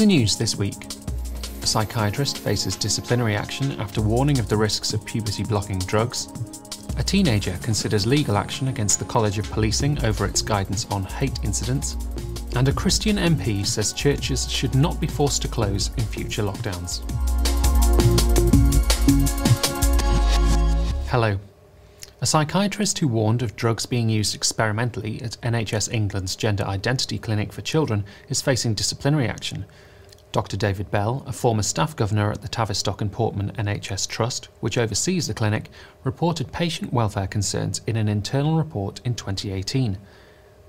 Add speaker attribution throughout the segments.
Speaker 1: the news this week, a psychiatrist faces disciplinary action after warning of the risks of puberty blocking drugs. A teenager considers legal action against the College of Policing over its guidance on hate incidents. And a Christian MP says churches should not be forced to close in future lockdowns. Hello. A psychiatrist who warned of drugs being used experimentally at NHS England's Gender Identity Clinic for Children is facing disciplinary action Dr. David Bell, a former staff governor at the Tavistock and Portman NHS Trust, which oversees the clinic, reported patient welfare concerns in an internal report in 2018.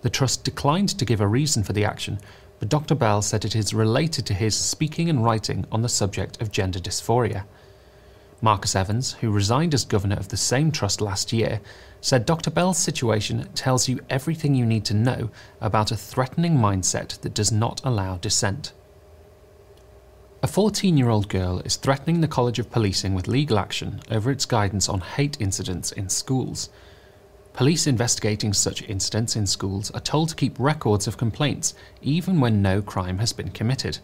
Speaker 1: The Trust declined to give a reason for the action, but Dr. Bell said it is related to his speaking and writing on the subject of gender dysphoria. Marcus Evans, who resigned as governor of the same trust last year, said Dr. Bell's situation tells you everything you need to know about a threatening mindset that does not allow dissent. A 14 year old girl is threatening the College of Policing with legal action over its guidance on hate incidents in schools. Police investigating such incidents in schools are told to keep records of complaints even when no crime has been committed.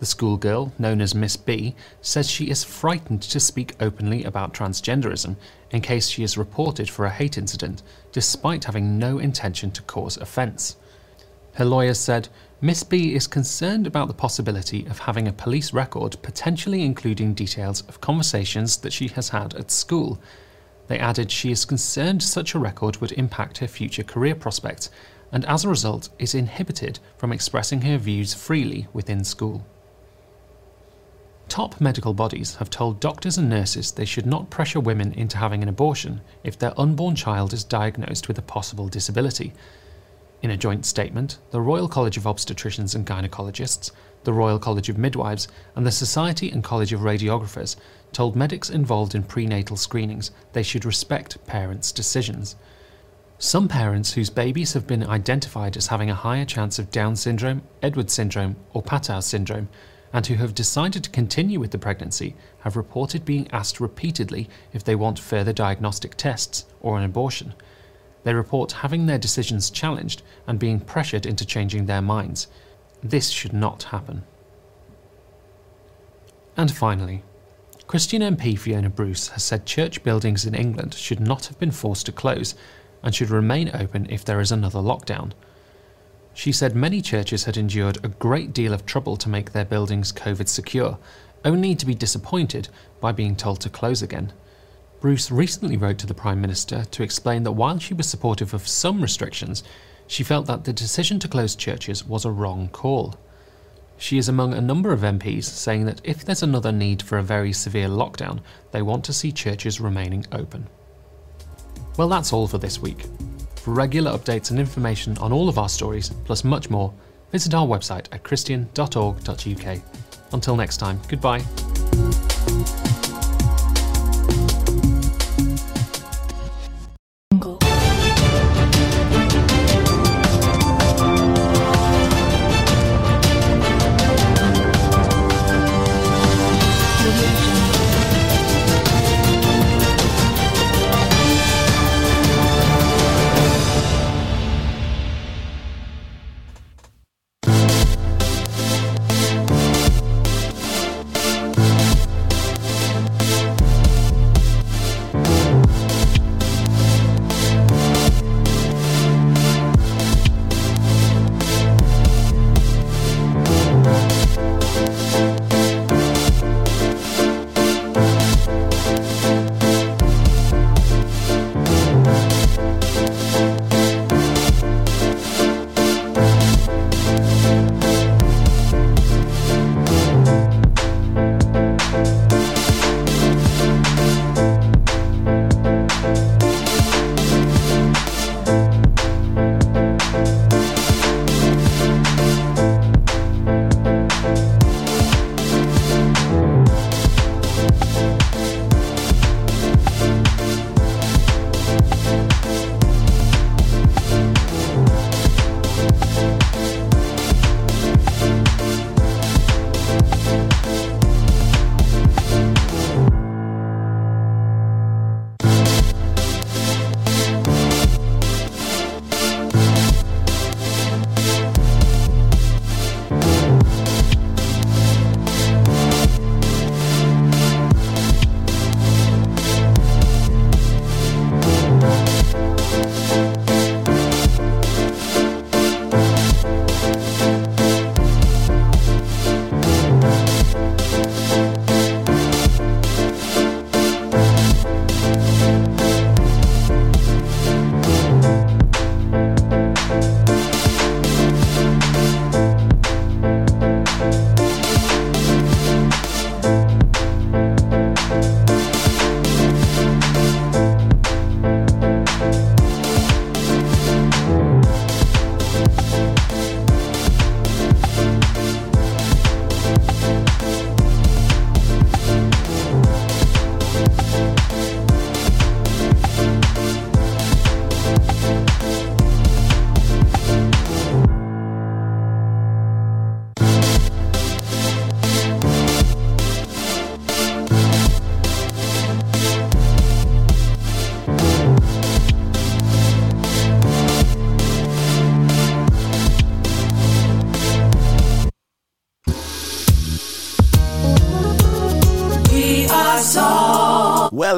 Speaker 1: The schoolgirl, known as Miss B, says she is frightened to speak openly about transgenderism in case she is reported for a hate incident, despite having no intention to cause offence. Her lawyer said Miss B is concerned about the possibility of having a police record potentially including details of conversations that she has had at school. They added she is concerned such a record would impact her future career prospects and as a result is inhibited from expressing her views freely within school. Top medical bodies have told doctors and nurses they should not pressure women into having an abortion if their unborn child is diagnosed with a possible disability, in a joint statement, the Royal College of Obstetricians and Gynecologists, the Royal College of Midwives, and the Society and College of Radiographers told medics involved in prenatal screenings they should respect parents' decisions. Some parents whose babies have been identified as having a higher chance of Down syndrome, Edwards syndrome, or Patau syndrome, and who have decided to continue with the pregnancy have reported being asked repeatedly if they want further diagnostic tests or an abortion. They report having their decisions challenged and being pressured into changing their minds. This should not happen. And finally, Christian MP Fiona Bruce has said church buildings in England should not have been forced to close and should remain open if there is another lockdown. She said many churches had endured a great deal of trouble to make their buildings COVID secure, only to be disappointed by being told to close again. Bruce recently wrote to the Prime Minister to explain that while she was supportive of some restrictions, she felt that the decision to close churches was a wrong call. She is among a number of MPs saying that if there's another need for a very severe lockdown, they want to see churches remaining open. Well, that's all for this week. For regular updates and information on all of our stories, plus much more, visit our website at christian.org.uk. Until next time, goodbye.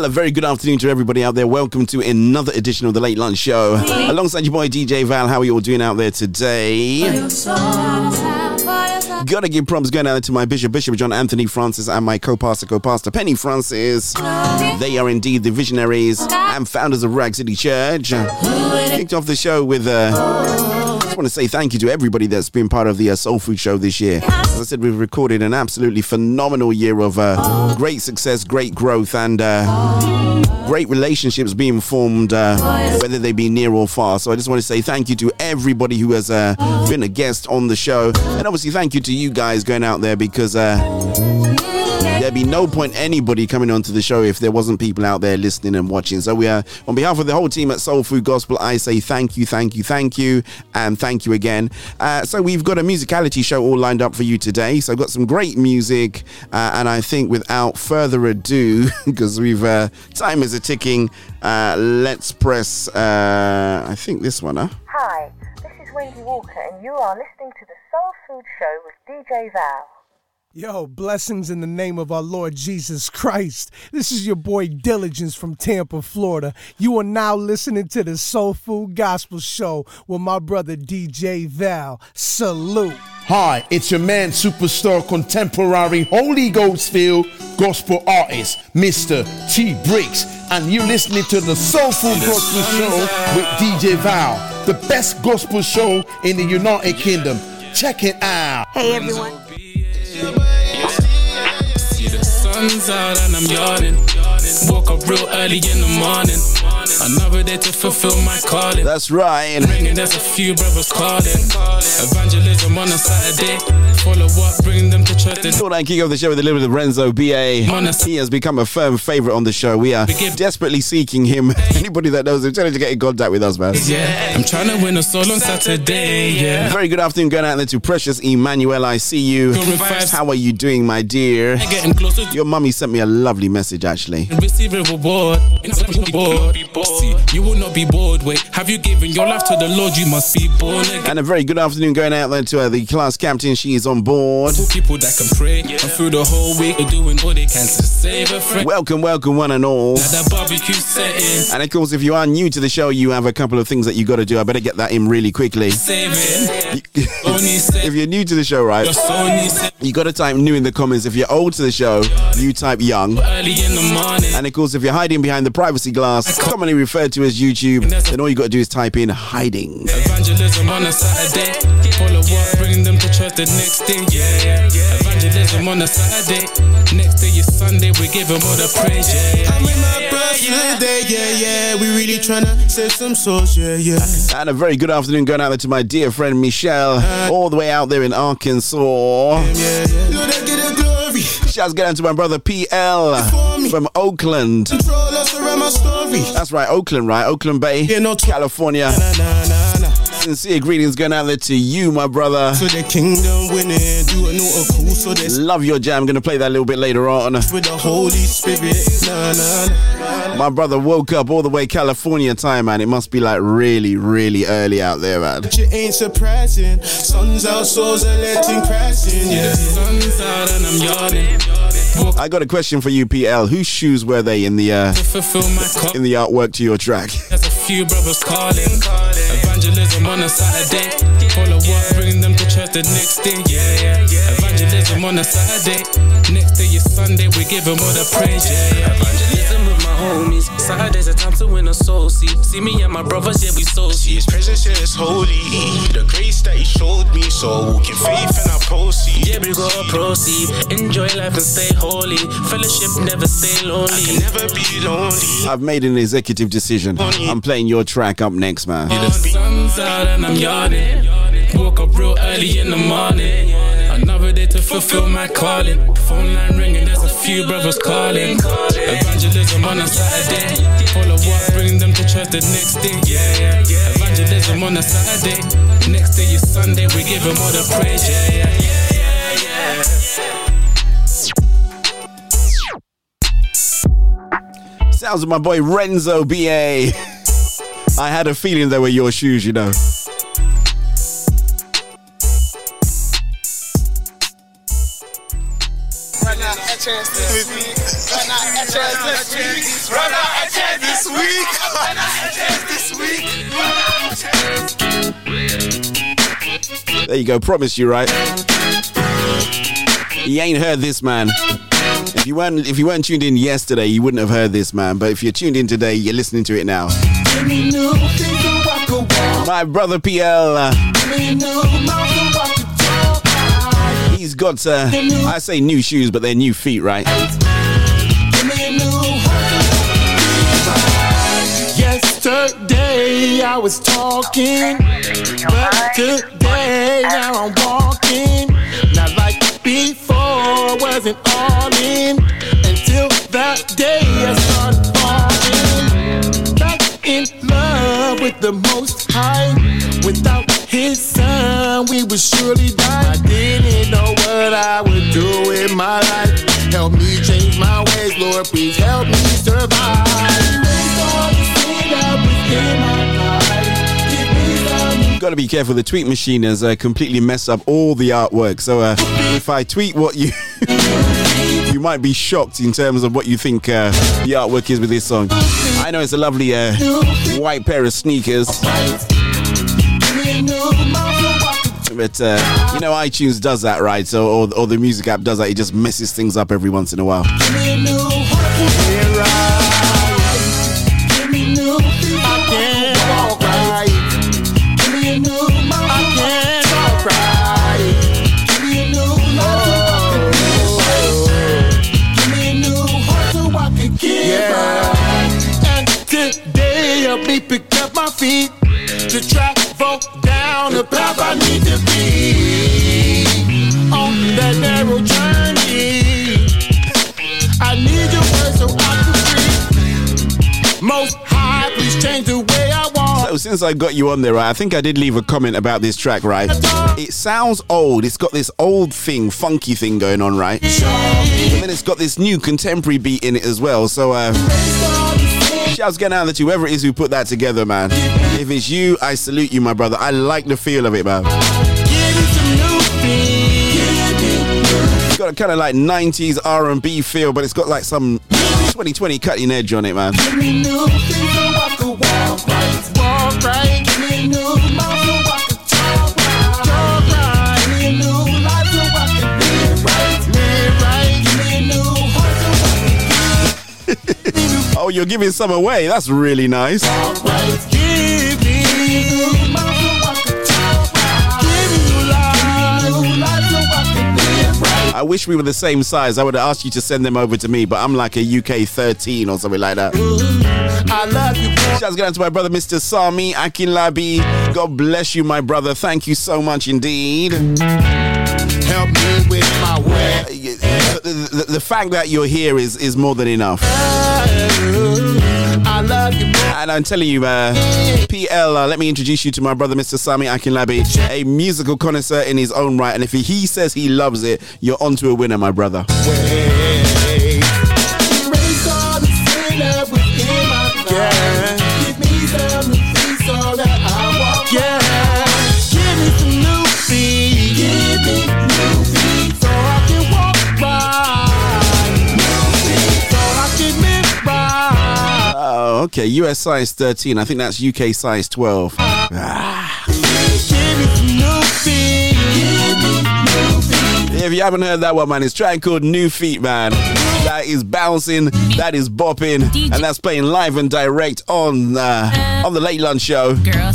Speaker 2: A very good afternoon to everybody out there. Welcome to another edition of the Late Lunch Show. Alongside your boy DJ Val, how are you all doing out there today? Gotta give props going out to my Bishop, Bishop John Anthony Francis, and my co-pastor, co-pastor Penny Francis. They are indeed the visionaries and founders of Ruach City Church. Kicked off the show with uh, just want to say thank you to everybody that's been part of the uh, Soul Food Show this year. As I said, we've recorded an absolutely phenomenal year of uh, great success, great growth, and uh, great relationships being formed, uh, whether they be near or far. So I just want to say thank you to everybody who has uh, been a guest on the show, and obviously thank you to you guys going out there because uh, there'd be no point anybody coming onto the show if there wasn't people out there listening and watching. So we are on behalf of the whole team at Soul Food Gospel. I say thank you, thank you, thank you, and thank you again. Uh, so we've got a musicality show all lined up for you today. So I've got some great music, uh, and I think without further ado, because we've uh, time is a ticking, uh, let's press. Uh, I think this one, huh?
Speaker 3: Hi, this is Wendy Walker, and you are listening to the Soul Food Show with DJ Val.
Speaker 4: Yo, blessings in the name of our Lord Jesus Christ. This is your boy Diligence from Tampa, Florida. You are now listening to the Soul Food Gospel Show with my brother DJ Val. Salute.
Speaker 5: Hi, it's your man, superstar, contemporary, Holy Ghost filled gospel artist, Mr. T Briggs, and you're listening to the Soul Food Gospel Show with DJ Val, the best gospel show in the United Kingdom. Check it out.
Speaker 3: Hey everyone.
Speaker 6: Sun's out and I'm yawning. Woke up real early in the morning. Another day to fulfill my calling.
Speaker 2: That's right.
Speaker 6: Ringing, there's a few brothers calling. Evangelism on a Saturday. Follow up, bring them to church.
Speaker 2: Thought I'd kick off the show with a little bit of Renzo BA. He has become a firm favorite on the show. We are desperately seeking him. Anybody that knows him, tell him to get in contact with us, man.
Speaker 6: Yeah, I'm trying to win a soul on Saturday. Yeah.
Speaker 2: Very good afternoon, going out there to Precious Emmanuel. I see you. How are you doing, my dear?
Speaker 6: Getting closer
Speaker 2: Your mummy sent me a lovely message, actually.
Speaker 6: Receive a reward. See, you will not be bored. Wait, have you given your life to the Lord? You must be born again.
Speaker 2: And a very good afternoon going out there to uh, the class captain. She is on board.
Speaker 6: Two people that can pray and through the whole week they're doing all they can to save a friend.
Speaker 2: Welcome, welcome, one and all.
Speaker 6: Now that barbecue setting,
Speaker 2: And of course, if you are new to the show, you have a couple of things that you got to do. I better get that in really quickly.
Speaker 6: saving. Only say
Speaker 2: if you're new to the show, right,
Speaker 6: your soul needs it
Speaker 2: you got to type new in the comments. If you're old to the show, you type young.
Speaker 6: Early in the morning.
Speaker 2: And of course, if you're hiding behind the privacy glass, commonly referred to as YouTube, then all you got to do is type in hiding.
Speaker 6: Evangelism on a Saturday. Follow up, bring them to church the next day. Yeah, yeah. Evangelism on a Saturday. Next day is Sunday. We give them all the praise. Yeah,
Speaker 7: I'm with my bros today, yeah, yeah. We really tryna save some souls, yeah, yeah.
Speaker 2: And a very good afternoon going out there to my dear friend Michelle, uh, all the way out there in Arkansas.
Speaker 7: Yeah, yeah. Lord,
Speaker 2: Shouts get out to my brother PL from Oakland.
Speaker 7: Control us around my story.
Speaker 2: That's right, Oakland, right? Oakland Bay,
Speaker 7: Yeah, no t-
Speaker 2: California. Sincere greetings going out there to you, my brother.
Speaker 7: So the kingdom winning, do a note of cool, so this
Speaker 2: Love your jam. Gonna play that a little bit later on.
Speaker 7: with the Holy Spirit. Nah, nah, nah.
Speaker 2: My brother woke up all the way California time, man. It must be like really, really early out there, man.
Speaker 7: But you ain't surprising. Suns out, souls are letting crashing, yeah.
Speaker 6: sun's out and I'm yawning.
Speaker 2: I got a question for you, PL. Whose shoes were they in the uh,
Speaker 6: to fulfill my call.
Speaker 2: in the artwork to your track?
Speaker 6: There's a few brothers calling. Evangelism on a Saturday. Follow up, bring them to church the next day. Yeah, yeah. Evangelism on a Saturday. Next day is Sunday. We give them all the praise. Yeah, yeah. Evangelism homies. Saturday's a time to win a soul. See, see me and my brothers, yeah, we soul.
Speaker 7: See his presence here is holy. The grace that he showed me, so walk in faith and I proceed.
Speaker 6: Yeah, we gotta proceed. Enjoy life and stay holy. Fellowship, never stay lonely.
Speaker 7: I can Never be lonely.
Speaker 2: I've made an executive decision. I'm playing your track up next, man.
Speaker 6: The sun's out and I'm yawning. Woke up real early in the morning. Another day to fulfill my calling. Phone line ringing, there's a few brothers calling. Evangelism on a Saturday. Follow up, bring them to church the next day. Yeah, yeah. Evangelism on a Saturday. Next day is Sunday, we give them all the praise. Yeah, yeah, yeah.
Speaker 2: Sounds of my boy Renzo BA. I had a feeling they were your shoes, you know.
Speaker 8: chance this week. Run out a chance this week. Run out a chance this
Speaker 9: week. Run out a chance this week. Run out a chance.
Speaker 2: There you go. Promise you, right? You ain't heard this man. If you weren't if you weren't tuned in yesterday, you wouldn't have heard this man. But if you're tuned in today, you're listening to it now. My brother PL. Uh, He's got, uh, I say new shoes, but they're new feet, right?
Speaker 8: Yesterday I was talking, but today now I'm walking. Not like before, wasn't all in until that day I started falling. Back in love with the most high. Without his son, we would surely die. My life. Help me change my ways, Lord, please help me survive.
Speaker 2: Got to be careful. The tweet machine has uh, completely messed up all the artwork. So uh, if I tweet what you, you might be shocked in terms of what you think uh, the artwork is with this song. I know it's a lovely uh, white pair of sneakers. But uh, you know, iTunes does that, right? So, or, or the music app does that. It just messes things up every once in a while.
Speaker 8: So
Speaker 2: since I got you on there, right, I think I did leave a comment about this track, right? It sounds old. It's got this old thing, funky thing going on, right? And then it's got this new contemporary beat in it as well. So, uh, shouts going out to whoever it is who put that together, man. If it's you, I salute you, my brother. I like the feel of it, man. It's got a kind of like 90s R&B feel, but it's got like some 2020 cutting edge on it, man. oh, you're giving some away. That's really nice. I wish we were the same size. I would have asked you to send them over to me, but I'm like a UK 13 or something like that.
Speaker 8: I love you.
Speaker 2: Shouts going out to my brother, Mr. Sami Akinlabi. God bless you, my brother. Thank you so much indeed.
Speaker 8: Help me with my way.
Speaker 2: Uh, the, the, the fact that you're here is, is more than enough.
Speaker 8: Love you.
Speaker 2: And I'm telling you, uh, PL, uh, let me introduce you to my brother, Mr. Sami Akinlabi, a musical connoisseur in his own right. And if he says he loves it, you're onto a winner, my brother. Okay. US size 13. I think that's UK size 12. Ah. If you haven't heard that one, man, it's trying called New Feet, man. That is bouncing, that is bopping, and that's playing live and direct on uh, on the Late Lunch Show.
Speaker 10: Girl,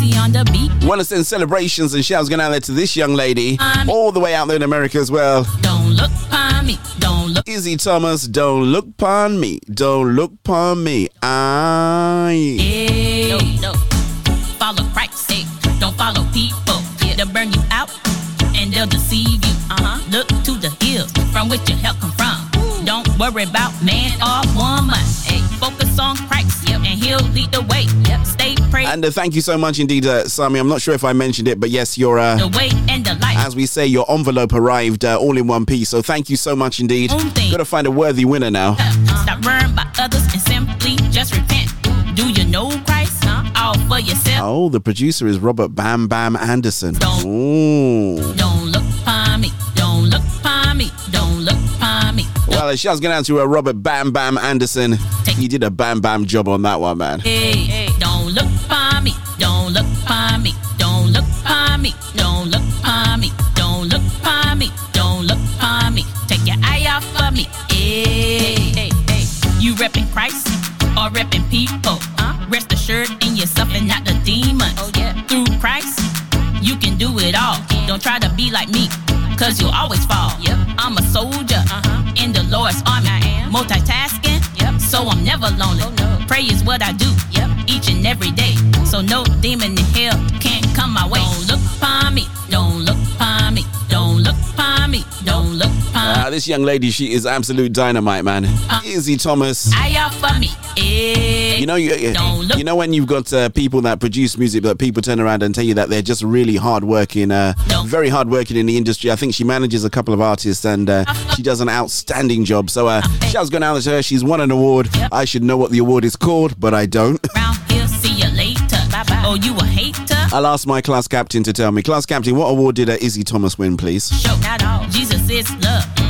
Speaker 10: sister on the beat.
Speaker 2: Want to send celebrations and shouts going out there to this young lady, all the way out there in America as well.
Speaker 10: Don't look upon me. Don't look.
Speaker 2: Izzy Thomas, don't look upon me, don't look upon me. I.
Speaker 10: Hey. No, no. Follow Christ. Hey. Don't follow people. Yeah. They'll burn you out and they'll deceive you. Uh huh. Look to the hills from which your help come from. Don't worry about man or woman. Hey. Focus on Christ. Yep. And he'll lead the way.
Speaker 2: And uh, thank you so much indeed, uh, Sami. I'm not sure if I mentioned it, but yes, your uh,
Speaker 10: the way and the life.
Speaker 2: as we say, your envelope arrived uh, all in one piece. So thank you so much indeed. Got to find a worthy winner now.
Speaker 10: Stop worrying about others and simply just repent. Do you know Christ? Huh? All for yourself.
Speaker 2: Oh, the producer is Robert Bam Bam Anderson.
Speaker 10: Don't.
Speaker 2: Ooh.
Speaker 10: Don't look upon me. Don't look upon me. Don't look upon me.
Speaker 2: Well, shouts going out to uh, Robert Bam Bam Anderson. He did a bam bam job on that one, man.
Speaker 10: Hey, hey, or repping people. Uh, rest assured in yourself and not the demons. Oh, yeah. Through Christ, you can do it all. Don't try to be like me, cause you'll always fall. Yep. I'm a soldier uh-huh. in the Lord's army. I am. Multitasking, yep. so I'm never lonely. Oh, no. Pray is what I do yep. each and every day. So no demon in hell can't come my way. Don't
Speaker 2: Uh, this young lady, she is absolute dynamite, man.
Speaker 10: Uh.
Speaker 2: Izzy Thomas.
Speaker 10: I offer me. Eh,
Speaker 2: You know, you, you know when you've got uh, people that produce music, but people turn around and tell you that they're just really hardworking, uh,
Speaker 10: No.
Speaker 2: very hardworking in the industry. I think she manages a couple of artists and uh, she does an outstanding job. So uh, shouts going out to her. She's won an award.
Speaker 10: Yep.
Speaker 2: I should know what the award is called, but I don't.
Speaker 10: round here, see you later. Bye bye. Oh, you a hater?
Speaker 2: I'll ask my class captain to tell me. Class captain, what award did uh, Izzy Thomas win, please?
Speaker 10: Show not all. Jesus is love, and that you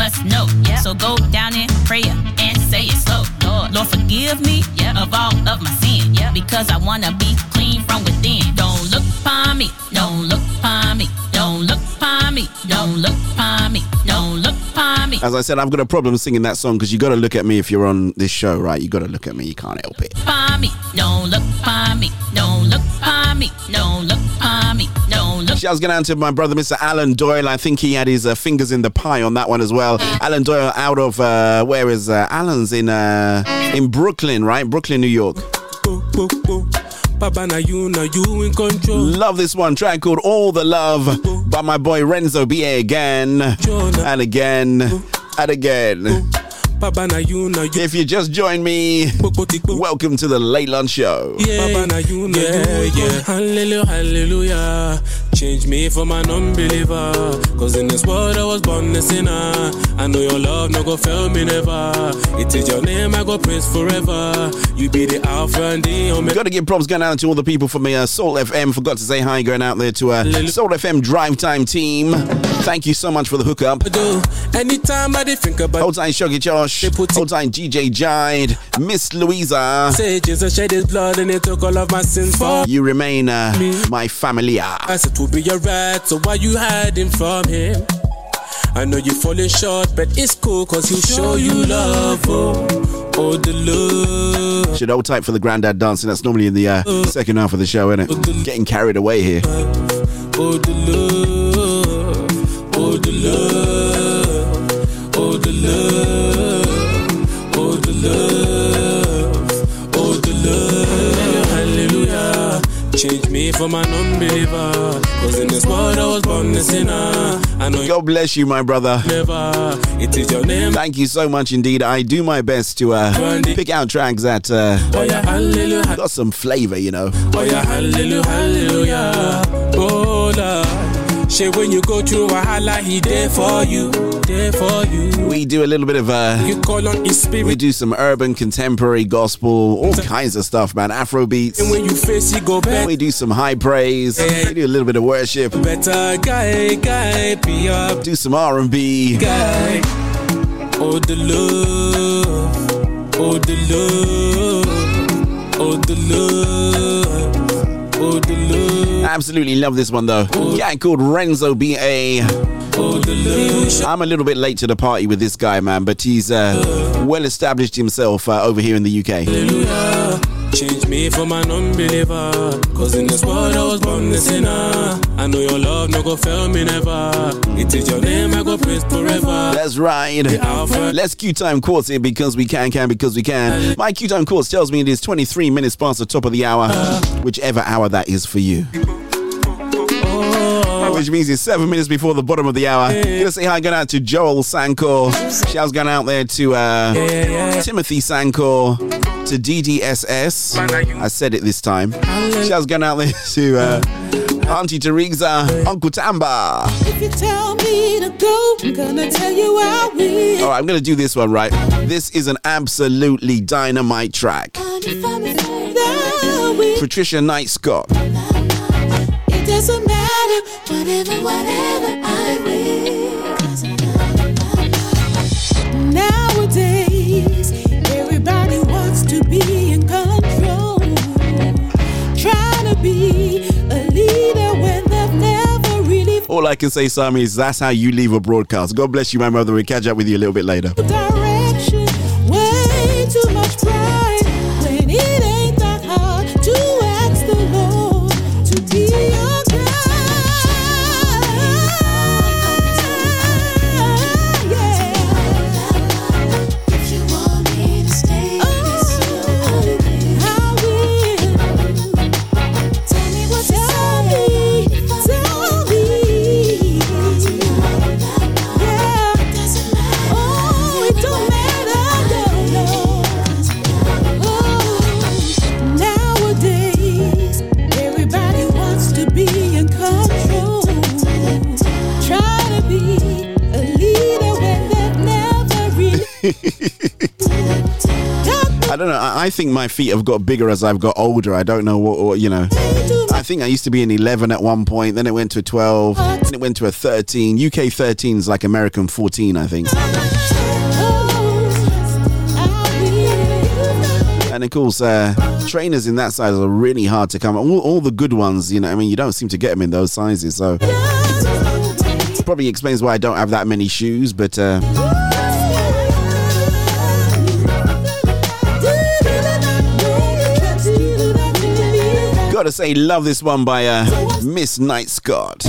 Speaker 10: must know. So go down in prayer and say it slow. Lord, Lord forgive me of all of my sin. Because I wanna be clean from within. Don't look upon me. Don't look upon me. Don't look upon me. Don't look upon me. Don't look upon me.
Speaker 2: As I said, I've got a problem singing that song because you got to look at me if you're on this show, right? You got to look at me. You can't help it.
Speaker 10: Upon me. Don't look upon me. Don't look upon me. Don't look upon me. Don't look.
Speaker 2: Shouts going to answer my brother, Mr. Alan Doyle. I think he had his uh, fingers in the pie on that one as well. Alan Doyle out of uh, where is uh, Alan's in uh, in Brooklyn, right? Brooklyn, New York. Love this one track called All the Love by my boy Renzo B.A. again and again and again.
Speaker 6: Papa, now you know you.
Speaker 2: If you just joined me, welcome to the Late Lunch Show.
Speaker 6: Yeah, Papa, now you know yeah. Yeah. Hallelujah, hallelujah. Change me from an unbeliever. Cause in this world I was born a sinner. I know your love no go fail me never. It is your name I go praise forever. You be the Alpha and the Omega.
Speaker 2: Got to give props going out to all the people from uh, Soul FM. Forgot to say hi going out there to uh, Soul FM Drive Time team. Thank you so much for the hookup.
Speaker 6: Do anytime I dey think about
Speaker 2: Hold tight, Shoggy Josh. Hold tight, DJ Jide. Miss Louisa.
Speaker 6: Say Jesus shed his blood and he took all of my sins for
Speaker 2: You remain uh, my familia.
Speaker 6: I said to be your right, so why you hiding from him? I know you're falling short, but it's cool cause he'll show you love. Oh, oh the love.
Speaker 2: Should hold tight for the granddad dancing. That's normally in the uh, second half of the show, isn't it? Getting carried away here.
Speaker 6: Oh the love. Oh the love. Oh the love. Oh love. Oh the love. Hallelujah. Change me from an unbeliever. Cause in this world I was born a sinner. I know
Speaker 2: God bless you, my brother.
Speaker 6: It is your name.
Speaker 2: Thank you so much indeed. I do my best to uh, pick out tracks that uh,
Speaker 6: Oh yeah, hallelujah.
Speaker 2: got some flavor, you know.
Speaker 6: Say when you go through a holla, he there for you, there for you.
Speaker 2: We do a little bit of uh,
Speaker 6: You call on his
Speaker 2: we do some urban, contemporary, gospel, all kinds of stuff, man. Afro beats.
Speaker 6: And when you face it, go back.
Speaker 2: We do some high praise. We do a little bit of worship.
Speaker 6: Better guy, guy, be up
Speaker 2: Do some R and B.
Speaker 6: guy. Oh the love, oh the love, oh the love, oh the love,
Speaker 2: Absolutely love this one though. Yeah, called Renzo B A.
Speaker 6: the love.
Speaker 2: I'm a little bit late to the party with this guy, man, but he's uh, well established himself uh, over here in the UK.
Speaker 6: Change me from an unbeliever. Cause in this world I was born a sinner. I know your love no go fail me never. It is your name I go praise forever.
Speaker 2: That's right. Let's Q time quartz here because we can, can because we can. My Q time quartz tells me it is 23 minutes past the top of the hour, whichever hour that is for you. Which means it's seven minutes before the bottom of the hour. Gonna say hi, going out to Joel Sankor. Shouts going out there to uh, Timothy Sankor, to DDSS. I said it this time. Shouts going out there to uh, Auntie Teresa, Uncle Tamba.
Speaker 11: If you tell me to go, I'm gonna tell you I will.
Speaker 2: All right, I'm gonna do this one right. This is an absolutely dynamite track. Patricia Knight Scott.
Speaker 11: Doesn't matter, whatever, whatever I will. Nowadays, everybody wants to be in control. Trying to be a leader when they've never really
Speaker 2: All I can say, Sammy, is that's how you leave a broadcast. God bless you, my mother. We'll catch up with you a little bit later.
Speaker 11: direction.
Speaker 2: Don't know. I, I think my feet have got bigger as I've got older. I don't know what, what, you know. I think I used to be an 11 at one point, then it went to a 12, then it went to a 13. UK 13 is like American 14, I think. And of course, uh, trainers in that size are really hard to come. All, all the good ones, you know, I mean, you don't seem to get them in those sizes. So probably explains why I don't have that many shoes, but. Uh, Gotta say, love this one by uh, Miss Knight Scott.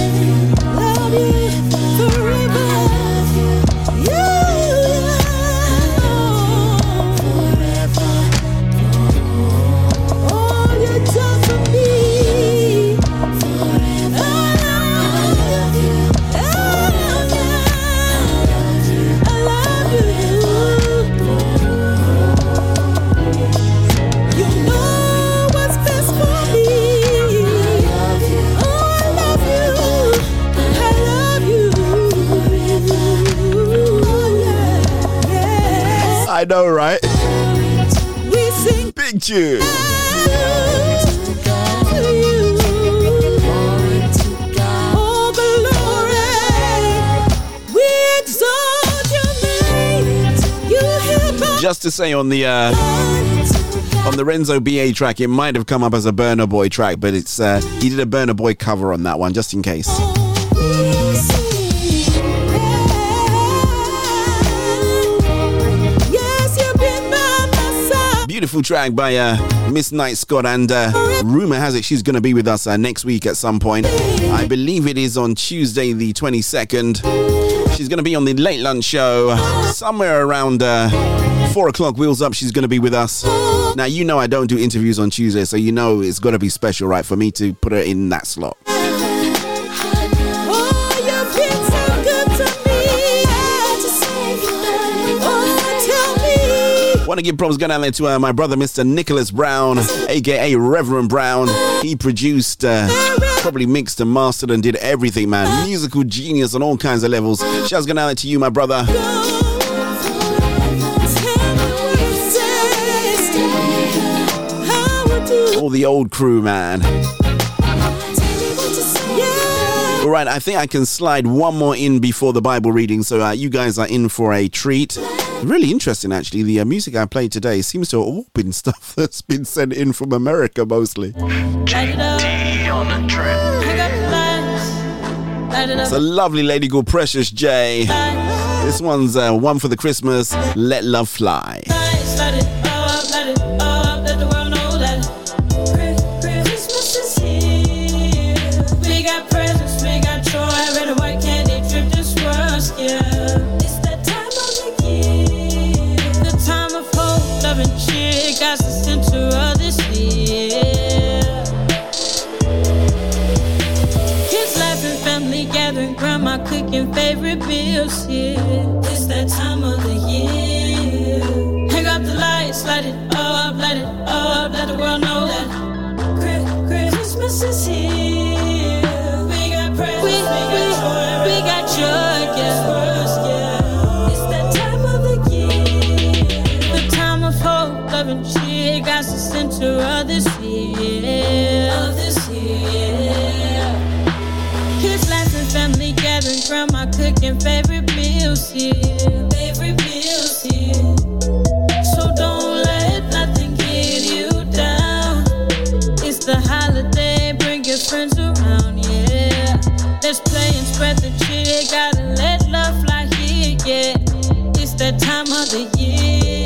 Speaker 2: Know, right? Big tune. Just to say on the uh, on the Renzo BA track, it might have come up as a Burna Boy track, but it's uh, he did a Burna Boy cover on that one, just in case. Beautiful track by uh, Miss Knight Scott, and uh, rumor has it she's going to be with us uh, next week at some point. I believe it is on Tuesday, the 22nd. She's going to be on the late lunch show somewhere around uh, four o'clock. Wheels up. She's going to be with us. Now you know I don't do interviews on Tuesday, so you know it's got to be special, right, for me to put her in that slot. Want to give props going out to uh, my brother, Mr. Nicholas Brown, aka Reverend Brown. He produced, uh, probably mixed and mastered and did everything, man. Musical genius on all kinds of levels. Shouts going out to you, my brother. All the old crew, man. All right, I think I can slide one more in before the Bible reading, so uh, you guys are in for a treat. Really interesting, actually. The uh, music I played today seems to have all been stuff that's been sent in from America mostly. It's a lovely lady called Precious J. This one's uh, one for the Christmas. Let love fly.
Speaker 12: Favorite meals, yeah. It's that time of the year. Hang up the lights, light it up, light it up, let the world know that Christmas is here. We got presents, we, we, got joy, we got joy, yeah. It's that time of the year. The time of hope, love, and cheer. God's the center of this gathering, grandma cooking favorite meals here. Favorite meals here. So don't let nothing get you down. It's the holiday, bring your friends around, yeah. Let's play and spread the cheer. Gotta let love fly here, yeah. It's that time of the year.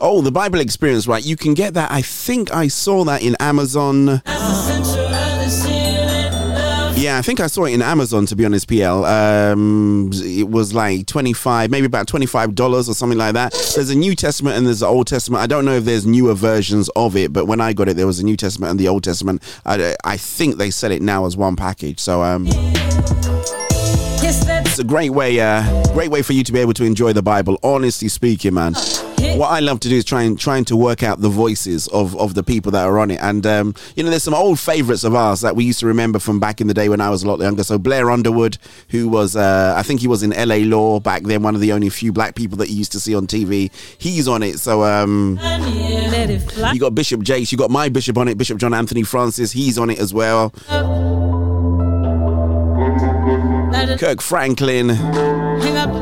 Speaker 2: Oh, the Bible experience, right? You can get that. I think I saw that in Amazon. Yeah, I think I saw it in Amazon to be honest, PL. Um, it was like 25, maybe about $25 or something like that. There's a New Testament and there's the Old Testament. I don't know if there's newer versions of it, but when I got it, there was a New Testament and the Old Testament. I, I think they sell it now as one package. So, um, it's a great way, uh, great way for you to be able to enjoy the Bible, honestly speaking, man. What I love to do is trying trying to work out the voices of, of the people that are on it. And um, you know, there's some old favourites of ours that we used to remember from back in the day when I was a lot younger. So Blair Underwood, who was uh, I think he was in LA Law back then, one of the only few black people that you used to see on TV. He's on it. So um, you got Bishop Jakes, you got my bishop on it, Bishop John Anthony Francis. He's on it as well. Kirk Franklin,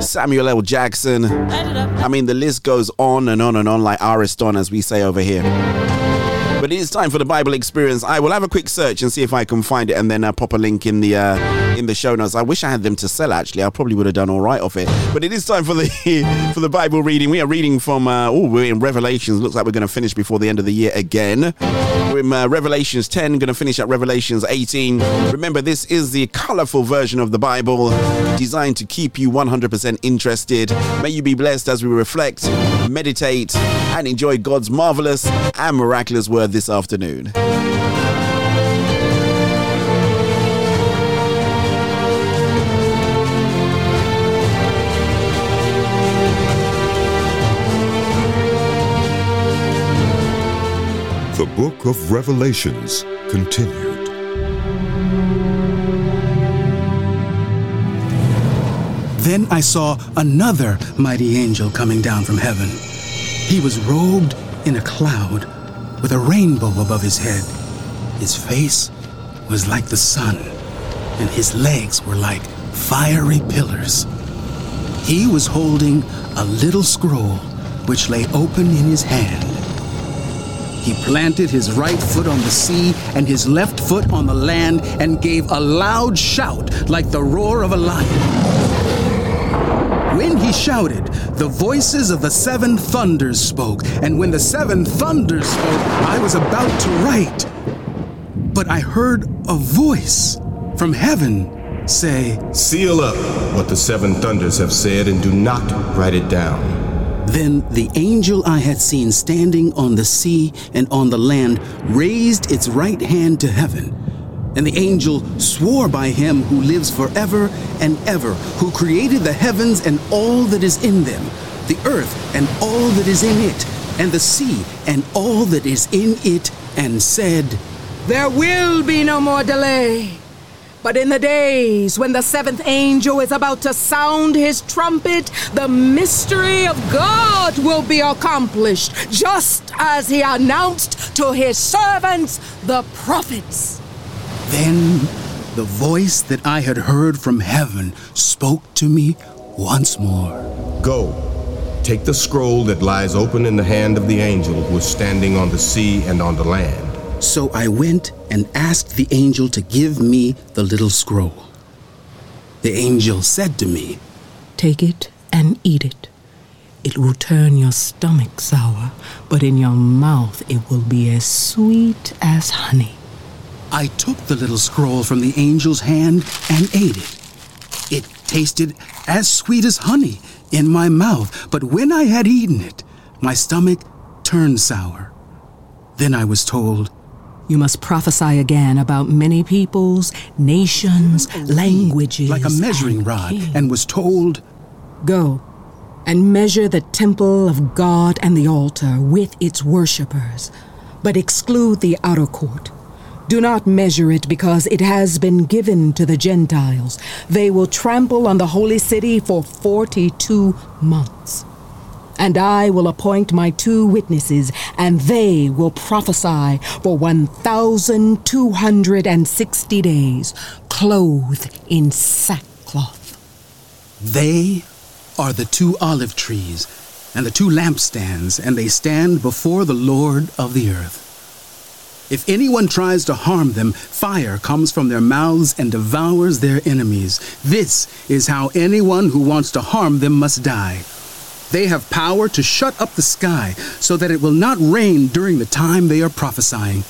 Speaker 2: Samuel L. Jackson. I mean, the list goes on and on and on, like Ariston, as we say over here. But it is time for the Bible experience. I will have a quick search and see if I can find it, and then uh, pop a link in the uh, in the show notes. I wish I had them to sell. Actually, I probably would have done all right off it. But it is time for the for the Bible reading. We are reading from uh, oh, we're in Revelations. Looks like we're going to finish before the end of the year again. We're in uh, Revelations 10. Going to finish at Revelations 18. Remember, this is the colorful version of the Bible, designed to keep you 100% interested. May you be blessed as we reflect, meditate, and enjoy God's marvelous and miraculous word this afternoon.
Speaker 13: The Book of Revelations continued.
Speaker 14: Then I saw another mighty angel coming down from heaven. He was robed in a cloud with a rainbow above his head. His face was like the sun, and his legs were like fiery pillars. He was holding a little scroll which lay open in his hand. He planted his right foot on the sea and his left foot on the land and gave a loud shout like the roar of a lion. When he shouted, the voices of the seven thunders spoke, and when the seven thunders spoke, I was about to write. But I heard a voice from heaven say,
Speaker 15: Seal up what the seven thunders have said and do not write it down.
Speaker 14: Then the angel I had seen standing on the sea and on the land raised its right hand to heaven. And the angel swore by him who lives forever and ever, who created the heavens and all that is in them, the earth and all that is in it, and the sea and all that is in it, and said,
Speaker 16: There will be no more delay. But in the days when the seventh angel is about to sound his trumpet, the mystery of God will be accomplished, just as he announced to his servants, the prophets.
Speaker 14: Then the voice that I had heard from heaven spoke to me once more.
Speaker 15: Go, take the scroll that lies open in the hand of the angel who is standing on the sea and on the land.
Speaker 14: So I went and asked the angel to give me the little scroll. The angel said to me,
Speaker 16: Take it and eat it. It will turn your stomach sour, but in your mouth it will be as sweet as honey.
Speaker 14: I took the little scroll from the angel's hand and ate it. It tasted as sweet as honey in my mouth, but when I had eaten it, my stomach turned sour. Then I was told,
Speaker 16: You must prophesy again about many peoples, nations, languages.
Speaker 14: like a measuring
Speaker 16: and
Speaker 14: rod,
Speaker 16: kings.
Speaker 14: and was told,
Speaker 16: Go and measure the temple of God and the altar with its worshippers, but exclude the outer court. Do not measure it because it has been given to the Gentiles. They will trample on the holy city for 42 months. And I will appoint my two witnesses, and they will prophesy for 1,260 days, clothed in sackcloth.
Speaker 14: They are the two olive trees and the two lampstands, and they stand before the Lord of the earth. If anyone tries to harm them, fire comes from their mouths and devours their enemies. This is how anyone who wants to harm them must die. They have power to shut up the sky so that it will not rain during the time they are prophesying.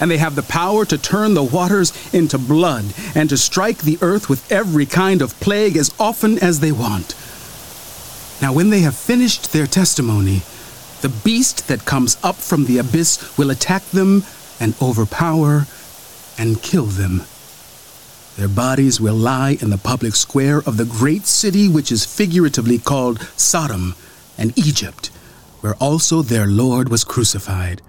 Speaker 14: And they have the power to turn the waters into blood and to strike the earth with every kind of plague as often as they want. Now, when they have finished their testimony, the beast that comes up from the abyss will attack them and overpower and kill them. Their bodies will lie in the public square of the great city which is figuratively called Sodom and Egypt, where also their Lord was crucified.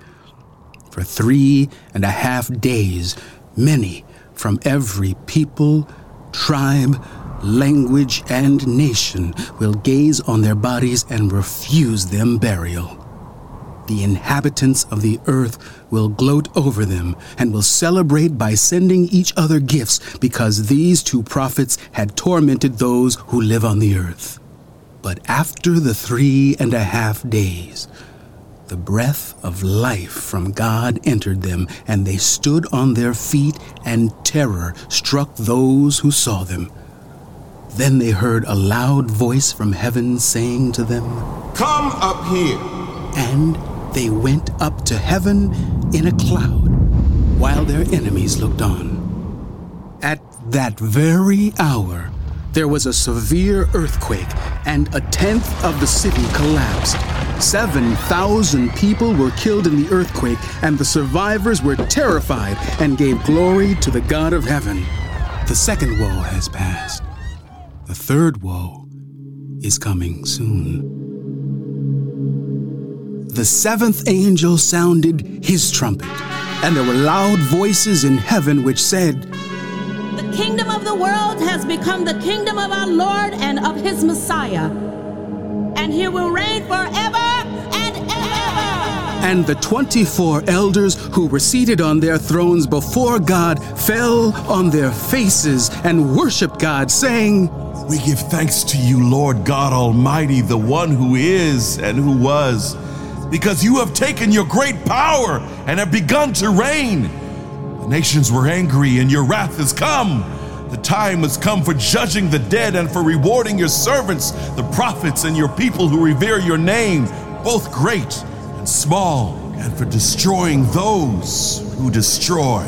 Speaker 14: For three and a half days, many from every people, tribe, language, and nation will gaze on their bodies and refuse them burial. The inhabitants of the earth will gloat over them and will celebrate by sending each other gifts because these two prophets had tormented those who live on the earth. But after the three and a half days, the breath of life from God entered them, and they stood on their feet, and terror struck those who saw them. Then they heard a loud voice from heaven saying to them,
Speaker 15: Come up here.
Speaker 14: And they went up to heaven in a cloud, while their enemies looked on. At that very hour, there was a severe earthquake, and a tenth of the city collapsed. 7,000 people were killed in the earthquake, and the survivors were terrified and gave glory to the God of heaven. The second woe has passed. The third woe is coming soon. The seventh angel sounded his trumpet, and there were loud voices in heaven which said,
Speaker 17: The kingdom of the world has become the kingdom of our Lord and of his Messiah, and he will reign forever and ever.
Speaker 14: And the 24 elders who were seated on their thrones before God fell on their faces and worshiped God, saying,
Speaker 13: We give thanks to you, Lord God Almighty, the one who is and who was, because you have taken your great power and have begun to reign. The nations were angry, and your wrath has come. The time has come for judging the dead and for rewarding your servants, the prophets, and your people who revere your name, both great and small, and for destroying those who destroy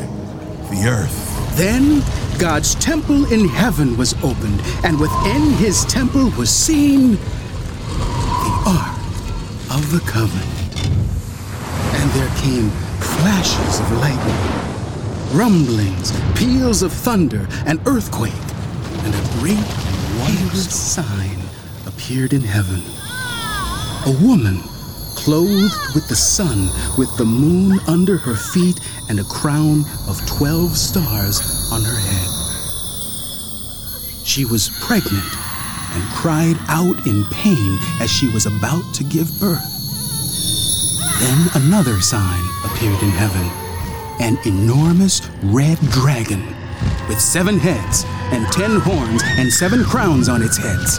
Speaker 13: the earth.
Speaker 14: Then God's temple in heaven was opened, and within his temple was seen the Ark of the Covenant. And there came flashes of lightning, rumblings, peals of thunder, an earthquake, and a great and wondrous sign appeared in heaven. A woman clothed with the sun, with the moon under her feet, and a crown of twelve stars on her head. She was pregnant and cried out in pain as she was about to give birth. Then another sign appeared in heaven an enormous red dragon with seven heads and ten horns and seven crowns on its heads.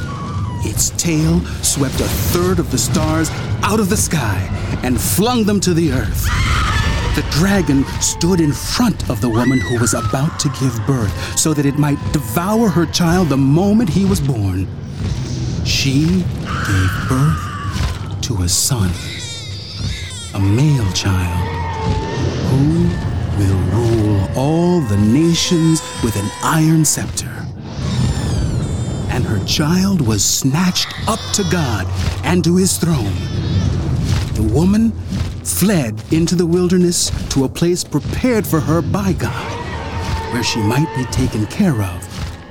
Speaker 14: Its tail swept a third of the stars out of the sky and flung them to the earth. The dragon stood in front of the woman who was about to give birth so that it might devour her child the moment he was born. She gave birth to a son, a male child, who will rule all the nations with an iron scepter. And her child was snatched up to God and to his throne. The woman fled into the wilderness to a place prepared for her by God, where she might be taken care of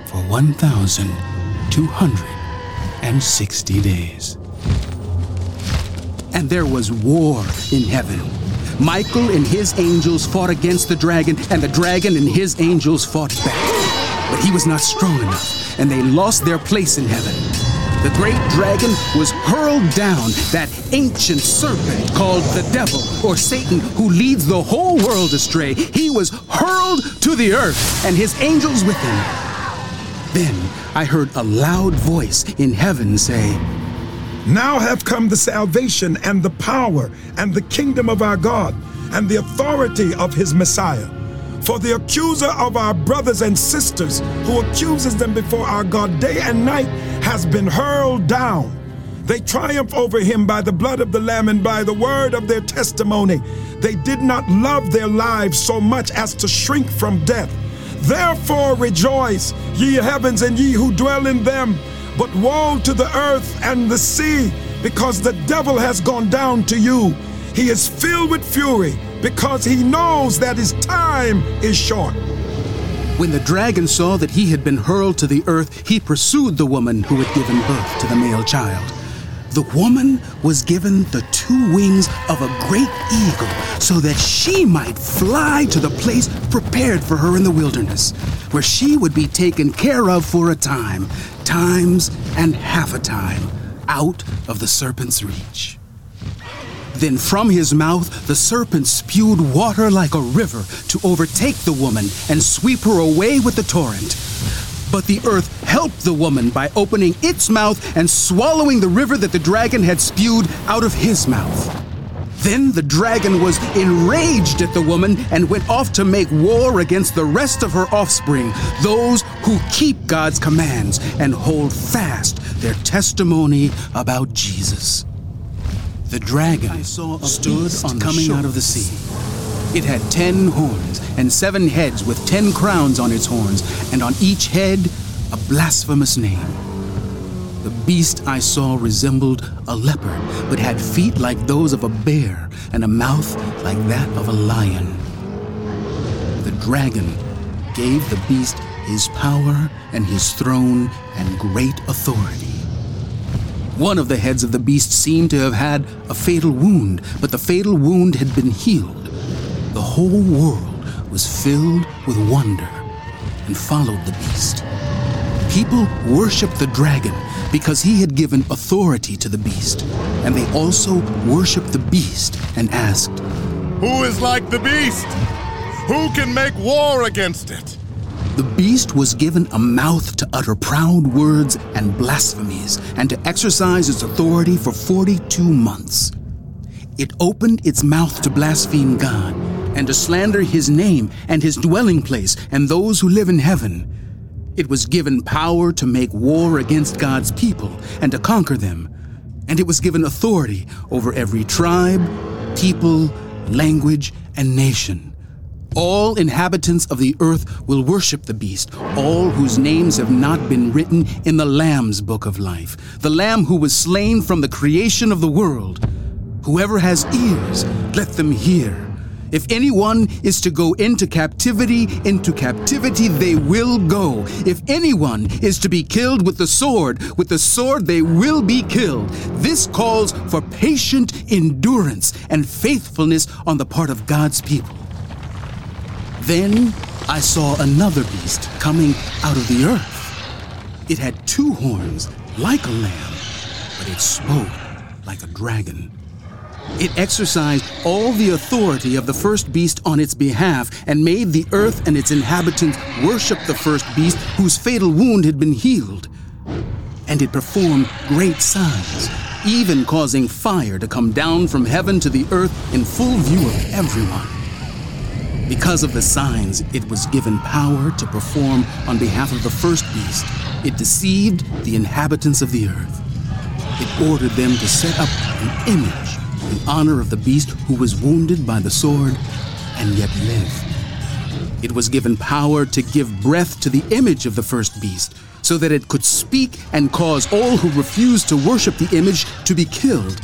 Speaker 14: for 1,260 days. And there was war in heaven. Michael and his angels fought against the dragon, and the dragon and his angels fought back. But he was not strong enough, and they lost their place in heaven. The great dragon was hurled down, that ancient serpent called the devil or Satan, who leads the whole world astray. He was hurled to the earth, and his angels with him. Then I heard a loud voice in heaven say,
Speaker 18: Now have come the salvation and the power and the kingdom of our God and the authority of his Messiah. For the accuser of our brothers and sisters, who accuses them before our God day and night, has been hurled down. They triumph over him by the blood of the Lamb and by the word of their testimony. They did not love their lives so much as to shrink from death. Therefore rejoice, ye heavens and ye who dwell in them. But woe to the earth and the sea, because the devil has gone down to you. He is filled with fury, because he knows that his time is short.
Speaker 14: When the dragon saw that he had been hurled to the earth, he pursued the woman who had given birth to the male child. The woman was given the two wings of a great eagle so that she might fly to the place prepared for her in the wilderness, where she would be taken care of for a time, times and half a time, out of the serpent's reach. Then from his mouth the serpent spewed water like a river to overtake the woman and sweep her away with the torrent. But the earth helped the woman by opening its mouth and swallowing the river that the dragon had spewed out of his mouth. Then the dragon was enraged at the woman and went off to make war against the rest of her offspring, those who keep God's commands and hold fast their testimony about Jesus. The dragon stood on coming out of the sea. It had ten horns and seven heads with ten crowns on its horns, and on each head a blasphemous name. The beast I saw resembled a leopard, but had feet like those of a bear and a mouth like that of a lion. The dragon gave the beast his power and his throne and great authority. One of the heads of the beast seemed to have had a fatal wound, but the fatal wound had been healed. The whole world was filled with wonder and followed the beast. People worshiped the dragon because he had given authority to the beast, and they also worshiped the beast and asked,
Speaker 19: Who is like the beast? Who can make war against it?
Speaker 14: The beast was given a mouth to utter proud words and blasphemies, and to exercise its authority for 42 months. It opened its mouth to blaspheme God, and to slander his name and his dwelling place and those who live in heaven. It was given power to make war against God's people and to conquer them, and it was given authority over every tribe, people, language, and nation. All inhabitants of the earth will worship the beast, all whose names have not been written in the Lamb's book of life, the Lamb who was slain from the creation of the world. Whoever has ears, let them hear. If anyone is to go into captivity, into captivity they will go. If anyone is to be killed with the sword, with the sword they will be killed. This calls for patient endurance and faithfulness on the part of God's people. Then I saw another beast coming out of the earth. It had two horns, like a lamb, but it spoke like a dragon. It exercised all the authority of the first beast on its behalf and made the earth and its inhabitants worship the first beast whose fatal wound had been healed. And it performed great signs, even causing fire to come down from heaven to the earth in full view of everyone. Because of the signs it was given power to perform on behalf of the first beast, it deceived the inhabitants of the earth. It ordered them to set up an image in honor of the beast who was wounded by the sword and yet lived. It was given power to give breath to the image of the first beast, so that it could speak and cause all who refused to worship the image to be killed.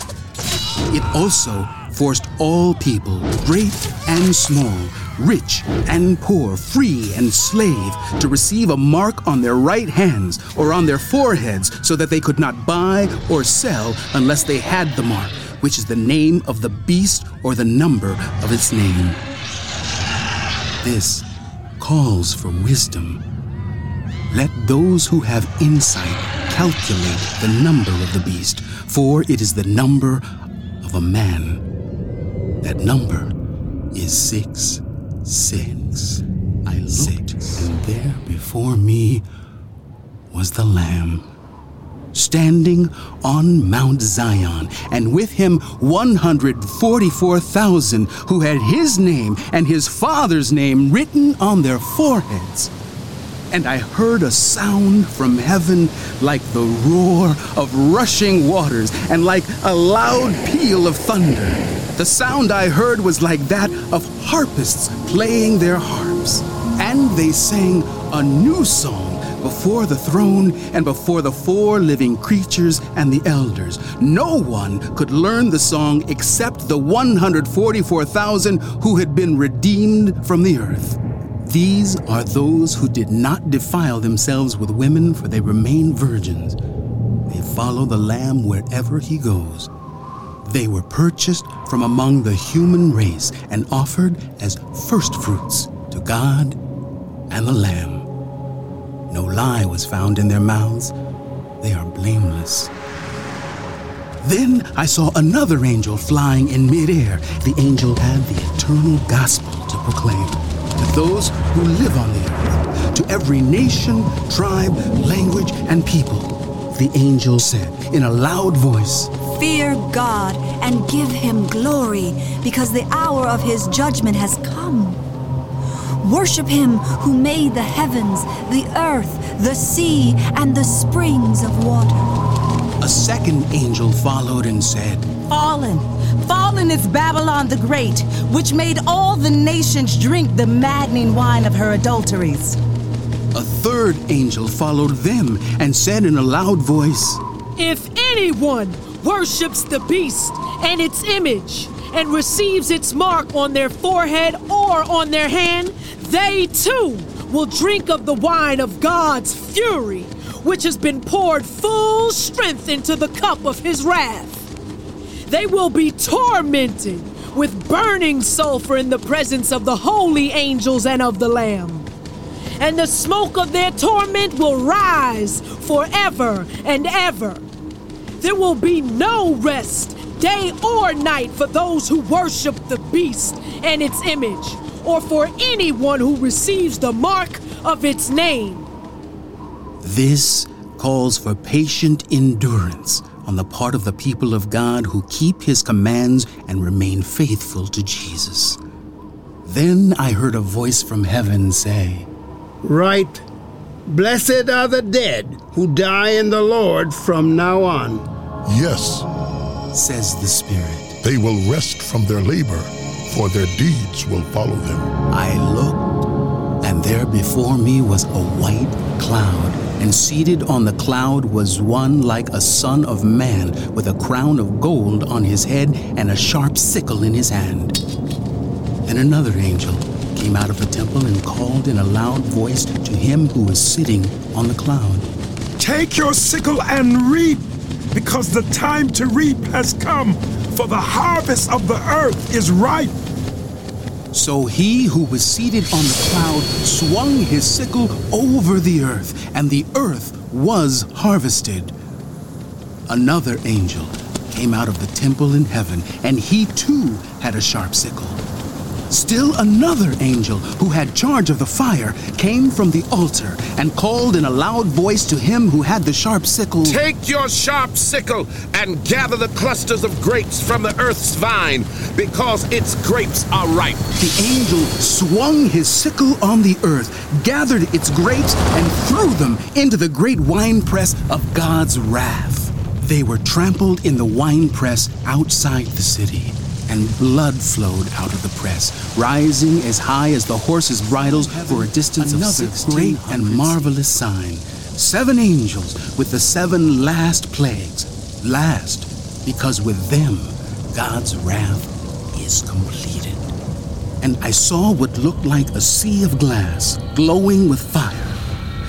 Speaker 14: It also forced all people, great and small, rich and poor, free and slave, to receive a mark on their right hands or on their foreheads so that they could not buy or sell unless they had the mark, which is the name of the beast or the number of its name. This calls for wisdom. Let those who have insight calculate the number of the beast, for it is the number of a man. That number is six, six. I looked, and there before me was the Lamb, standing on Mount Zion, and with him 144,000 who had his name and his father's name written on their foreheads. And I heard a sound from heaven like the roar of rushing waters and like a loud peal of thunder. The sound I heard was like that of harpists playing their harps. And they sang a new song before the throne and before the four living creatures and the elders. No one could learn the song except the 144,000 who had been redeemed from the earth. These are those who did not defile themselves with women, for they remain virgins. they follow the Lamb wherever he goes. They were purchased from among the human race and offered as firstfruits to God and the Lamb. No lie was found in their mouths. They are blameless. Then I saw another angel flying in midair. The angel had the eternal gospel to proclaim to those who live on the earth, to every nation, tribe, language, and people. The angel said in a loud voice,
Speaker 20: Fear God and give him glory, because the hour of his judgment has come. Worship him who made the heavens, the earth, the sea, and the springs of water.
Speaker 14: A second angel followed and said,
Speaker 17: Fallen, fallen is Babylon the Great, which made all the nations drink the maddening wine of her adulteries.
Speaker 14: A third angel followed them and said in a loud voice,
Speaker 21: If anyone worships the beast and its image and receives its mark on their forehead or on their hand, they too will drink of the wine of God's fury, which has been poured full strength into the cup of his wrath. They will be tormented with burning sulfur in the presence of the holy angels and of the Lamb. And the smoke of their torment will rise forever and ever. There will be no rest, day or night, for those who worship the beast and its image, or for anyone who receives the mark of its name.
Speaker 14: This calls for patient endurance on the part of the people of God who keep his commands and remain faithful to Jesus. Then I heard a voice from heaven say,
Speaker 22: Right. Blessed are the dead who die in the Lord from now on.
Speaker 23: Yes,
Speaker 14: says the Spirit.
Speaker 23: They will rest from their labor, for their deeds will follow them.
Speaker 14: I looked, and there before me was a white cloud, and seated on the cloud was one like a son of man, with a crown of gold on his head and a sharp sickle in his hand. And another angel came out of the temple and called in a loud voice to him who was sitting on the cloud.
Speaker 18: Take your sickle and reap, because the time to reap has come, for the harvest of the earth is ripe.
Speaker 14: So he who was seated on the cloud swung his sickle over the earth, and the earth was harvested. Another angel came out of the temple in heaven, and he too had a sharp sickle. Still another angel, who had charge of the fire, came from the altar and called in a loud voice to him who had the sharp sickle
Speaker 24: Take your sharp sickle and gather the clusters of grapes from the earth's vine, because its grapes are ripe.
Speaker 14: The angel swung his sickle on the earth, gathered its grapes, and threw them into the great winepress of God's wrath. They were trampled in the winepress outside the city and blood flowed out of the press, rising as high as the horses' bridles for a distance Another of great and marvelous sign. Seven angels with the seven last plagues. Last, because with them God's wrath is completed. And I saw what looked like a sea of glass, glowing with fire.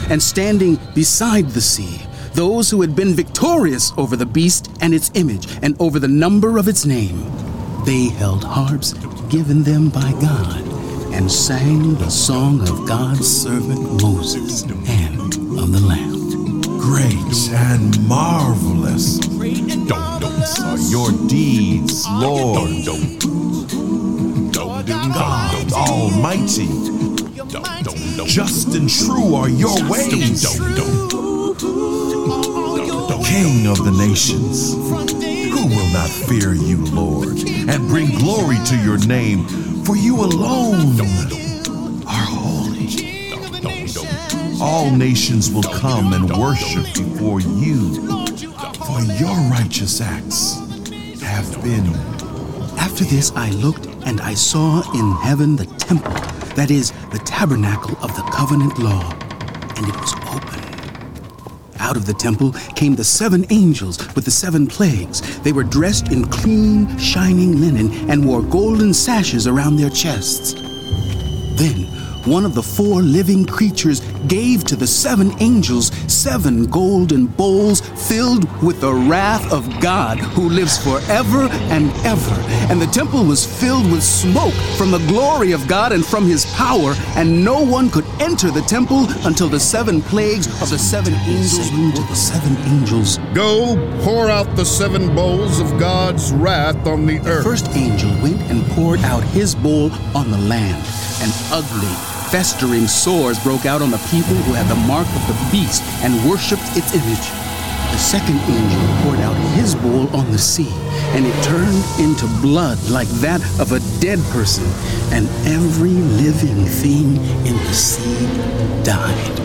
Speaker 14: And standing beside the sea, those who had been victorious over the beast and its image, and over the number of its name. They held harps given them by God and sang the song of God's servant Moses and of the Lamb.
Speaker 13: Great and marvelous are your deeds, Lord. God Almighty. Just and true are your ways. King of the nations. Who will not fear you, Lord, and bring glory to your name? For you alone are holy. All nations will come and worship before you, for your righteous acts have been.
Speaker 14: After this, I looked and I saw in heaven the temple, that is, the tabernacle of the covenant law, Out of the temple came the seven angels with the seven plagues. They were dressed in clean, shining linen and wore golden sashes around their chests. Then one of the four living creatures gave to the seven angels seven golden bowls filled with the wrath of God who lives forever and ever. And the temple was filled with smoke from the glory of God and from his power, and no one could enter the temple until the seven plagues of the seven angels went to the seven angels.
Speaker 19: Go pour out the seven bowls of God's wrath on the earth.
Speaker 14: The first angel went and poured out his bowl on the land, and ugly, festering sores broke out on the people who had the mark of the beast and worshipped its image. The second angel poured out his bowl on the sea, and it turned into blood like that of a dead person, and every living thing in the sea died.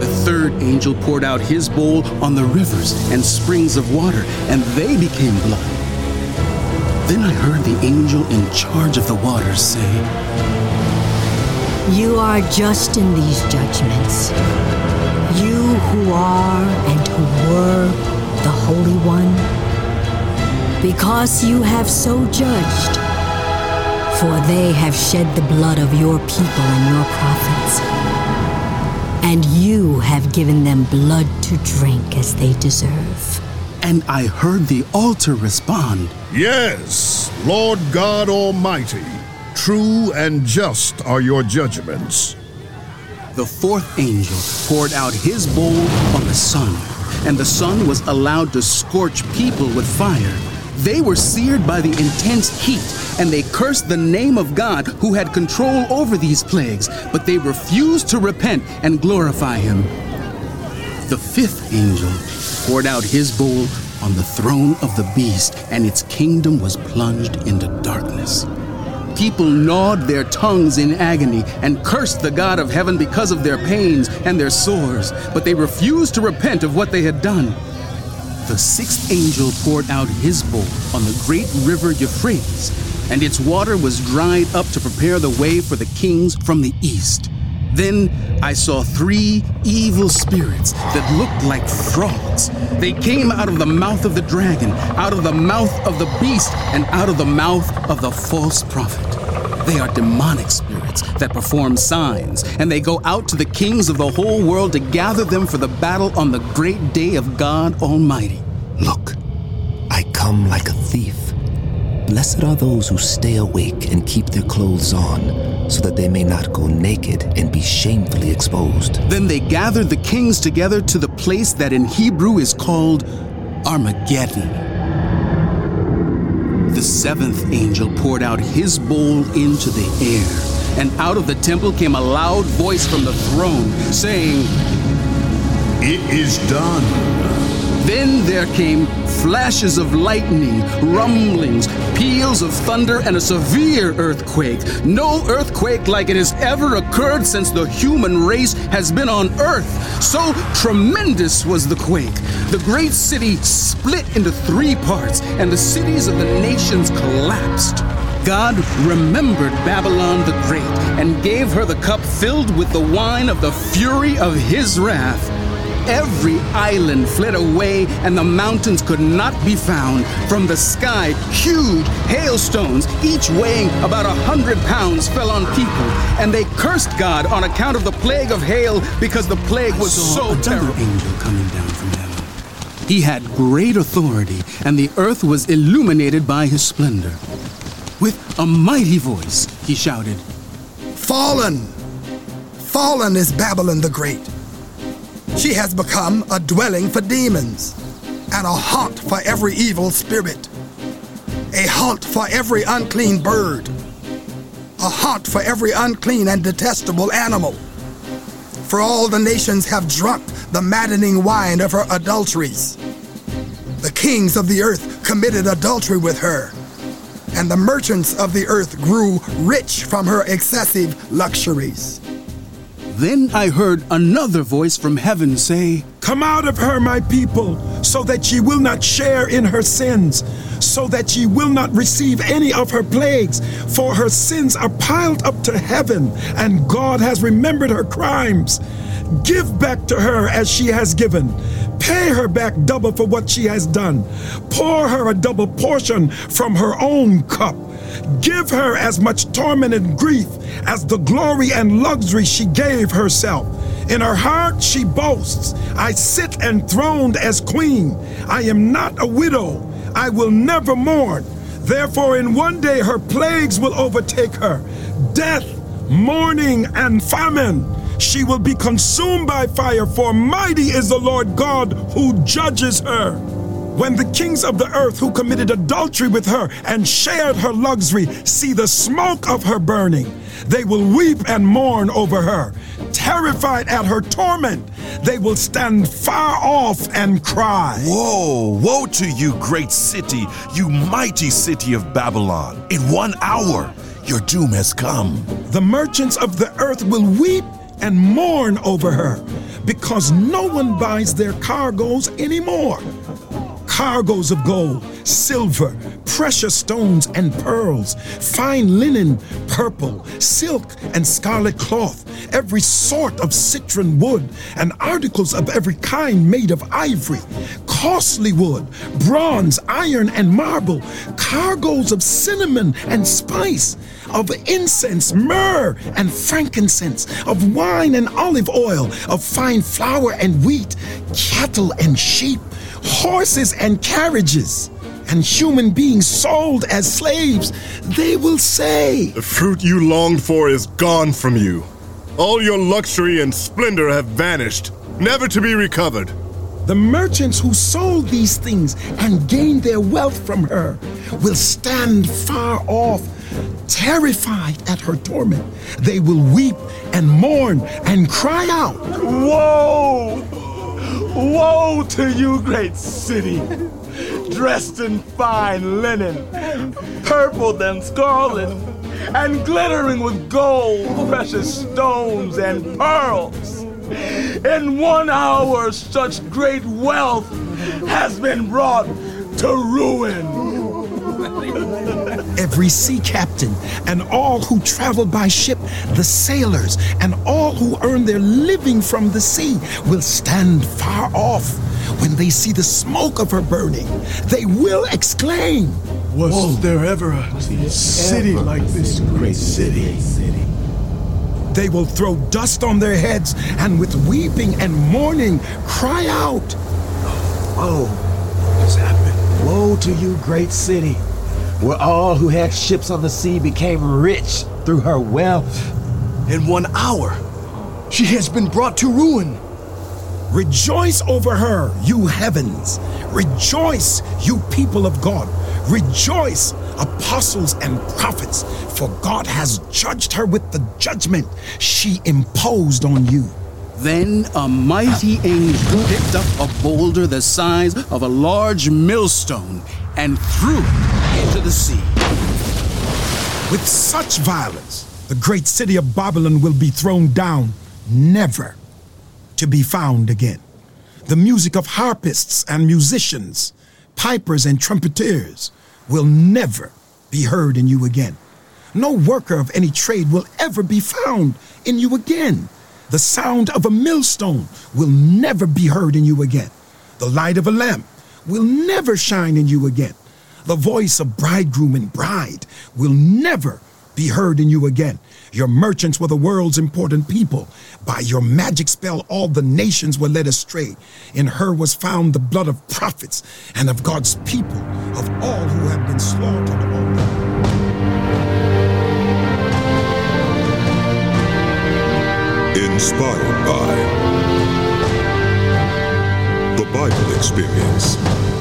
Speaker 14: The third angel poured out his bowl on the rivers and springs of water, and they became blood. Then I heard the angel in charge of the waters say,
Speaker 25: You are just in these judgments. You who are and who were the Holy One, because you have so judged, for they have shed the blood of your people and your prophets, and you have given them blood to drink as they deserve.
Speaker 14: And I heard the altar respond,
Speaker 19: Yes, Lord God Almighty, true and just are your judgments.
Speaker 14: The fourth angel poured out his bowl on the sun, and the sun was allowed to scorch people with fire. They were seared by the intense heat, and they cursed the name of God who had control over these plagues, but they refused to repent and glorify him. The fifth angel poured out his bowl on the throne of the beast, and its kingdom was plunged into darkness. People gnawed their tongues in agony and cursed the God of heaven because of their pains and their sores, but they refused to repent of what they had done. The sixth angel poured out his bowl on the great river Euphrates, and its water was dried up to prepare the way for the kings from the east. Then I saw three evil spirits that looked like frogs. They came out of the mouth of the dragon, out of the mouth of the beast, and out of the mouth of the false prophet. They are demonic spirits that perform signs, and they go out to the kings of the whole world to gather them for the battle on the great day of God Almighty.
Speaker 26: Look, I come like a thief. Blessed are those who stay awake and keep their clothes on, so that they may not go naked and be shamefully exposed.
Speaker 14: Then they gathered the kings together to the place that in Hebrew is called Armageddon. The seventh angel poured out his bowl into the air, and out of the temple came a loud voice from the throne, saying,
Speaker 19: It is done.
Speaker 14: Then there came flashes of lightning, rumblings, peals of thunder, and a severe earthquake. No earthquake like it has ever occurred since the human race has been on earth. So tremendous was the quake. The great city split into three parts, and the cities of the nations collapsed. God remembered Babylon the Great and gave her the cup filled with the wine of the fury of his wrath. Every island fled away, and the mountains could not be found. From the sky, huge hailstones, each weighing about a hundred pounds, fell on people, and they cursed God on account of the plague of hail because the plague was so another terrible. angel coming down from heaven. He had great authority, and the earth was illuminated by his splendor. With a mighty voice, he shouted,
Speaker 27: Fallen! Fallen is Babylon the Great. She has become a dwelling for demons and a haunt for every evil spirit, a haunt for every unclean bird, a haunt for every unclean and detestable animal. For all the nations have drunk the maddening wine of her adulteries. The kings of the earth committed adultery with her, and the merchants of the earth grew rich from her excessive luxuries.
Speaker 14: Then I heard another voice from heaven say,
Speaker 18: Come out of her, my people, so that ye will not share in her sins, so that ye will not receive any of her plagues. For her sins are piled up to heaven, and God has remembered her crimes. Give back to her as she has given. Pay her back double for what she has done. Pour her a double portion from her own cup. Give her as much torment and grief as the glory and luxury she gave herself. In her heart she boasts, I sit enthroned as queen. I am not a widow. I will never mourn. Therefore, in one day her plagues will overtake her death, mourning, and famine. She will be consumed by fire, for mighty is the Lord God who judges her. When the kings of the earth who committed adultery with her and shared her luxury see the smoke of her burning, they will weep and mourn over her. Terrified at her torment, they will stand far off and cry.
Speaker 13: Woe, woe to you, great city, you mighty city of Babylon. In one hour, your doom has come.
Speaker 18: The merchants of the earth will weep and mourn over her because no one buys their cargoes anymore cargoes of gold, silver, precious stones and pearls, fine linen, purple, silk and scarlet cloth, every sort of citron wood, and articles of every kind made of ivory, costly wood, bronze, iron, and marble, cargoes of cinnamon and spice, of incense, myrrh, and frankincense, of wine and olive oil, of fine flour and wheat, cattle and sheep horses and carriages, and human beings sold as slaves, they will say,
Speaker 28: The fruit you longed for is gone from you. All your luxury and splendor have vanished, never to be recovered.
Speaker 18: The merchants who sold these things and gained their wealth from her will stand far off, terrified at her torment. They will weep and mourn and cry out,
Speaker 29: Woe! Woe to you, great city, dressed in fine linen, purple and scarlet, and glittering with gold, precious stones, and pearls. In one hour, such great wealth has been brought to ruin.
Speaker 18: Every sea captain and all who travel by ship, the sailors and all who earn their living from the sea will stand far off. When they see the smoke of her burning, they will exclaim,
Speaker 29: Was Whoa. there ever a city like this great city? city?
Speaker 18: They will throw dust on their heads and with weeping and mourning cry out, oh,
Speaker 29: Woe! What's happened? Woe to you, great city! Where all who had ships on the sea became rich through her wealth. In one hour, she has been brought to ruin.
Speaker 18: Rejoice over her, you heavens. Rejoice, you people of God. Rejoice, apostles and prophets, for God has judged her with the judgment she imposed on you.
Speaker 14: Then a mighty angel picked up a boulder the size of a large millstone and threw it into the sea.
Speaker 18: With such violence, the great city of Babylon will be thrown down, never to be found again. The music of harpists and musicians, pipers and trumpeters will never be heard in you again. No worker of any trade will ever be found in you again. The sound of a millstone will never be heard in you again. The light of a lamp will never shine in you again. The voice of bridegroom and bride will never be heard in you again. Your merchants were the world's important people. By your magic spell, all the nations were led astray. In her was found the blood of prophets and of God's people, of all who have been slaughtered.
Speaker 30: Inspired by the Bible Experience.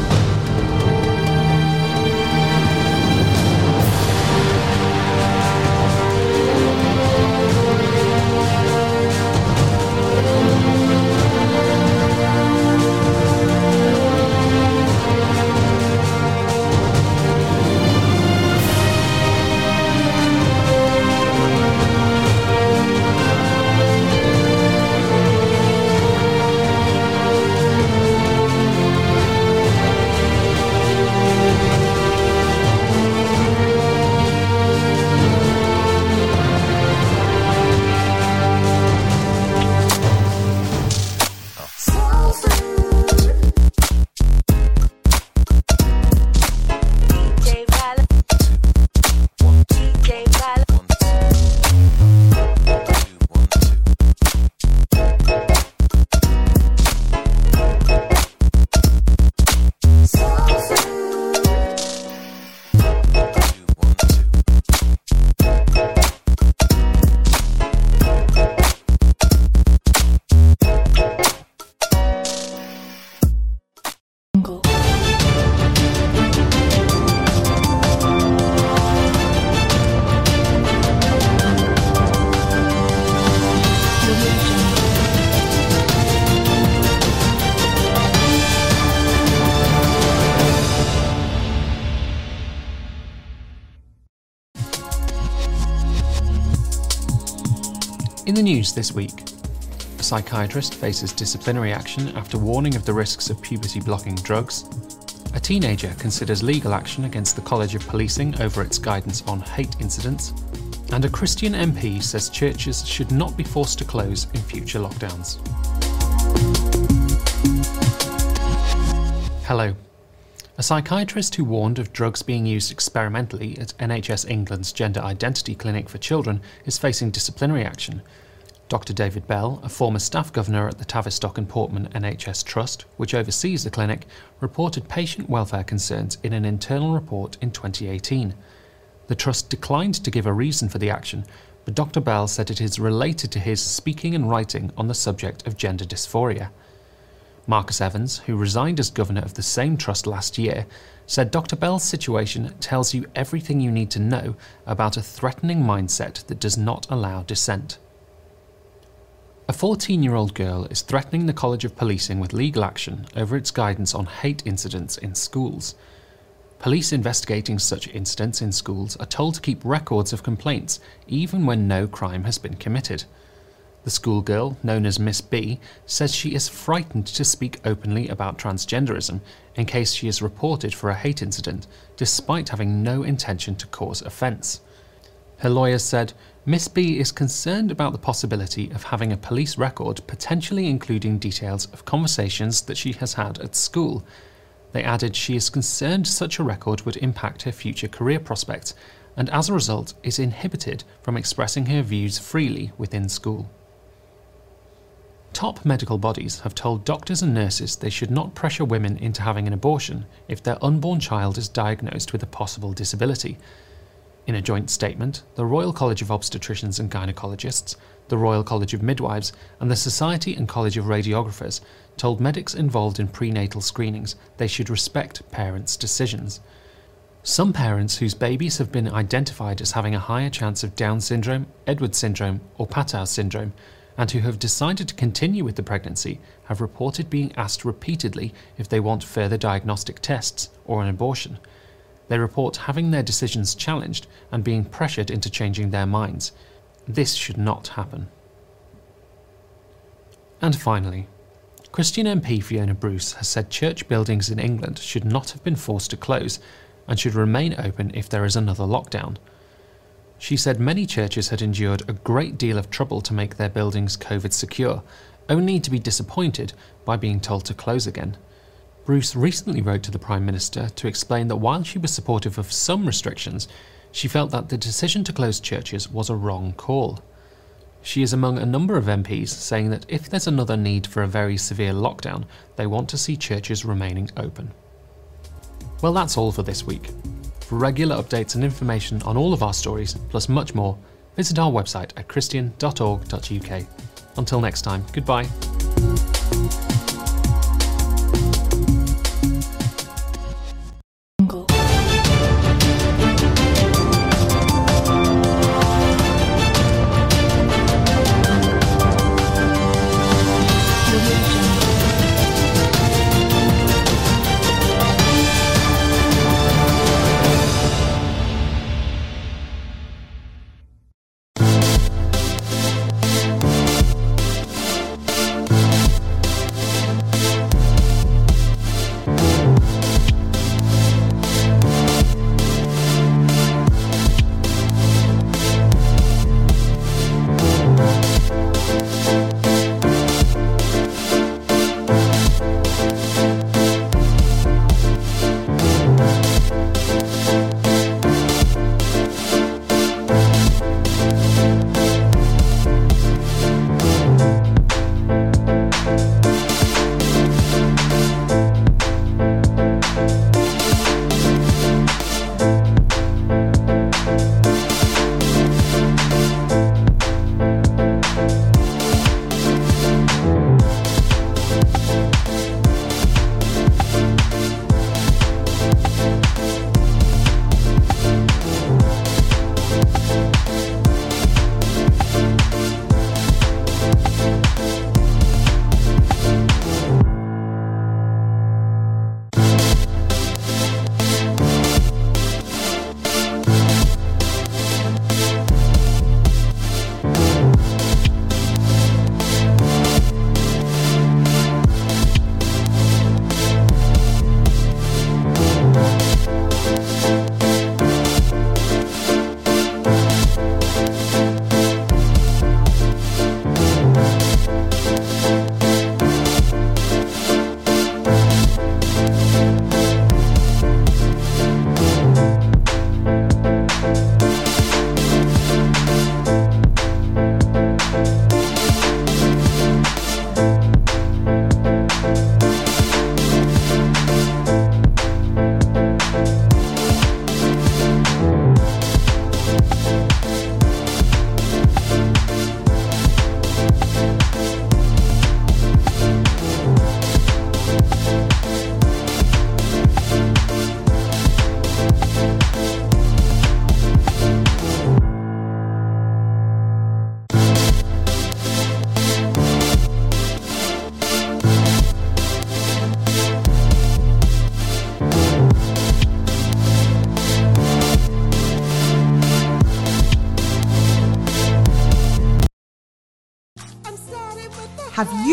Speaker 1: This week, a psychiatrist faces disciplinary action after warning of the risks of puberty blocking drugs. A teenager considers legal action against the College of Policing over its guidance on hate incidents. And a Christian MP says churches should not be forced to close in future lockdowns. Hello. A psychiatrist who warned of drugs being used experimentally at NHS England's Gender Identity Clinic for Children is facing disciplinary action. Dr. David Bell, a former staff governor at the Tavistock and Portman NHS Trust, which oversees the clinic, reported patient welfare concerns in an internal report in 2018. The Trust declined to give a reason for the action, but Dr. Bell said it is related to his speaking and writing on the subject of gender dysphoria. Marcus Evans, who resigned as governor of the same trust last year, said Dr. Bell's situation tells you everything you need to know about a threatening mindset that does not allow dissent. A 14 year old girl is threatening the College of Policing with legal action over its guidance on hate incidents in schools. Police investigating such incidents in schools are told to keep records of complaints even when no crime has been committed. The schoolgirl, known as Miss B, says she is frightened to speak openly about transgenderism in case she is reported for a hate incident, despite having no intention to cause offence. Her lawyer said Miss B is concerned about the possibility of having a police record potentially including details of conversations that she has had at school. They added she is concerned such a record would impact her future career prospects and as a result is inhibited from expressing her views freely within school. Top medical bodies have told doctors and nurses they should not pressure women into having an abortion if their unborn child is diagnosed with a possible disability. In a joint statement, the Royal College of Obstetricians and Gynecologists, the Royal College of Midwives, and the Society and College of Radiographers told medics involved in prenatal screenings they should respect parents' decisions. Some parents whose babies have been identified as having a higher chance of Down syndrome, Edwards syndrome, or Patau syndrome and who have decided to continue with the pregnancy have reported being asked repeatedly if they want further diagnostic tests or an abortion. They report having their decisions challenged and being pressured into changing their minds. This should not happen. And finally, Christian MP Fiona Bruce has said church buildings in England should not have been forced to close and should remain open if there is another lockdown. She said many churches had endured a great deal of trouble to make their buildings COVID secure, only to be disappointed by being told to close again. Bruce recently wrote to the Prime Minister to explain that while she was supportive of some restrictions, she felt that the decision to close churches was a wrong call. She is among a number of MPs saying that if there's another need for a very severe lockdown, they want to see churches remaining open. Well, that's all for this week. For regular updates and information on all of our stories, plus much more, visit our website at christian.org.uk. Until next time, goodbye.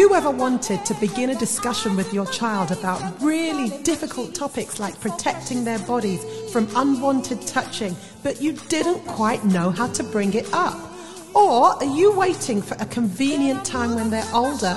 Speaker 31: You ever wanted to begin a discussion with your child about really difficult topics like protecting their bodies from unwanted touching, but you didn't quite know how to bring it up? Or are you waiting for a convenient time when they're older?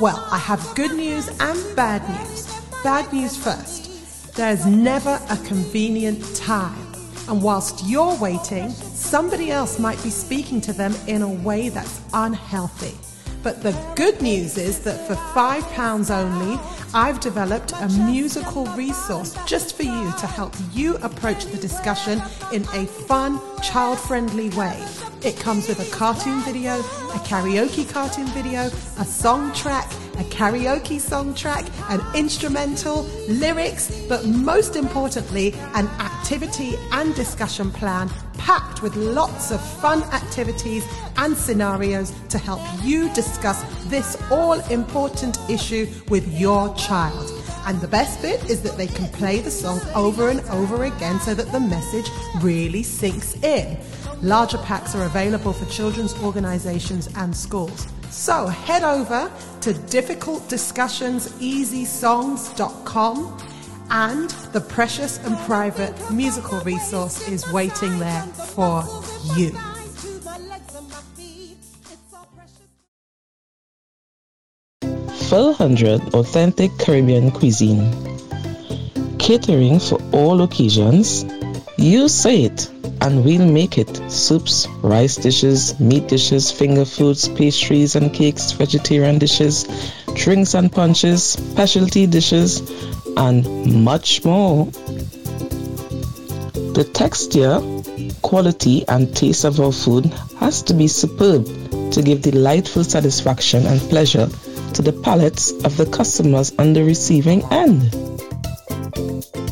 Speaker 31: Well, I have good news and bad news. Bad news first. There's never a convenient time. And whilst you're waiting, somebody else might be speaking to them in a way that's unhealthy. But the good news is that for £5 only, I've developed a musical resource just for you to help you approach the discussion in a fun, child friendly way. It comes with a cartoon video, a karaoke cartoon video, a song track, a karaoke song track, an instrumental, lyrics, but most importantly, an activity and discussion plan packed with lots of fun activities and scenarios to help you discuss this all important issue with your child. And the best bit is that they can play the song over and over again so that the message really sinks in. Larger packs are available for children's organizations and schools. So head over to difficultdiscussionseasysongs.com and the precious and private musical resource is waiting there for you.
Speaker 32: Full 100 Authentic Caribbean Cuisine. Catering for all occasions. You say it and we'll make it. Soups, rice dishes, meat dishes, finger foods, pastries and cakes, vegetarian dishes, drinks and punches, specialty dishes, and much more. The texture, quality, and taste of our food has to be superb to give delightful satisfaction and pleasure to the palates of the customers on the receiving end.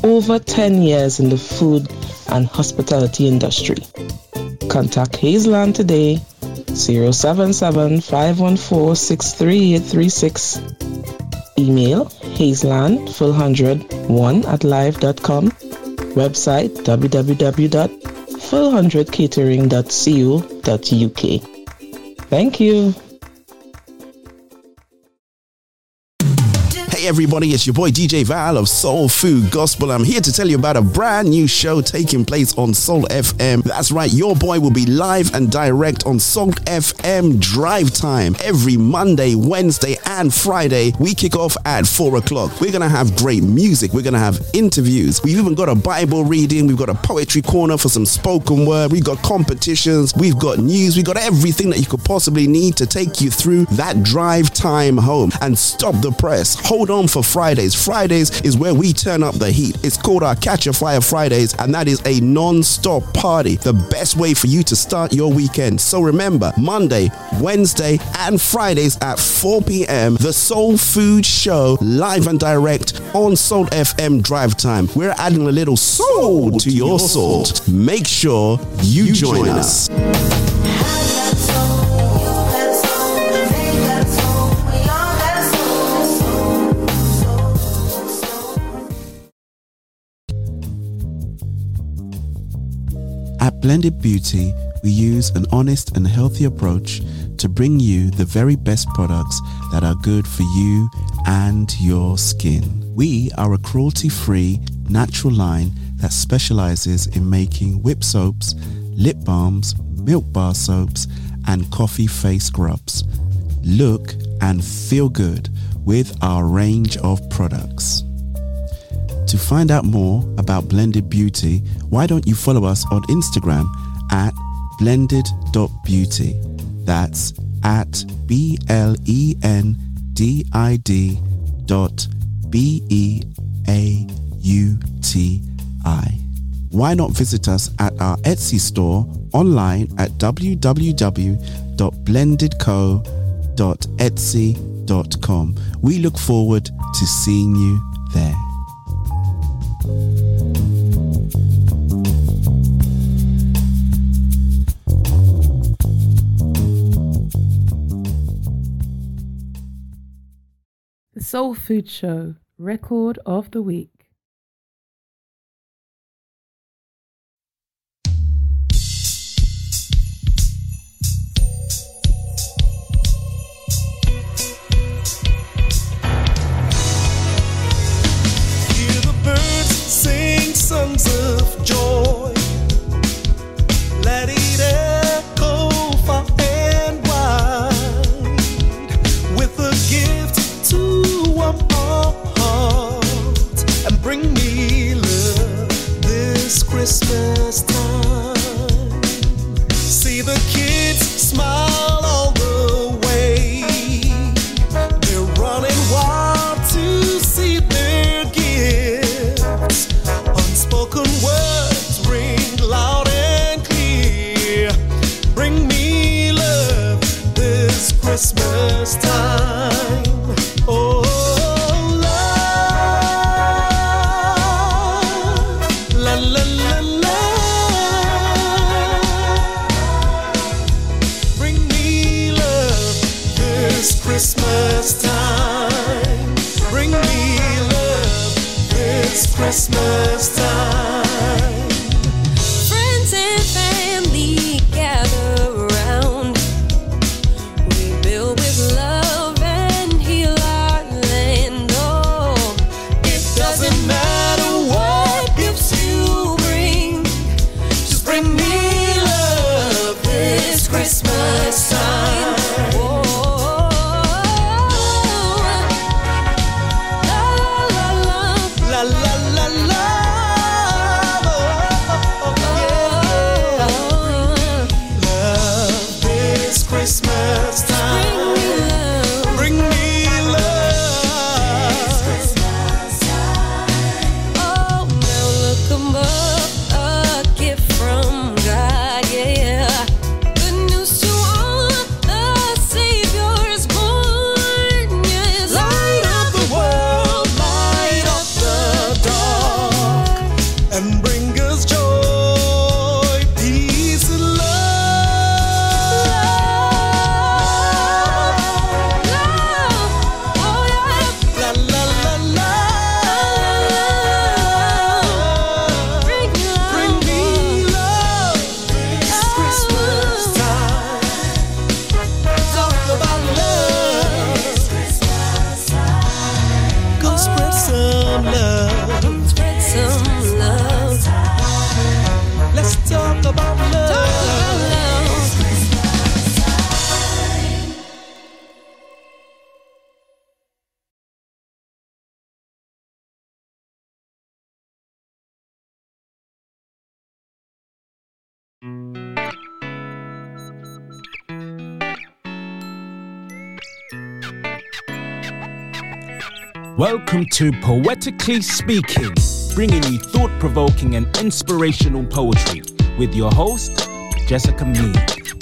Speaker 32: Over 10 years in the food and hospitality industry. Contact Hazeland today 077 514 63836. Email hazelandfull100 at live.com. Website www.full100catering.co.uk. Thank you.
Speaker 2: Everybody, it's your boy DJ Val of Soul Food Gospel. I'm here to tell you about a brand new show taking place on Salt FM. That's right, your boy will be live and direct on Salt FM Drive Time every Monday, Wednesday, and Friday. We kick off at 4 o'clock. We're going to have great music, we're going to have interviews. We've even got a Bible reading, we've got a poetry corner for some spoken word, we've got competitions, we've got news, we've got everything that you could possibly need to take you through that drive time home. And stop the press. Hold on for Fridays. Fridays is where we turn up the heat. It's called our Catch a Fire Fridays, and that is a non stop party. The best way for you to start your weekend. So remember, Monday, Wednesday, and Fridays at 4 p.m., the Soul Food Show, live and direct on Salt FM Drive Time. We're adding a little soul to your salt. Make sure you join us. At Blended Beauty, we use an honest and healthy approach to bring you the very best products that are good for you and your skin. We are a cruelty-free, natural line that specializes in making whip soaps, lip balms, milk bar soaps, and coffee face scrubs. Look and feel good with our range of products. To find out more about Blended Beauty, why don't you follow us on Instagram at blended.beauty. That's at B L E N D I D dot B E A U T I. Why not visit us at our Etsy store online at www.blendedco.etsy.com. We look forward to seeing you there.
Speaker 33: The Soul Food Show Record of the Week.
Speaker 34: Christmas time.
Speaker 35: See the kids smile all the way. They're running wild to see their gifts.
Speaker 34: Unspoken words ring loud and clear. Bring me love this Christmas Christmas and bring
Speaker 36: Welcome to Poetically Speaking, bringing you thought provoking and inspirational poetry with your host, Jessica Mead.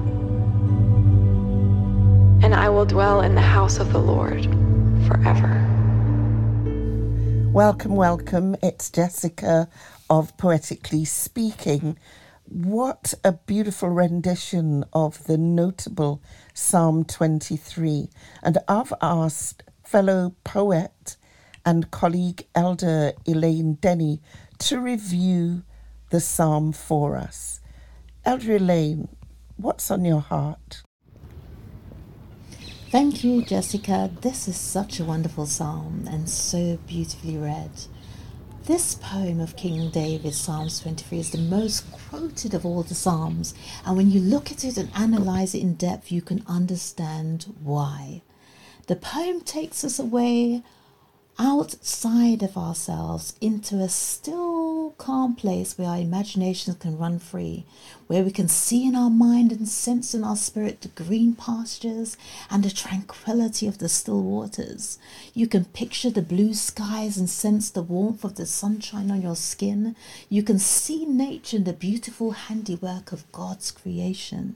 Speaker 37: I will dwell in the house of the Lord forever.
Speaker 38: Welcome, welcome. It's Jessica of Poetically Speaking. What a beautiful rendition of the notable Psalm 23. And I've asked fellow poet and colleague Elder Elaine Denny to review the psalm for us. Elder Elaine, what's on your heart?
Speaker 39: Thank you, Jessica. This is such a wonderful psalm and so beautifully read. This poem of King David, Psalms 23, is the most quoted of all the psalms, and when you look at it and analyze it in depth, you can understand why. The poem takes us away outside of ourselves into a still calm place where our imaginations can run free, where we can see in our mind and sense in our spirit the green pastures and the tranquility of the still waters. You can picture the blue skies and sense the warmth of the sunshine on your skin. You can see nature and the beautiful handiwork of God's creation.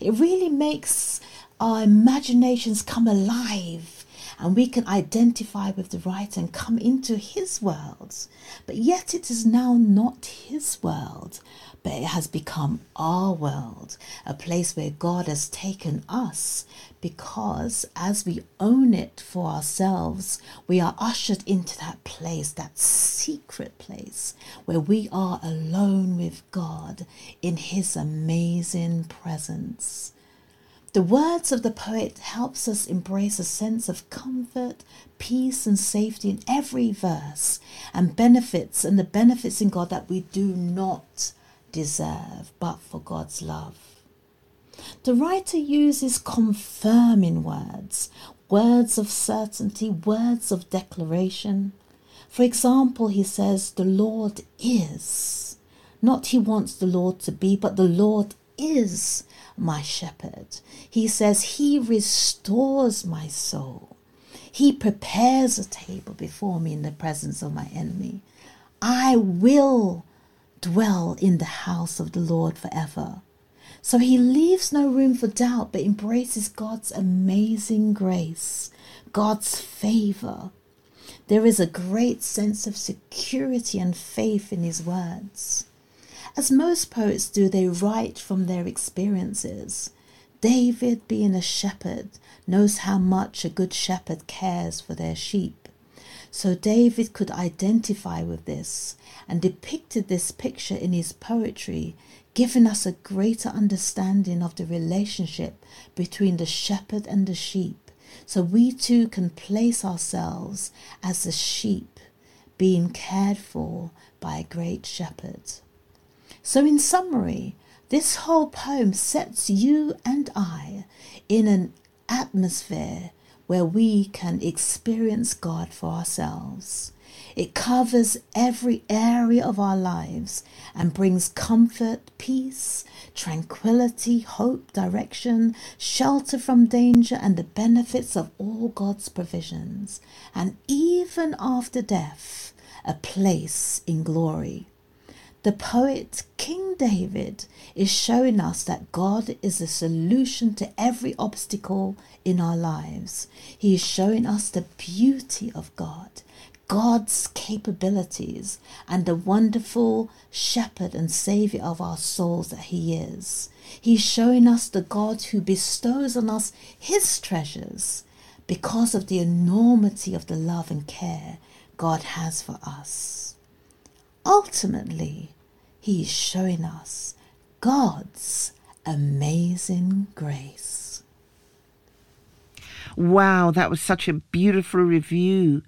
Speaker 39: It really makes our imaginations come alive and we can identify with the writer and come into his world. But yet it is now not his world, but it has become our world, a place where God has taken us because as we own it for ourselves, we are ushered into that place, that secret place where we are alone with God in his amazing presence. The words of the poet helps us embrace a sense of comfort, peace and safety in every verse and benefits and the benefits in God that we do not deserve but for God's love. The writer uses confirming words, words of certainty, words of declaration. For example, he says, The Lord is. Not he wants the Lord to be, but the Lord is my shepherd. He says, He restores my soul. He prepares a table before me in the presence of my enemy. I will dwell in the house of the Lord forever. So he leaves no room for doubt, but embraces God's amazing grace, God's favor. There is a great sense of security and faith in his words. As most poets do, they write from their experiences. David, being a shepherd, knows how much a good shepherd cares for their sheep. So David could identify with this and depicted this picture in his poetry, giving us a greater understanding of the relationship between the shepherd and the sheep. So we too can place ourselves as the sheep being cared for by a great shepherd. So, in summary, this whole poem sets you and I in an atmosphere where we can experience God for ourselves. It covers every area of our lives and brings comfort, peace, tranquility, hope, direction, shelter from danger, and the benefits of all God's provisions. And even after death, a place in glory. The poet King David is showing us that God is the solution to every obstacle in our lives. He is showing us the beauty of God, God's capabilities, and the wonderful shepherd and savior of our souls that He is. He's showing us the God who bestows on us His treasures because of the enormity of the love and care God has for us. Ultimately, He is showing us God's amazing grace.
Speaker 38: Wow, that was such a beautiful review.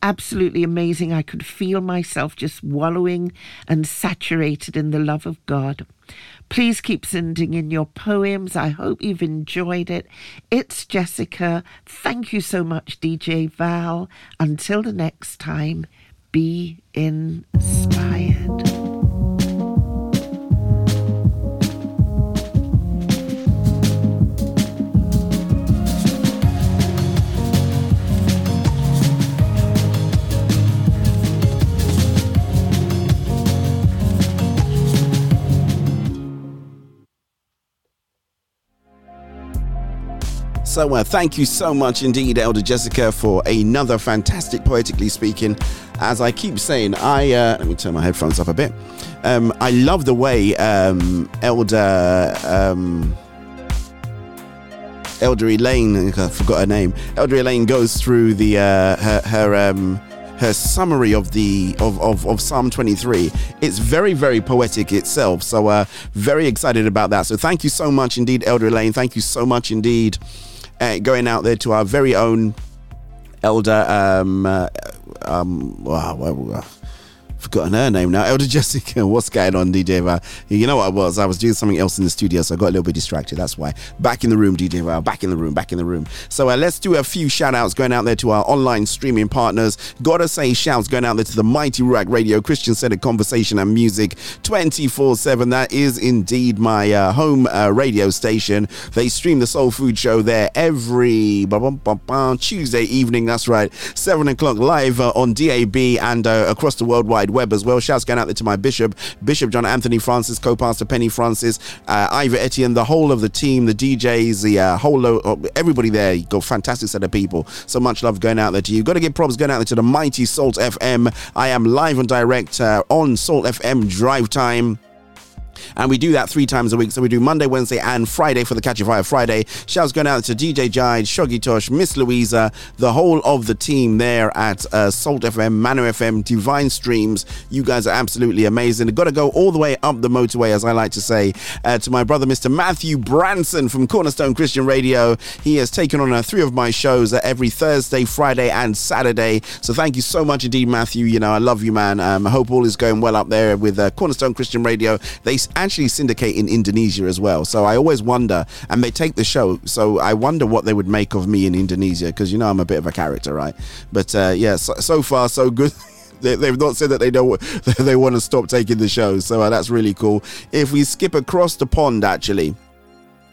Speaker 38: Absolutely amazing. I could feel myself just wallowing and saturated in the love of God. Please keep sending in your poems. I hope you've enjoyed it. It's Jessica. Thank you so much, DJ Val. Until the next time, be inspired.
Speaker 2: So, uh, thank you so much indeed, Elder Jessica, for another fantastic poetically speaking. As I keep saying, I uh, let me turn my headphones up a bit. Um, I love the way um, Elder um, Elder Elaine, I forgot her name. Elder Elaine goes through the uh, her her um, her summary of the of, of, of Psalm 23. It's very very poetic itself. So uh, very excited about that. So thank you so much indeed, Elder Elaine. Thank you so much indeed. Uh, going out there to our very own elder um uh, um wow, wow, forgotten her name now. Elder Jessica, what's going on, DJ Val? You know what I was? I was doing something else in the studio, so I got a little bit distracted. That's why. Back in the room, DJ Val. Back in the room. Back in the room. So uh, let's do a few shout outs going out there to our online streaming partners. Gotta say, shouts going out there to the Mighty Ruach Radio, Christian Centered Conversation and Music 24 7. That is indeed my uh, home uh, radio station. They stream the Soul Food Show there every Tuesday evening. That's right. 7 o'clock live uh, on DAB and uh, across the World Web as well. Shouts going out there to my bishop, Bishop John Anthony Francis, co-pastor Penny Francis, uh, Ivor Etienne, the whole of the team, the DJs, the uh, whole lo- everybody there. You got fantastic set of people. So much love going out there to you. Got to give props going out there to the mighty Salt FM. I am live and direct uh, on Salt FM Drive Time. And we do that three times a week. So we do Monday, Wednesday, and Friday for the Catch Fire Friday. Shouts going out to DJ Jide, Shoggy Tosh, Miss Louisa, the whole of the team there at uh, Salt FM, Manor FM, Divine Streams. You guys are absolutely amazing. Got to go all the way up the motorway, as I like to say, uh, to my brother, Mr. Matthew Branson from Cornerstone Christian Radio. He has taken on uh, three of my shows uh, every Thursday, Friday, and Saturday. So thank you so much indeed, Matthew. You know, I love you, man. Um, I hope all is going well up there with uh, Cornerstone Christian Radio. They actually syndicate in Indonesia as well. So I always wonder, and they take the show. So I wonder what they would make of me in Indonesia because you know I'm a bit of a character, right? But uh, yeah, so, so far so good. They, they've not said that they don't they want to stop taking the show, so uh, that's really cool. If we skip across the pond, actually.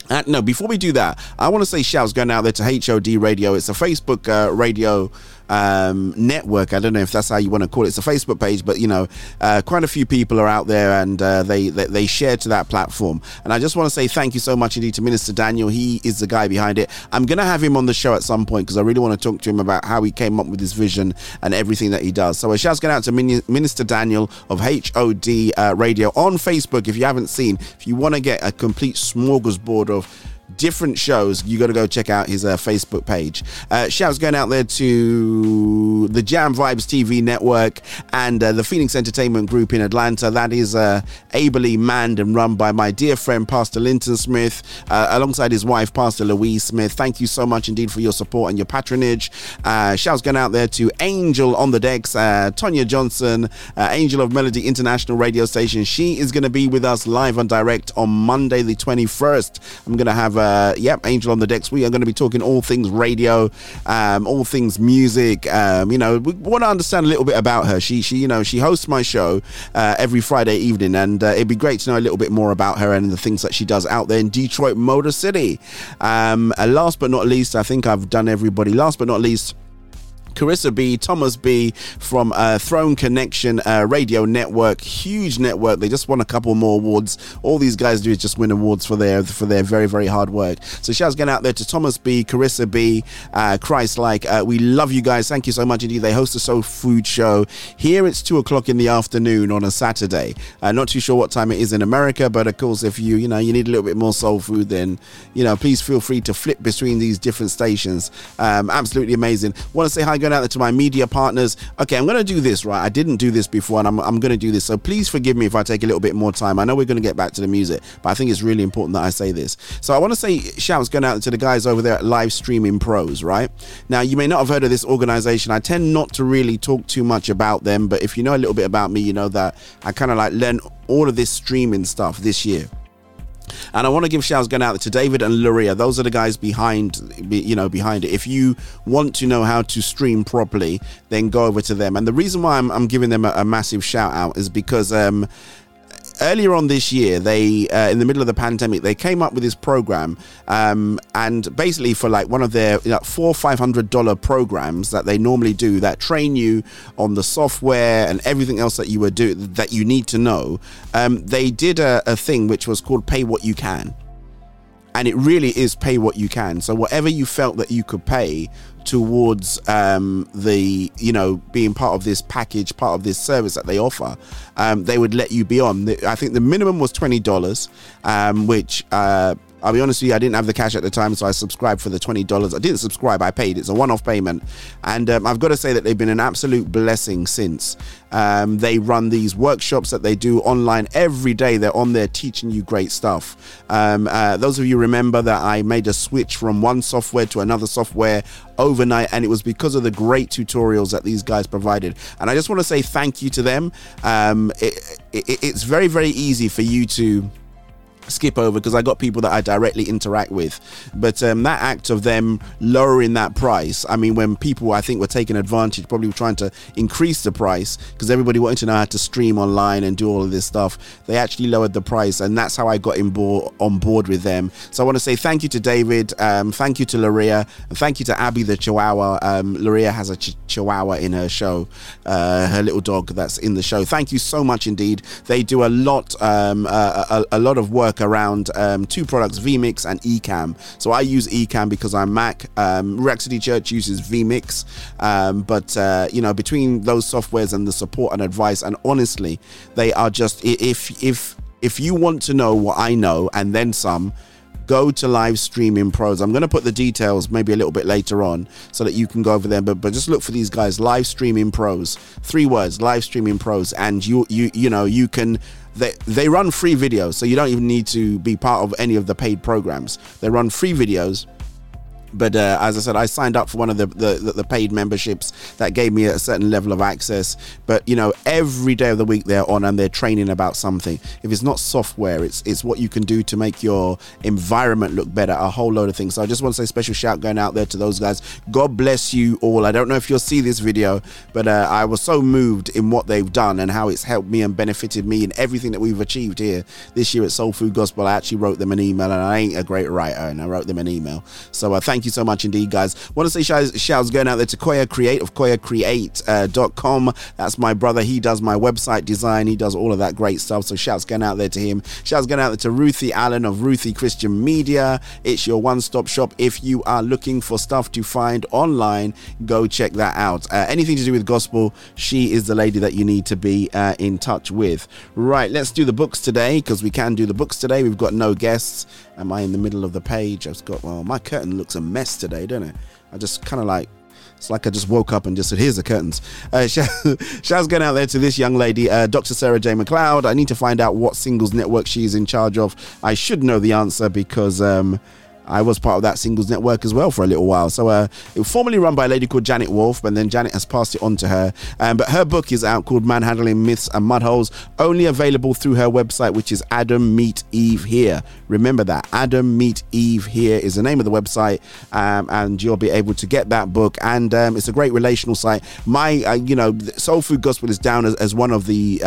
Speaker 2: Uh, no, before we do that, I want to say shouts going out there to HOD Radio. It's a Facebook uh, radio um, network. I don't know if that's how you want to call it. It's a Facebook page, but you know, uh, quite a few people are out there and uh, they, they they share to that platform. And I just want to say thank you so much indeed to Minister Daniel. He is the guy behind it. I'm gonna have him on the show at some point because I really want to talk to him about how he came up with his vision and everything that he does. So a going out to Min- Minister Daniel of HOD uh, Radio on Facebook. If you haven't seen, if you want to get a complete smorgasbord of different shows, you got to go check out his uh, Facebook page. Uh, shouts going out there to the Jam Vibes TV network and uh, the Phoenix Entertainment Group in Atlanta. That is uh, ably manned and run by my dear friend Pastor Linton Smith, uh, alongside his wife Pastor Louise Smith. Thank you so much indeed for your support and your patronage. Uh, shouts going out there to Angel on the decks, Tonya Johnson, Angel of Melody International Radio Station. She is going to be with us live and direct on Monday the 21st. I'm going to have uh, yep, Angel on the decks. We are going to be talking all things radio, um, all things music. Um, you know, we want to understand a little bit about her. She, she, you know, she hosts my show uh, every Friday evening, and uh, it'd be great to know a little bit more about her and the things that she does out there in Detroit, Motor City. Um, and last but not least, I think I've done everybody. Last but not least. Carissa B, Thomas B from uh, Throne Connection uh, Radio Network, huge network. They just won a couple more awards. All these guys do is just win awards for their for their very very hard work. So shouts going out there to Thomas B, Carissa B, uh, Christ like. Uh, we love you guys. Thank you so much indeed. They host a soul food show here. It's two o'clock in the afternoon on a Saturday. Uh, not too sure what time it is in America, but of course, if you you know you need a little bit more soul food, then you know please feel free to flip between these different stations. Um, absolutely amazing. Want to say hi going out there to my media partners. Okay, I'm going to do this, right? I didn't do this before and I'm, I'm going to do this. So please forgive me if I take a little bit more time. I know we're going to get back to the music, but I think it's really important that I say this. So I want to say shouts going out to the guys over there at Live Streaming Pros, right? Now, you may not have heard of this organization. I tend not to really talk too much about them, but if you know a little bit about me, you know that I kind of like learn all of this streaming stuff this year. And I want to give shouts going out to David and Luria. Those are the guys behind, you know, behind it. If you want to know how to stream properly, then go over to them. And the reason why I'm, I'm giving them a, a massive shout out is because um, earlier on this year, they uh, in the middle of the pandemic, they came up with this program, um, and basically for like one of their you know, four five hundred dollar programs that they normally do that train you on the software and everything else that you would do that you need to know. Um, they did a, a thing which was called Pay What You Can and it really is pay what you can. So whatever you felt that you could pay towards um, the you know being part of this package, part of this service that they offer, um, they would let you be on. I think the minimum was twenty dollars, um, which. Uh, I'll be honest with you, I didn't have the cash at the time, so I subscribed for the $20. I didn't subscribe, I paid. It's a one off payment. And um, I've got to say that they've been an absolute blessing since. Um, they run these workshops that they do online every day. They're on there teaching you great stuff. Um, uh, those of you remember that I made a switch from one software to another software overnight, and it was because of the great tutorials that these guys provided. And I just want to say thank you to them. Um, it, it, it's very, very easy for you to skip over because I got people that I directly interact with. But um, that act of them lowering that price, I mean, when people I think were taking advantage, probably trying to increase the price because everybody wanted to know how to stream online and do all of this stuff, they actually lowered the price, and that's how I got in on board with them. So I want to say thank you to David, um, thank you to Luria, and thank you to Abby the Chihuahua. Um, Luria has a ch- Chihuahua in her show, uh, her little dog that's in the show. Thank you so much indeed. They do a lot, um, uh, a, a lot of work around um, two products, vMix and Ecamm. So I use Ecamm because I'm Mac. Um, Church uses vMix, um, but uh, you know between those softwares and the support and advice, and honestly, they are just if if if you want to know what I know and then some. Go to live streaming pros. I'm going to put the details maybe a little bit later on so that you can go over there. But but just look for these guys, live streaming pros. Three words, live streaming pros, and you you you know you can they they run free videos, so you don't even need to be part of any of the paid programs. They run free videos. But uh, as I said, I signed up for one of the, the the paid memberships that gave me a certain level of access. But you know, every day of the week they're on and they're training about something. If it's not software, it's it's what you can do to make your environment look better. A whole load of things. So I just want to say special shout going out there to those guys. God bless you all. I don't know if you'll see this video, but uh, I was so moved in what they've done and how it's helped me and benefited me in everything that we've achieved here this year at Soul Food Gospel. I actually wrote them an email, and I ain't a great writer, and I wrote them an email. So uh, thank you so much indeed, guys. Want to say shouts, shouts going out there to Koya Create of KoyaCreate.com. That's my brother. He does my website design. He does all of that great stuff. So shouts going out there to him. Shouts going out there to Ruthie Allen of Ruthie Christian Media. It's your one-stop shop. If you are looking for stuff to find online, go check that out. Uh, anything to do with gospel, she is the lady that you need to be uh, in touch with. Right, let's do the books today because we can do the books today. We've got no guests. Am I in the middle of the page? I've got well, my curtain looks a mess today, don't it? I just kind of like it's like I just woke up and just said, "Here's the curtains." Uh, shouts going out there to this young lady, uh, Dr. Sarah J. McLeod. I need to find out what singles network she is in charge of. I should know the answer because um, I was part of that singles network as well for a little while. So uh, it was formerly run by a lady called Janet Wolf, but then Janet has passed it on to her. Um, but her book is out called Manhandling Myths and Mudholes, only available through her website, which is Adam Meet Eve Here. Remember that Adam Meet Eve Here is the name of the website, um, and you'll be able to get that book. And um, it's a great relational site. My, uh, you know, Soul Food Gospel is down as, as one of the.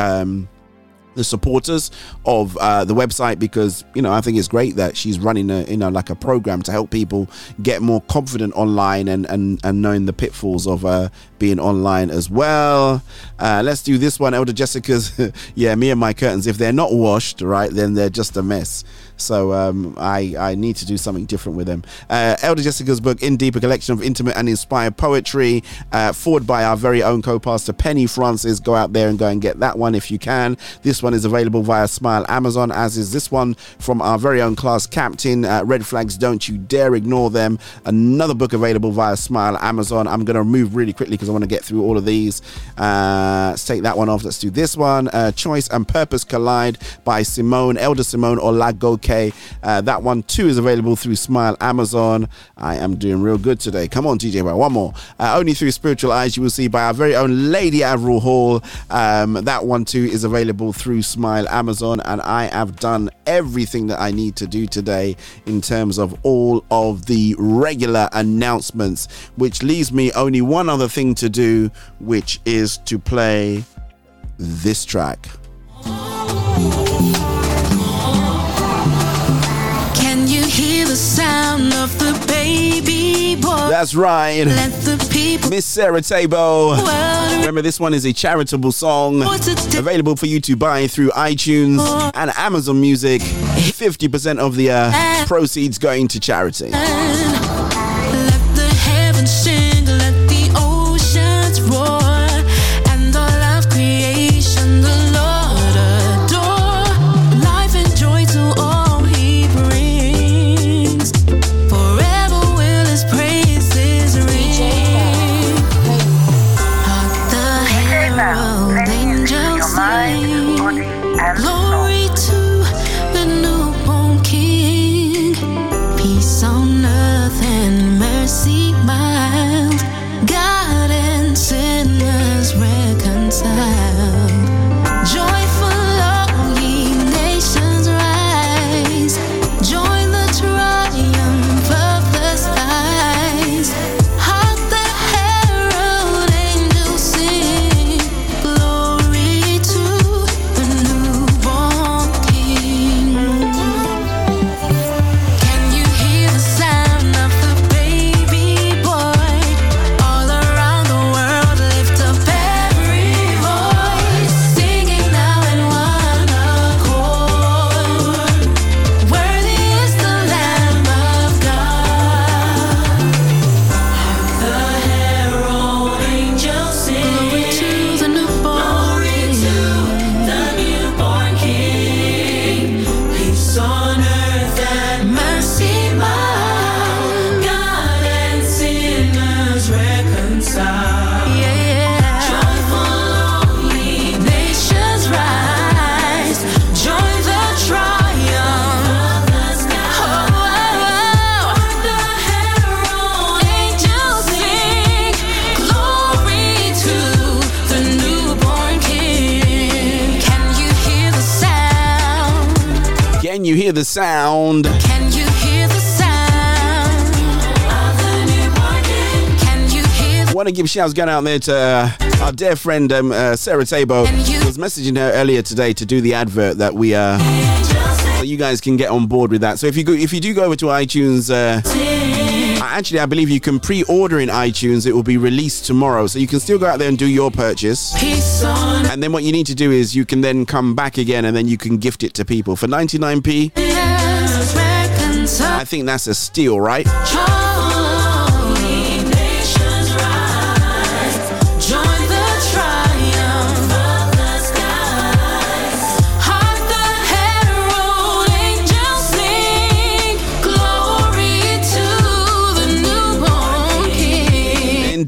Speaker 2: The supporters of uh, the website because you know I think it's great that she's running a you know like a program to help people get more confident online and and, and knowing the pitfalls of uh, being online as well. Uh, let's do this one, Elder Jessica's. yeah, me and my curtains. If they're not washed, right, then they're just a mess. So um, I I need to do something different with them. Uh, Elder Jessica's book, In Deep, collection of intimate and inspired poetry, uh, forward by our very own co-pastor Penny Francis. Go out there and go and get that one if you can. This one is available via Smile Amazon, as is this one from our very own class captain. Uh, Red Flags, don't you dare ignore them. Another book available via Smile Amazon. I'm going to move really quickly because I want to get through all of these. Uh, let's take that one off. Let's do this one. Uh, Choice and Purpose Collide by Simone, Elder Simone Olagoke. Uh, that one too is available through Smile Amazon. I am doing real good today. Come on, DJ, Well, one more. Uh, Only Through Spiritual Eyes, you will see by our very own Lady Avril Hall. Um, that one too is available through Smile Amazon. And I have done everything that I need to do today in terms of all of the regular announcements, which leaves me only one other thing to do, which is to play this track.
Speaker 16: The sound of the baby boy?
Speaker 2: That's right.
Speaker 16: Let the people
Speaker 2: Miss Sarah Tabo. Remember, this one is a charitable song available for you to buy through iTunes and Amazon Music. 50% of the uh, proceeds going to charity. Hear the sound?
Speaker 34: Can you hear the sound of the newborn? Can you hear
Speaker 2: I want to give shouts going out there to uh, our dear friend um, uh, Sarah Tabo. I was messaging her earlier today to do the advert that we uh, so you guys can get on board with that. So if you go, if you do go over to iTunes, uh, Uh, actually I believe you can pre-order in iTunes. It will be released tomorrow, so you can still go out there and do your purchase. And then what you need to do is you can then come back again and then you can gift it to people for 99p.
Speaker 34: earth?
Speaker 2: I think that's a steal, right?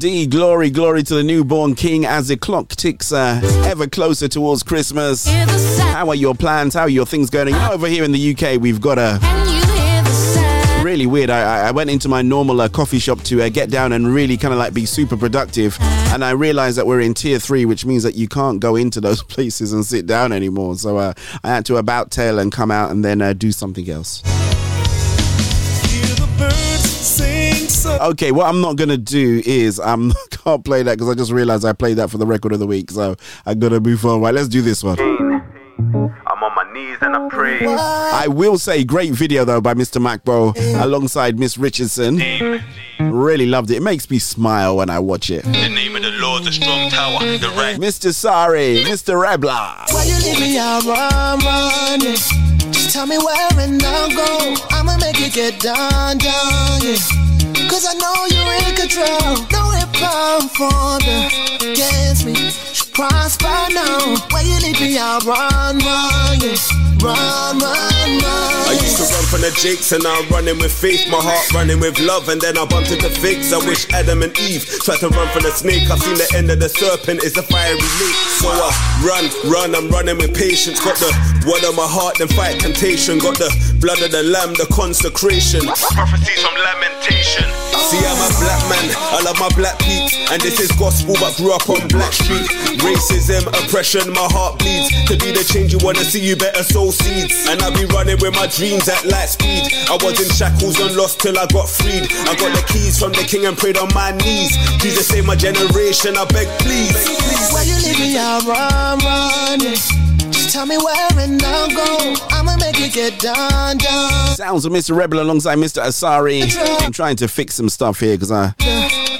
Speaker 2: Indeed, glory, glory to the newborn king as the clock ticks uh, ever closer towards Christmas.
Speaker 34: Hear the sound.
Speaker 2: How are your plans? How are your things going? You know, over here in the UK, we've got a
Speaker 34: Can you hear the sound?
Speaker 2: really weird. I, I- I went into my normal uh, coffee shop to uh, get down and really kind of like be super productive, and I realized that we're in tier three, which means that you can't go into those places and sit down anymore. So uh, I had to about tail and come out and then uh, do something else. Okay, what I'm not gonna do is I'm not can't play that because I just realized I played that for the record of the week, so I'm gonna move on. Right, let's do this one.
Speaker 40: I'm on my knees and I pray.
Speaker 2: I will say, great video though by Mr. Macbo alongside Miss Richardson. Really loved it. It makes me smile when I watch it.
Speaker 40: The name of the Lord's a strong tower. The right.
Speaker 2: Mr. Sorry, Mr. Rebla.
Speaker 16: Why you leave me out, run, run. Just tell me where and I'll go. I'ma make it get done, done, yeah. Cause I know you're in control. No weapon formed against me prosper now. Why you leave me out, run, run, yeah. Run, run, run.
Speaker 40: I used to run from the jakes and now I'm running with faith. My heart running with love and then I bumped into figs. I wish Adam and Eve tried to run from the snake. I've seen the end of the serpent is a fiery lake. So I run, run, I'm running with patience. Got the word of my heart, then fight temptation. Got the blood of the lamb, the consecration. Prophecies from lamentation. See, I'm a black man, I love my black peeps. And this is gospel, but grew up on Black Street. Racism, oppression, my heart bleeds. To be the change you wanna see, you better sow seeds. And I be running with my dreams at light speed. I was in shackles and lost till I got freed. I got the keys from the king and prayed on my knees. Jesus save my generation, I beg please.
Speaker 16: Where you leave me I run, run. Just tell me where and I'll go. Make it get done, done.
Speaker 2: Sounds of Mr. Rebel alongside Mr. Asari. I'm trying to fix some stuff here because I.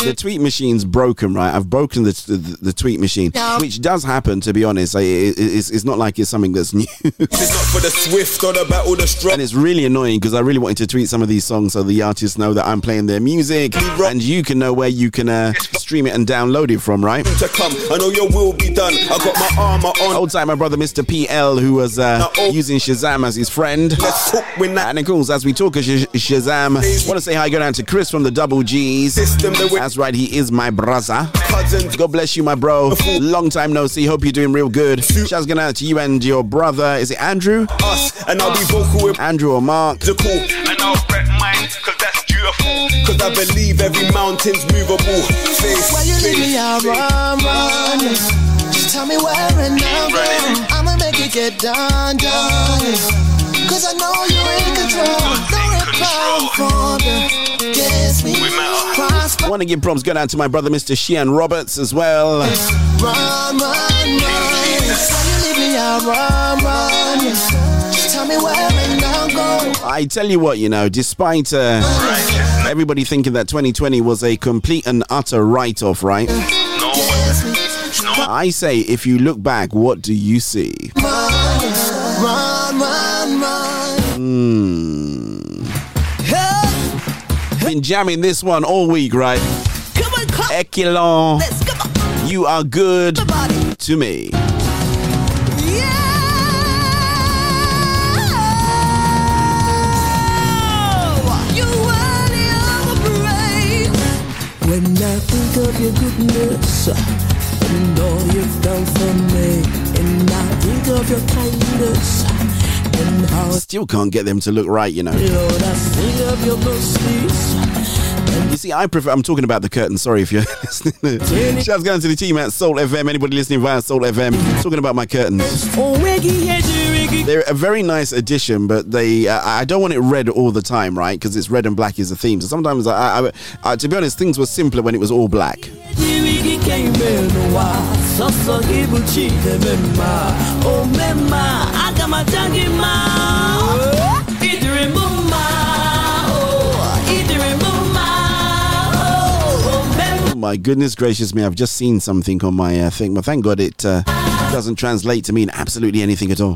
Speaker 2: The tweet machine's broken, right? I've broken the, the, the tweet machine, which does happen, to be honest. I, it, it's, it's not like it's something that's new.
Speaker 40: It's not for the swift or the battle, the strong.
Speaker 2: And it's really annoying because I really wanted to tweet some of these songs so the artists know that I'm playing their music and you can know where you can uh, stream it and download it from, right?
Speaker 40: To come, I know your will be done. I got my armor on.
Speaker 2: Old time, my brother Mr. PL, who was uh, using Shazam as his friend. And of course, as we talk of Sh- Shazam, want to say hi, go down to Chris from the Double G's. That's right, he is my brother. God bless you, my bro. Long time no see. Hope you're doing real good. Shouts going out to you and your brother. Is it Andrew?
Speaker 40: Us, and I'll be vocal with
Speaker 2: Andrew or Mark?
Speaker 40: the cool. And I'll rep mine, cause that's beautiful. Cause I believe every mountain's movable. Faith,
Speaker 16: Why you leave me
Speaker 40: faith,
Speaker 16: out,
Speaker 40: faith.
Speaker 16: run, run, yeah. Just tell me where and I'll go. I'ma make it get done, done, yeah. Cause I know you're in control. No weapon formed against me prosper.
Speaker 2: I want to give props going out to my brother Mr. Shian Roberts as well.
Speaker 16: Run, run, run. Why you leave me out, run, run, yeah. Just tell me where and I'll go.
Speaker 2: I tell you what, you know, despite uh, everybody thinking that 2020 was a complete and utter write off, right? I say, if you look back, what do you see?
Speaker 16: Run, run, run.
Speaker 2: Hmm. Been jamming this one all week, right? Equilon, you are good to me.
Speaker 16: When I think of your goodness and all you've done for me, and I think of your kindness and how
Speaker 2: Still can't get them to look right, you know.
Speaker 16: Lord, I sing of your mercies
Speaker 2: You see, I prefer. I'm talking about the curtain. Sorry if you're listening. Shouts going to the team at Soul FM. Anybody listening via Soul FM? Talking about my curtains. They're a very nice addition, but they. Uh, I don't want it red all the time, right? Because it's red and black is the theme. So sometimes, I, I, I, to be honest, things were simpler when it was all black. Oh my goodness gracious me! I've just seen something on my uh, thing, but thank God it uh, doesn't translate to mean absolutely anything at all.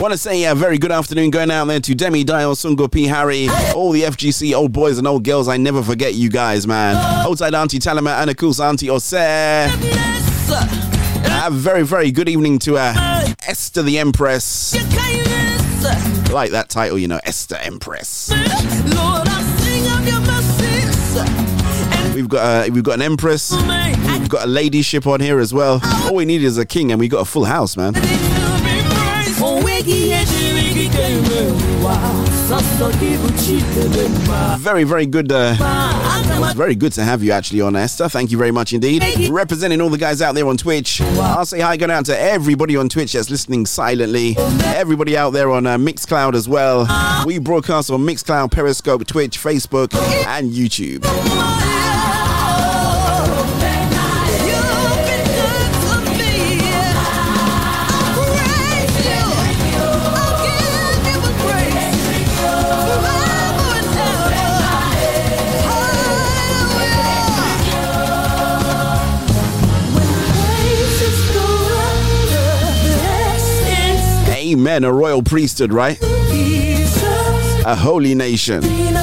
Speaker 2: Want to say a very good afternoon going out there to Demi, Dial, Sungo, P, Harry, all the FGC old boys and old girls. I never forget you guys, man. Outside Auntie Talama, Anna Cool's Auntie Ose. A very, very good evening to uh, Esther the Empress. Like that title, you know, Esther Empress. We've got uh, we've got an empress. We've got a ladyship on here as well. All we need is a king, and we got a full house, man. Very, very good. Uh, it was very good to have you actually on, Esther. Thank you very much indeed. Representing all the guys out there on Twitch. I'll say hi, going out to everybody on Twitch that's listening silently. Everybody out there on uh, Mixcloud as well. We broadcast on Mixcloud, Periscope, Twitch, Facebook, and YouTube. Amen. A royal priesthood, right? A holy nation.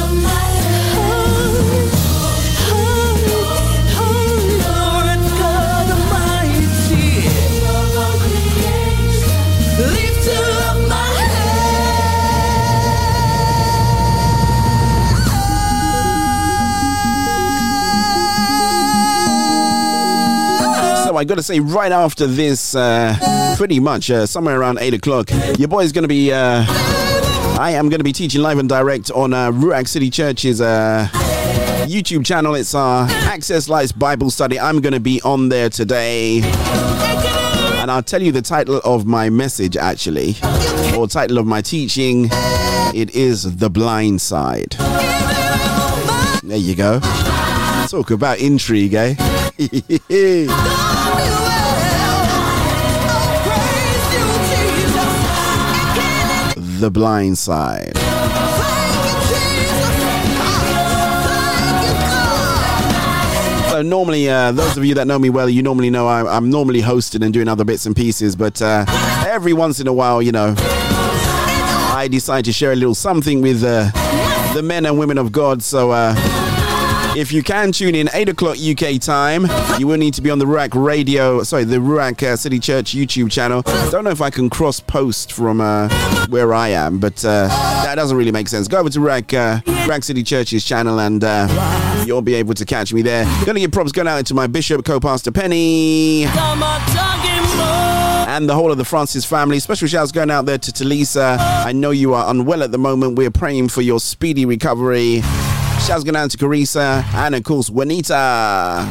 Speaker 2: So I got to say, right after this, uh, pretty much uh, somewhere around eight o'clock, your boy's going to be. Uh, I am going to be teaching live and direct on uh, Ruach City Church's uh, YouTube channel. It's our Access Lights Bible study. I'm going to be on there today. And I'll tell you the title of my message, actually, or title of my teaching. It is The Blind Side. There you go. Talk about intrigue, eh? the blind side. So normally, uh, those of you that know me well, you normally know I'm, I'm normally hosting and doing other bits and pieces. But uh, every once in a while, you know, I decide to share a little something with uh, the men and women of God. So uh, if you can tune in 8 o'clock UK time, you will need to be on the Ruach Radio, sorry, the Ruach uh, City Church YouTube channel. Don't know if I can cross post from uh, where I am, but uh, that doesn't really make sense. Go over to Ruach, uh, Ruach City Church's channel and uh, you'll be able to catch me there. Gonna give props going out to my bishop, co-pastor Penny. And the whole of the Francis family. Special shouts going out there to Talisa. I know you are unwell at the moment. We're praying for your speedy recovery. Shouts going out to Carissa and of course Juanita.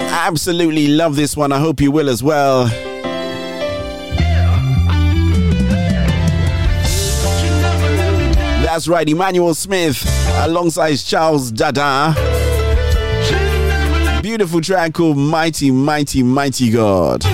Speaker 2: Absolutely love this one. I hope you will as well. That's right, Emmanuel Smith alongside Charles Dada. Beautiful track called Mighty, Mighty, Mighty God.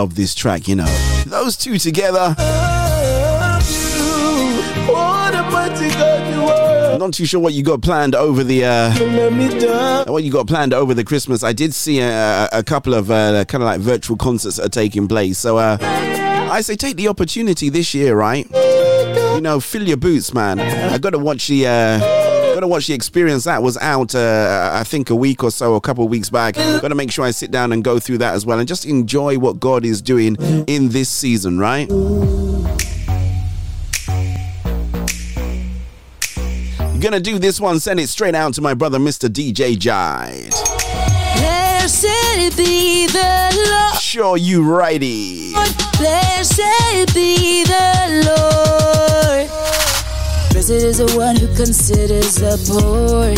Speaker 2: Love this track, you know. Those two together.
Speaker 9: Are.
Speaker 2: Not too sure what you got planned over the uh, what you got planned over the Christmas. I did see a, a couple of uh, kind of like virtual concerts are taking place. So uh, I say take the opportunity this year, right? You know, fill your boots, man. I got to watch the. Uh, Got to watch the experience that was out, uh, I think, a week or so, a couple of weeks back. Got to make sure I sit down and go through that as well and just enjoy what God is doing in this season, right? Gonna do this one, send it straight out to my brother, Mr. DJ Jide.
Speaker 41: Blessed be the Lord.
Speaker 2: Sure, you righty.
Speaker 41: Blessed be the Lord. Blessed is the one who considers the poor.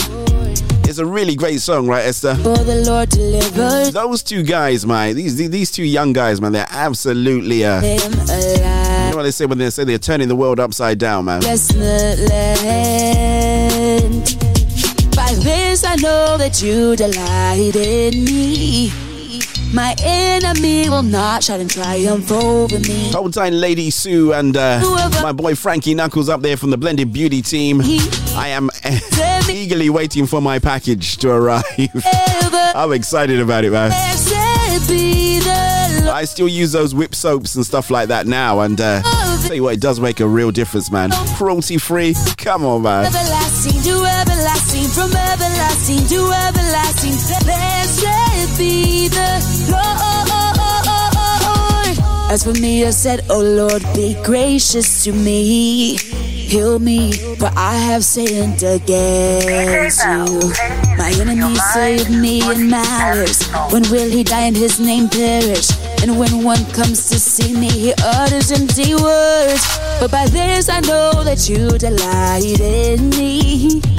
Speaker 2: It's a really great song, right, Esther?
Speaker 41: For the Lord delivers
Speaker 2: Those two guys, man, these these two young guys, man, they're absolutely uh you know what they say when they say they're turning the world upside down, man.
Speaker 41: Bless the land. By this I know that you delight in me. My enemy will not shout and triumph over me.
Speaker 2: Hold tight, Lady Sue and uh, my boy Frankie Knuckles up there from the Blended Beauty team. I am eagerly waiting for my package to arrive. I'm excited about it, man.
Speaker 41: Blessed be the Lord.
Speaker 2: I still use those whip soaps and stuff like that now, and uh, tell you what, it does make a real difference, man. Cruelty free, come on, man.
Speaker 41: Everlasting to everlasting. everlasting, from everlasting to everlasting. Blessed be the Lord. As for me, I said, Oh Lord, be gracious to me. Heal me, for I have sinned against you. My enemies of me in malice, when will he die and his name perish? And when one comes to see me, he utters empty words. But by this I know that you delight in me.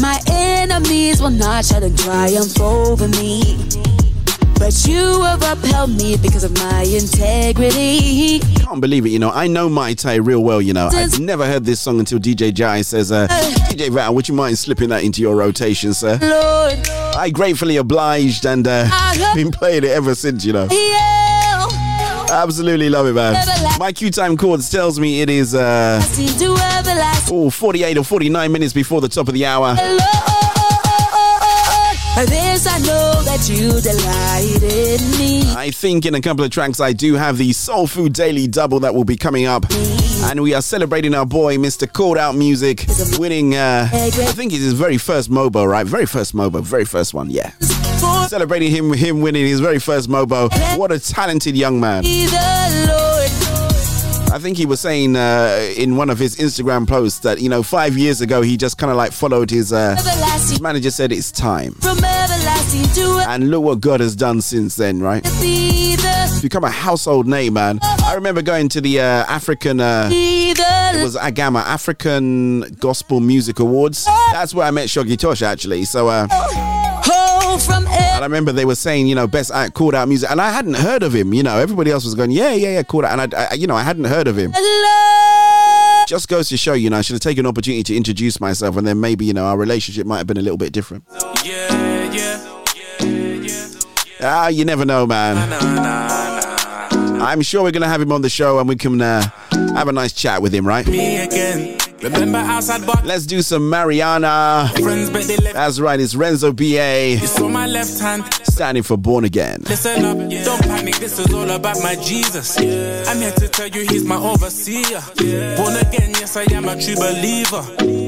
Speaker 41: My enemies will not try to triumph over me. But you have upheld me because of my integrity.
Speaker 2: Can't believe it, you know. I know Mai Tai real well, you know. I've never heard this song until DJ Jai says, uh, DJ Val, would you mind slipping that into your rotation, sir?
Speaker 41: Lord,
Speaker 2: I gratefully obliged and uh, been playing it ever since, you know.
Speaker 41: yeah.
Speaker 2: Absolutely love it, man. My Q time chords tells me it is uh, oh, 48 or 49 minutes before the top of the hour.
Speaker 41: By this I know that you delight in me.
Speaker 2: I think in a couple of tracks I do have the Soul Food Daily Double that will be coming up. And we are celebrating our boy, Mr. Called Out Music, winning, uh, I think it's his very first MOBO, right? Very first MOBO, very first one, yeah. Celebrating him, him winning his very first MOBO. What a talented young man. I think he was saying uh, in one of his Instagram posts that, you know, five years ago he just kind of like followed his, uh, his manager said it's time. And look what God has done since then, right?
Speaker 41: the,
Speaker 2: become a household name, man. I remember going to the uh, African, uh, it was Agama, African Gospel Music Awards. That's where I met Shoggy Tosh, actually. So, I remember they were saying, you know, best act called out music, and I hadn't heard of him. You know, everybody else was going, yeah, yeah, yeah, called out, and I, I you know, I hadn't heard of him.
Speaker 41: Lord.
Speaker 2: Just goes to show, you know, I should have taken an opportunity to introduce myself, and then maybe, you know, our relationship might have been a little bit different.
Speaker 6: Yeah, yeah. yeah,
Speaker 2: Ah, you never know, man. I'm sure we're gonna have him on the show, and we can uh, have a nice chat with him, right?
Speaker 6: Me again. Remember outside bar
Speaker 2: Let's do some Mariana.
Speaker 6: friends, but they left.
Speaker 2: That's right, it's Renzo BA
Speaker 6: You saw my left hand.
Speaker 2: standing for Born Again.
Speaker 6: Listen up, don't panic. This is all about my Jesus. I'm here to tell you he's my overseer. Born again, yes I am a true believer.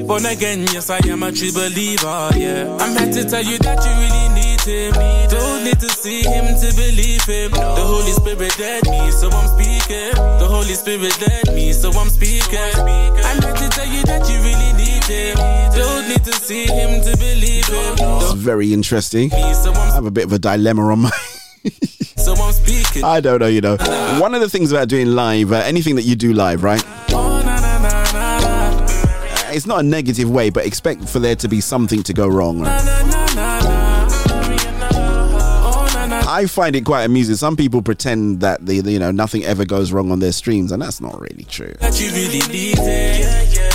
Speaker 6: Born again, yes I am a true believer. Yeah, I'm here to tell you that you really need him. Don't need to see him to believe him. The Holy Spirit led me, so I'm speaking. The Holy Spirit led me, so I'm speaking. I'm here to tell you that you really need him. Don't need to see him to believe him.
Speaker 2: It's very interesting. I have a bit of a dilemma on my.
Speaker 6: So I'm speaking.
Speaker 2: I don't know, you know. One of the things about doing live, uh, anything that you do live, right? Uh, It's not a negative way, but expect for there to be something to go wrong. I find it quite amusing. Some people pretend that the you know nothing ever goes wrong on their streams, and that's not really true.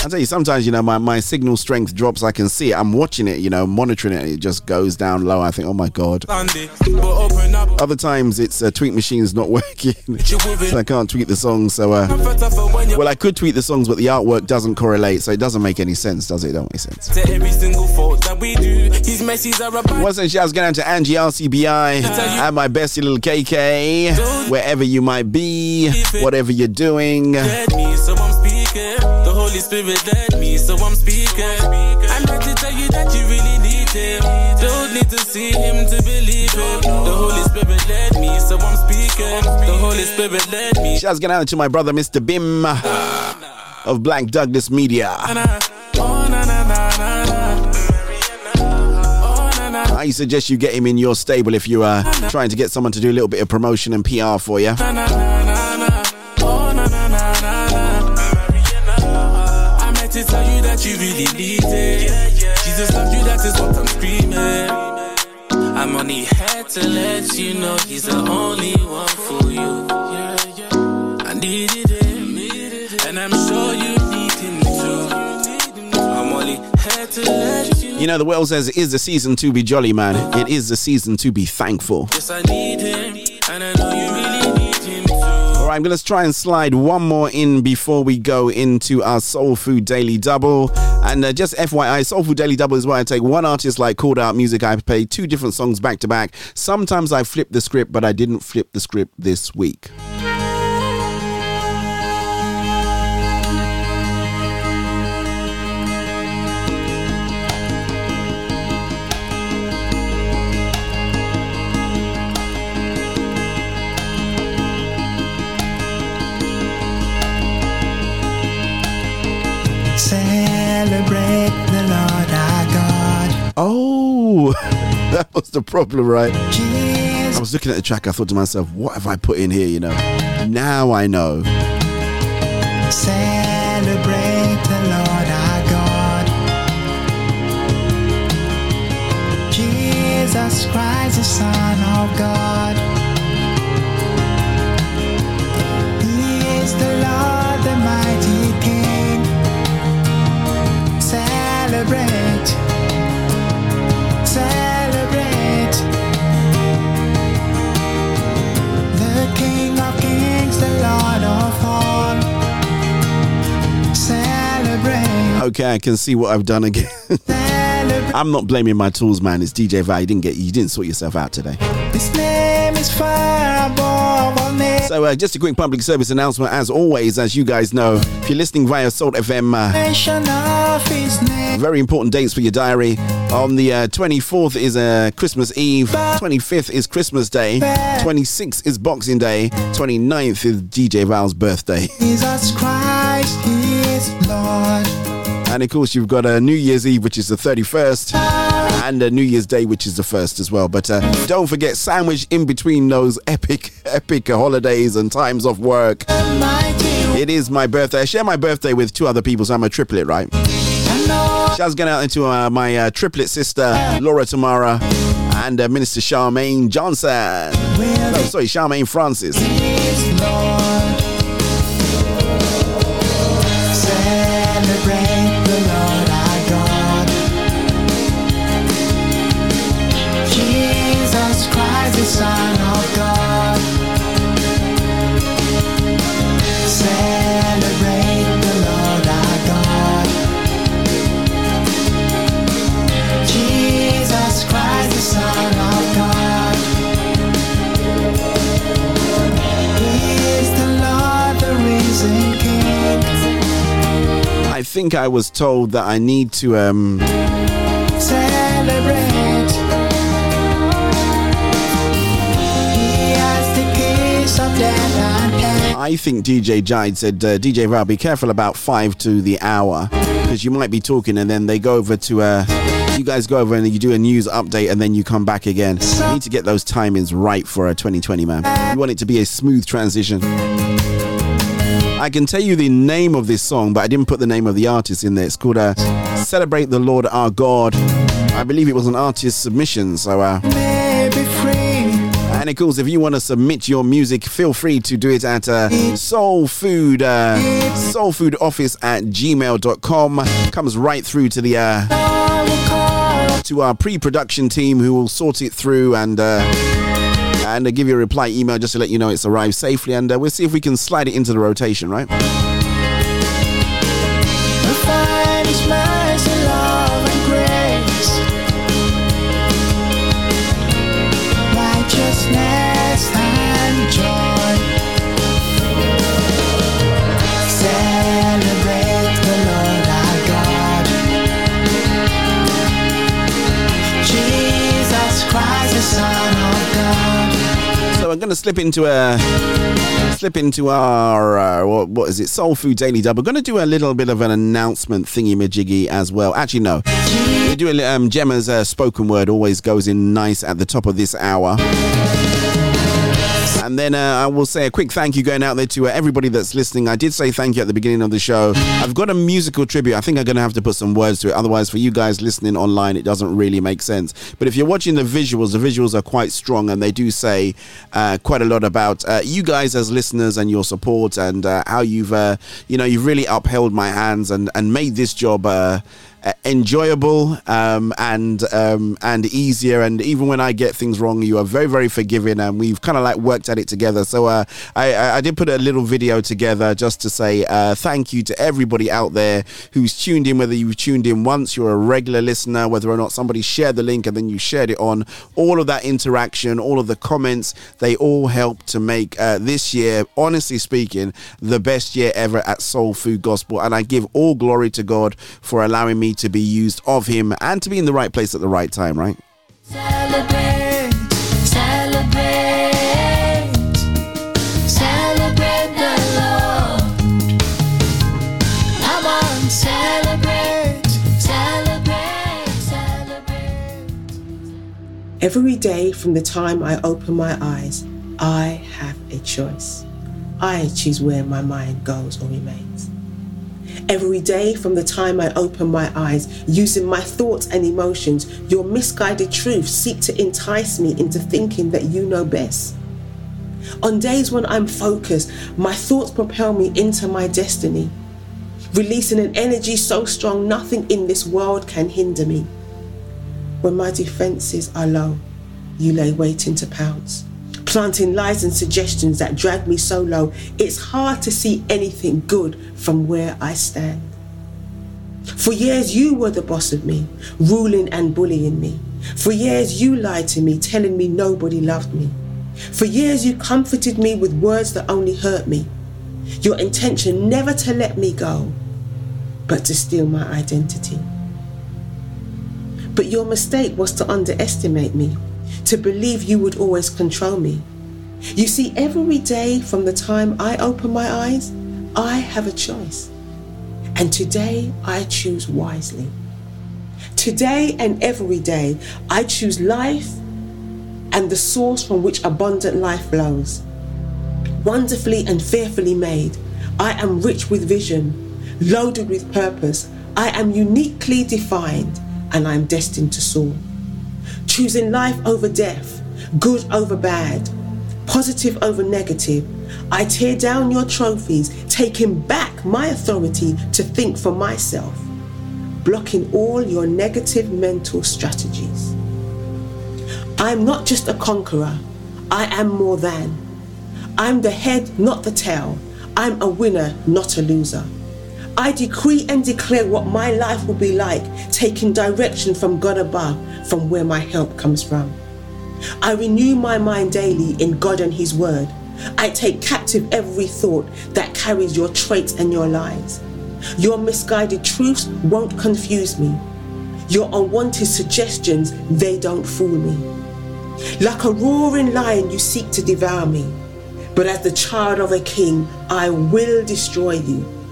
Speaker 6: That you really need it.
Speaker 2: I tell you, sometimes you know my, my signal strength drops. I can see it. I'm watching it, you know, monitoring it. And it just goes down low. I think, oh my god.
Speaker 6: Sunday, but open up.
Speaker 2: Other times it's a uh, tweet machine's not working, so I can't tweet the songs. So, uh, well, I could tweet the songs, but the artwork doesn't correlate, so it doesn't make any sense, does it? It don't make sense.
Speaker 6: To every single fault that we do, his messages are.
Speaker 2: Once again, shouts going out to Angie RCBI and my bestie little KK, wherever you might be, whatever you're doing.
Speaker 6: Holy Spirit led me, so I'm speaking. I'm here to tell you that you really need him. Don't need to see him to believe him. The Holy Spirit led me, so I'm speaking. The Holy Spirit led me.
Speaker 2: Shouts going out to my brother Mr. Bim of Black Douglas Media. I suggest you get him in your stable if you are trying to get someone to do a little bit of promotion and PR for you.
Speaker 6: That you really need it. Jesus loves you, that is what I'm screaming. I'm only here to let you know he's the only one for you. I needed him, and I'm sure you need him too. I'm only here to let you know.
Speaker 2: You know, the world says it is the season to be jolly, man. It is the season to be thankful.
Speaker 6: Yes,
Speaker 2: I'm going to try and slide one more in before we go into our Soul Food Daily Double. And uh, just FYI, Soul Food Daily Double is where I take one artist like called out music. I play two different songs back to back. Sometimes I flip the script, but I didn't flip the script this week. That was the problem, right? I was looking at the track. I thought to myself, what have I put in here? You know, now I know.
Speaker 42: Celebrate the Lord our God. Jesus Christ, the Son of God. He is the Lord,
Speaker 2: Okay, I can see what I've done again. I'm not blaming my tools, man. It's DJ Val. You didn't get, you didn't sort yourself out today.
Speaker 42: His name is far above all names.
Speaker 2: So, uh, just a quick public service announcement. As always, as you guys know, if you're listening via Salt FM, uh,
Speaker 42: Mention of his name.
Speaker 2: very important dates for your diary. On the uh, 24th is uh, Christmas Eve, 25th is Christmas Day, 26th is Boxing Day, 29th is DJ Val's birthday. And of course, you've got a New Year's Eve, which is the 31st, and a New Year's Day, which is the 1st as well. But uh, don't forget, sandwich in between those epic, epic holidays and times of work. It is my birthday. I share my birthday with two other people, so I'm a triplet, right? Shouts going out into uh, my uh, triplet sister, Laura Tamara, and uh, Minister Charmaine Johnson. Sorry, Charmaine Francis. Think I was told that I need to um,
Speaker 42: Celebrate. He has the keys of death and death.
Speaker 2: I think DJ Jide said, uh, DJ Val, be careful about five to the hour because you might be talking and then they go over to, uh, you guys go over and you do a news update and then you come back again. You need to get those timings right for a 2020, man. You want it to be a smooth transition. I can tell you the name of this song, but I didn't put the name of the artist in there. It's called uh, Celebrate the Lord Our God. I believe it was an artist submission, so uh, and of course, if you want to submit your music, feel free to do it at uh, Soul Food, uh, Soul Food Office at gmail.com. Comes right through to the uh, to our pre-production team who will sort it through and uh, and uh, give you a reply email just to let you know it's arrived safely. And uh, we'll see if we can slide it into the rotation, right? Going to slip into a slip into our uh, what, what is it? Soul Food Daily Dub. We're going to do a little bit of an announcement thingy majiggy as well. Actually, no. We do a um, Gemma's uh, spoken word always goes in nice at the top of this hour. And then uh, I will say a quick thank you going out there to uh, everybody that's listening. I did say thank you at the beginning of the show. I've got a musical tribute. I think I'm going to have to put some words to it. Otherwise, for you guys listening online, it doesn't really make sense. But if you're watching the visuals, the visuals are quite strong and they do say uh, quite a lot about uh, you guys as listeners and your support and uh, how you've, uh, you know, you've really upheld my hands and, and made this job. Uh, enjoyable um, and um, and easier. And even when I get things wrong, you are very very forgiving, and we've kind of like worked at it together. So uh, I, I I did put a little video together just to say uh, thank you to everybody out there who's tuned in. Whether you've tuned in once, you're a regular listener, whether or not somebody shared the link and then you shared it on. All of that interaction, all of the comments, they all help to make uh, this year, honestly speaking, the best year ever at Soul Food Gospel. And I give all glory to God for allowing me to be used of him and to be in the right place at the right time, right?
Speaker 42: Celebrate, celebrate, celebrate the Lord. Come on, celebrate, celebrate, celebrate.
Speaker 43: Every day from the time I open my eyes, I have a choice. I choose where my mind goes or remains. Every day from the time I open my eyes, using my thoughts and emotions, your misguided truths seek to entice me into thinking that you know best. On days when I'm focused, my thoughts propel me into my destiny, releasing an energy so strong nothing in this world can hinder me. When my defenses are low, you lay waiting to pounce, planting lies and suggestions that drag me so low, it's hard to see anything good from where I stand. For years, you were the boss of me, ruling and bullying me. For years, you lied to me, telling me nobody loved me. For years, you comforted me with words that only hurt me. Your intention never to let me go, but to steal my identity. But your mistake was to underestimate me, to believe you would always control me. You see, every day from the time I open my eyes, I have a choice. And today I choose wisely. Today and every day, I choose life and the source from which abundant life flows. Wonderfully and fearfully made, I am rich with vision, loaded with purpose. I am uniquely defined, and I am destined to soar. Choosing life over death, good over bad, positive over negative. I tear down your trophies, taking back my authority to think for myself, blocking all your negative mental strategies. I'm not just a conqueror, I am more than. I'm the head, not the tail. I'm a winner, not a loser. I decree and declare what my life will be like, taking direction from God above, from where my help comes from. I renew my mind daily in God and His Word. I take captive every thought that carries your traits and your lies. Your misguided truths won't confuse me. Your unwanted suggestions, they don't fool me. Like a roaring lion, you seek to devour me. But as the child of a king, I will destroy you.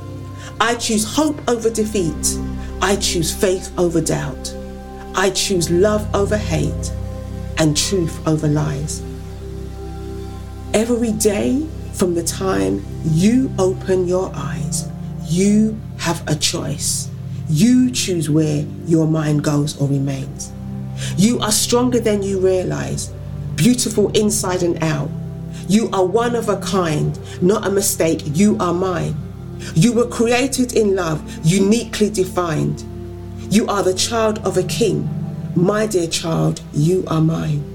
Speaker 43: I choose hope over defeat. I choose faith over doubt. I choose love over hate and truth over lies. Every day from the time you open your eyes, you have a choice. You choose where your mind goes or remains. You are stronger than you realize, beautiful inside and out. You are one of a kind, not a mistake. You are mine. You were created in love, uniquely defined. You are the child of a king. My dear child, you are mine.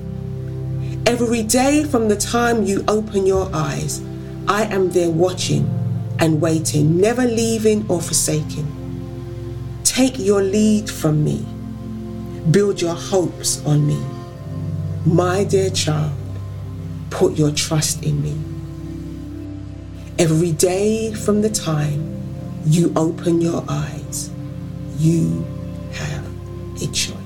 Speaker 43: Every day from the time you open your eyes, I am there watching and waiting, never leaving or forsaking. Take your lead from me. Build your hopes on me. My dear child, put your trust in me. Every day from the time you open your eyes, you have a choice.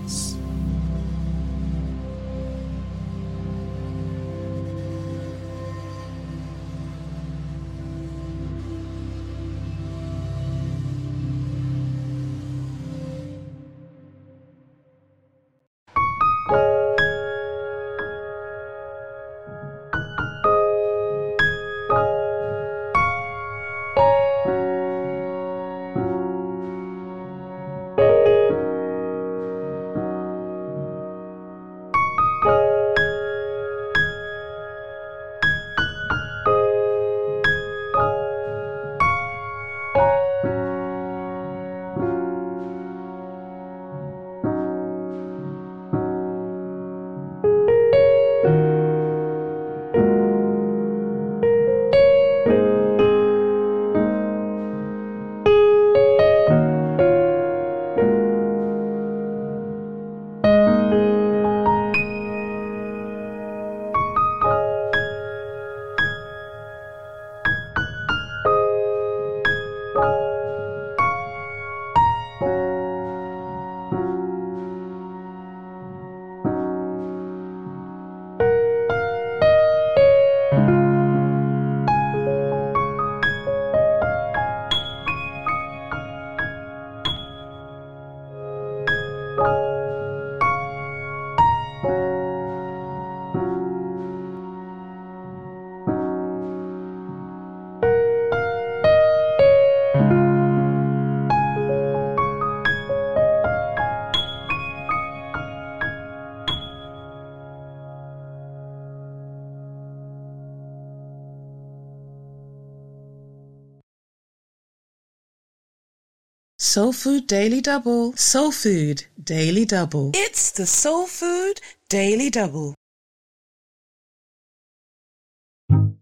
Speaker 44: Soul Food Daily Double. Soul Food Daily Double.
Speaker 45: It's the Soul Food Daily Double.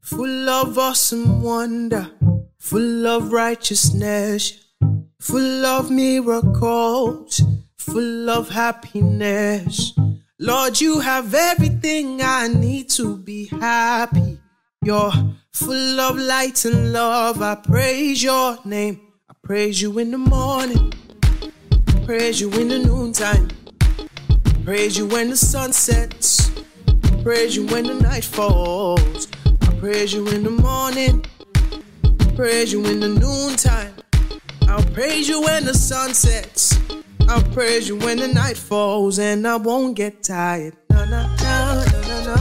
Speaker 16: Full of awesome wonder, full of righteousness, full of miracles, full of happiness. Lord, you have everything I need to be happy. You're full of light and love. I praise your name. Praise you in the morning, praise you in the noontime, praise you when the sun sets, praise you when the night falls. I praise you in the morning, praise you in the noontime. I'll praise you when the sun sets. I'll praise you when the night falls, and I won't get tired. No, no, no, no, no, no,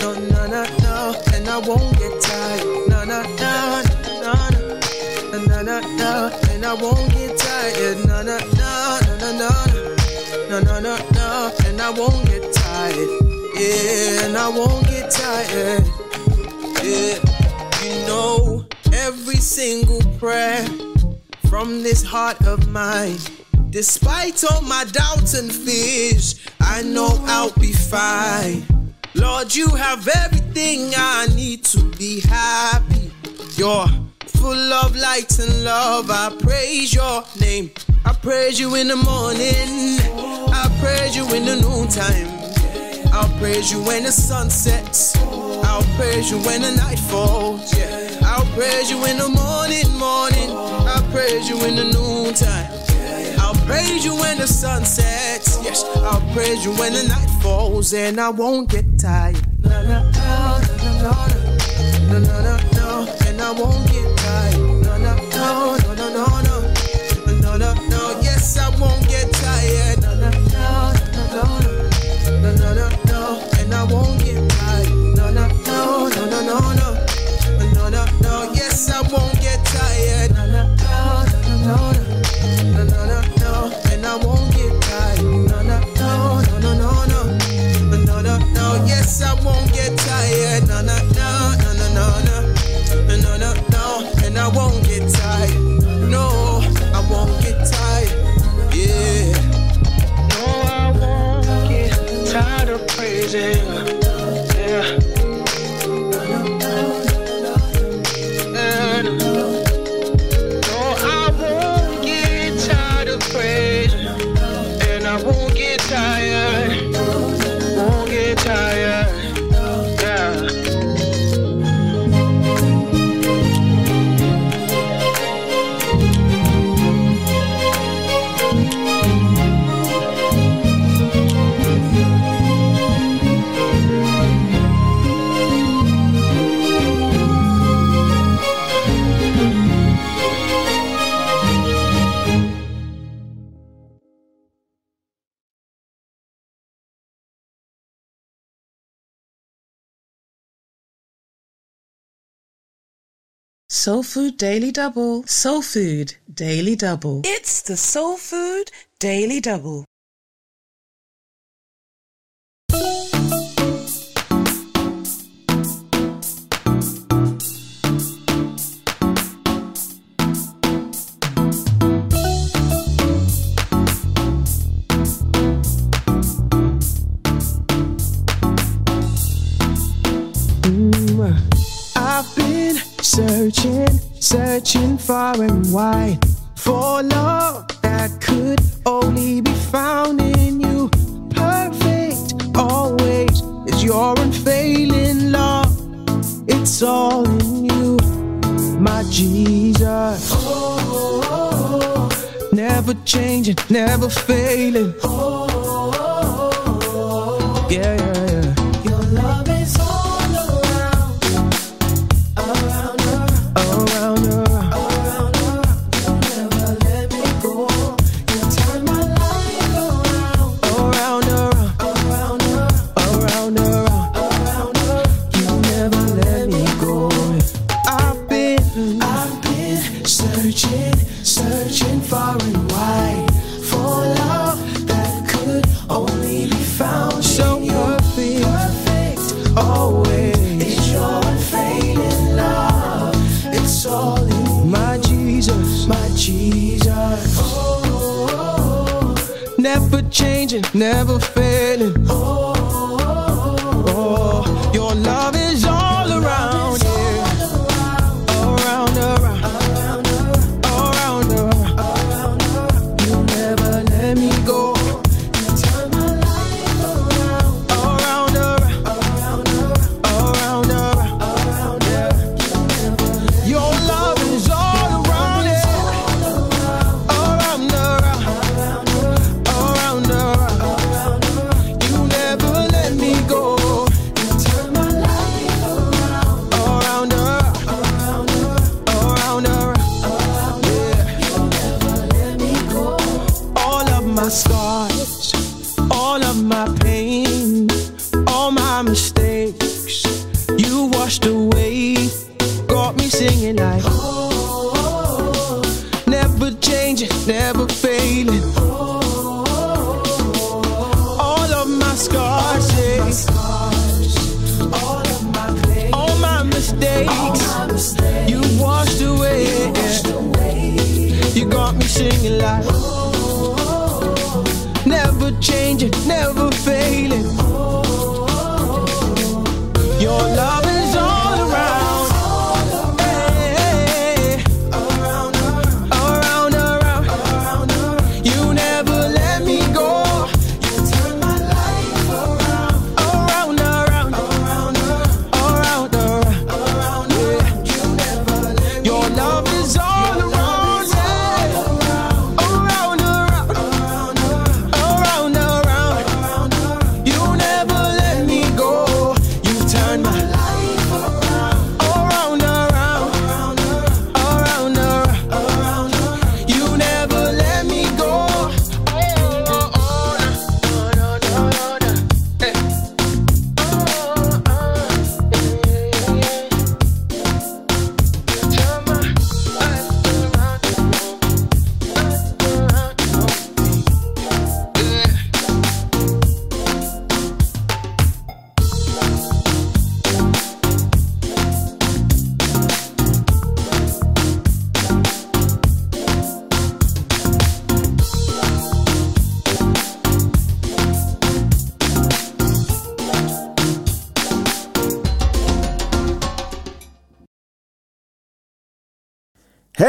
Speaker 16: no, no, no, no, and I won't get tired. No, no, no, no, na na na, and I won't get tired, na na na, na na na, na na na na, and I won't get tired, yeah, and I won't get tired, yeah. You know every single prayer from this heart of mine. Despite all my doubts and fears, I know I'll be fine. Lord, you have everything I need to be happy. You're full of light and love. I praise your name. I praise you in the morning. I praise you in the noontime. I'll praise you when the sun sets. I'll praise you when the night falls. Yeah. I'll praise you in the morning, morning. I'll praise you in the noontime. I'll praise you when the sun sets. Yes, I'll praise you when the night falls, and I won't get tired. No, no, no, no, no, no, no, no, no, and I won't get No, no, no, no, no, no, no, no, no, no. Yes, I won't get tired. No, no, no, no, no, no, no, no, no, and I won't get tired. No, no, no, no, no, no, no, no, no. Yes, I won't get tired. No, no, no, no, no, no. No, no, no, and I won't get tired. No, no, no, no, no, no, no, no, no. Yes, I won't estrela
Speaker 44: Soul Food Daily Double. Soul Food Daily Double.
Speaker 45: It's the Soul Food Daily Double.
Speaker 16: Searching, searching far and wide for love that could only be found in you. Perfect always is your unfailing love. It's all in you, my Jesus. Never changing, never failing. Yeah, changing, never failing. Oh, oh, oh, oh. your love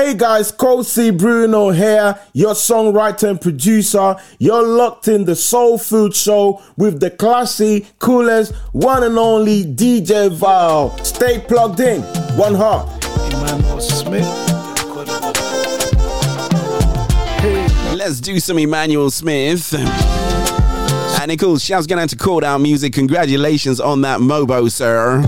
Speaker 16: Hey
Speaker 5: guys, Kosi Bruno here, your songwriter and producer. You're locked in the Soul Food Show with the classy, coolest, one and only DJ Val. Stay plugged in. One heart.
Speaker 9: Emmanuel
Speaker 2: Let's do some Emmanuel Smith. And Nicole, shouts going out to Call Down Music. Congratulations on that Mobo, sir.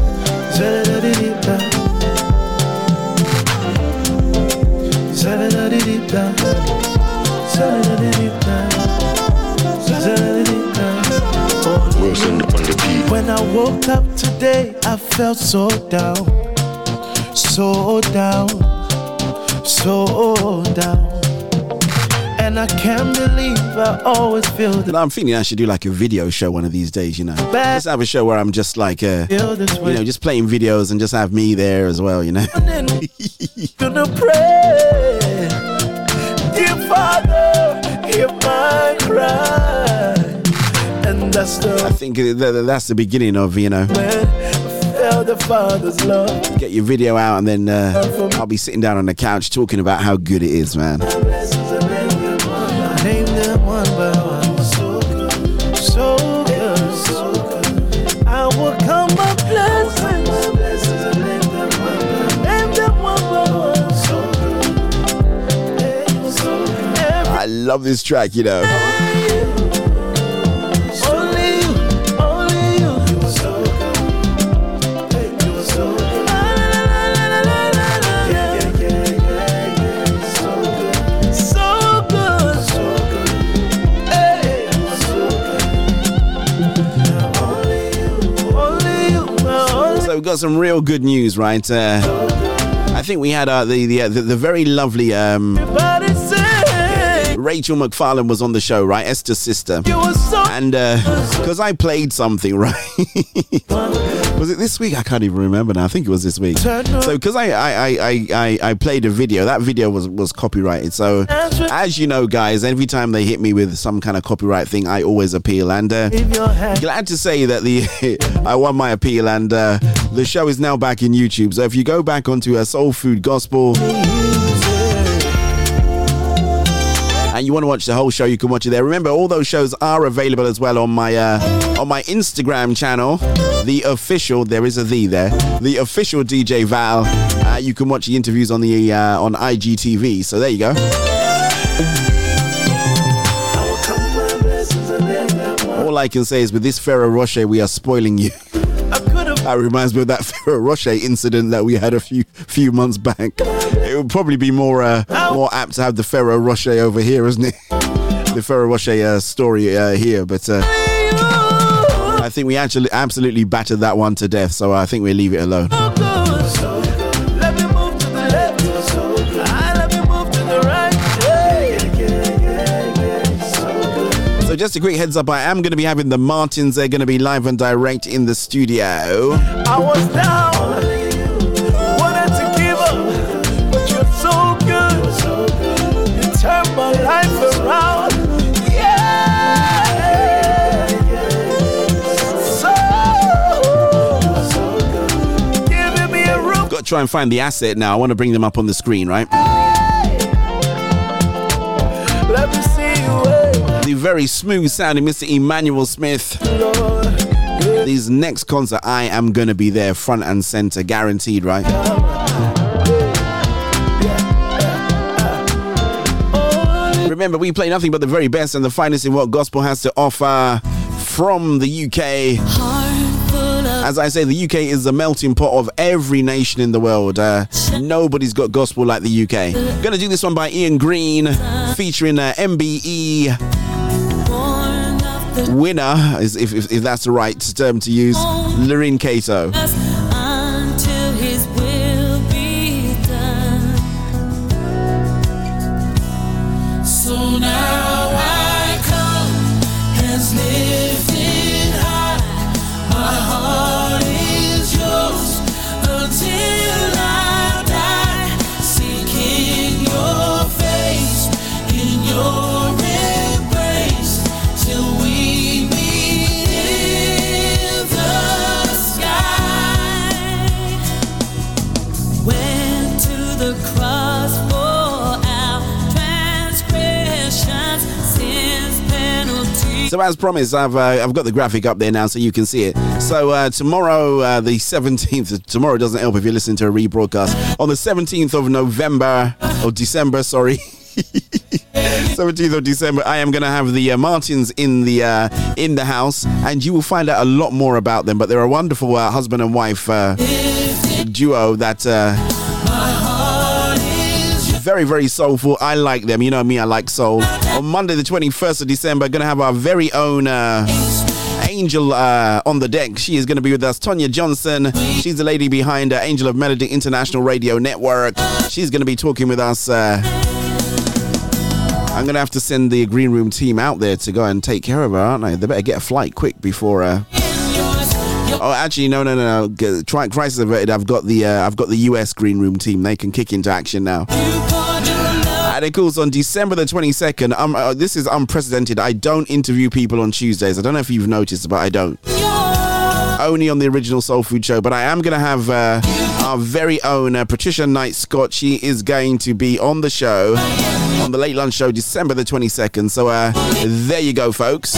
Speaker 9: When I woke up today, I felt so down, so down, so down. And I can't believe I always feel the
Speaker 2: I'm feeling I should do like a video show one of these days, you know. Let's have a show where I'm just like, uh, you know, just playing videos and just have me there as well, you know.
Speaker 9: gonna pray. Dear Father, hear my cry. And that's the
Speaker 2: I think th- th- that's the beginning of, you know,
Speaker 9: feel the Father's love.
Speaker 2: get your video out and then uh, I'll be sitting down on the couch talking about how good it is, man. You,
Speaker 9: only you, now only
Speaker 2: So we've got some real good news, right? Uh, I think we had uh, the, the, uh, the the very lovely um, Rachel McFarlane was on the show, right? Esther's sister.
Speaker 9: so
Speaker 2: And because I played something, right? Was it this week? I can't even remember now. I think it was this week. So because I I, I, I, I I played a video, that video was was copyrighted. So as you know, guys, every time they hit me with some kind of copyright thing, I always appeal. And uh, glad to say that the I won my appeal, and uh, the show is now back in YouTube. So if you go back onto a Soul Food Gospel. You want to watch the whole show, you can watch it there. Remember, all those shows are available as well on my uh, on my Instagram channel, the official. There is a the there, the official DJ Val. Uh, you can watch the interviews on the uh, on IGTV. So there you go. All I can say is with this Ferrero Rocher, we are spoiling you. That reminds me of that Ferrero Rocher incident that we had a few few months back. Would probably be more uh, more apt to have the Ferrero Rocher over here, isn't it? The Ferrero Rocher uh, story uh, here, but uh, I think we actually absolutely battered that one to death. So I think we'll leave it alone. So just a quick heads up, I am going to be having the Martins. They're going to be live and direct in the studio.
Speaker 46: I was down,
Speaker 2: try and find the asset now. I want to bring them up on the screen, right?
Speaker 46: Let me see you.
Speaker 2: The very smooth sounding Mr. Emmanuel Smith. These next concert, I am going to be there front and center, guaranteed, right? Remember, we play nothing but the very best and the finest in what gospel has to offer from the UK. As I say, the UK is the melting pot of every nation in the world. Uh, nobody's got gospel like the UK. Gonna do this one by Ian Green, featuring uh, MBE winner, if, if, if that's the right term to use, Lorraine Cato. So as promised, I've uh, I've got the graphic up there now, so you can see it. So uh, tomorrow, uh, the seventeenth. Tomorrow doesn't help if you're listening to a rebroadcast. On the seventeenth of November or December, sorry. 17th of December, I am going to have the uh, Martins in the uh, in the house, and you will find out a lot more about them. But they're a wonderful uh, husband and wife uh, duo that uh, very very soulful. I like them. You know me, I like soul. On Monday, the 21st of December, going to have our very own. Uh, Angel uh, on the deck. She is going to be with us. Tonya Johnson. She's the lady behind uh, Angel of Melody International Radio Network. She's going to be talking with us. Uh, I'm going to have to send the green room team out there to go and take care of her, aren't I? They better get a flight quick before. Uh... Oh, actually, no, no, no, no. Try crisis averted. I've got the uh, I've got the US green room team. They can kick into action now. And of course, on December the 22nd, um, uh, this is unprecedented. I don't interview people on Tuesdays. I don't know if you've noticed, but I don't. Only on the original Soul Food Show. But I am going to have uh, our very own uh, Patricia Knight Scott. She is going to be on the show, on the Late Lunch Show, December the 22nd. So uh, there you go, folks.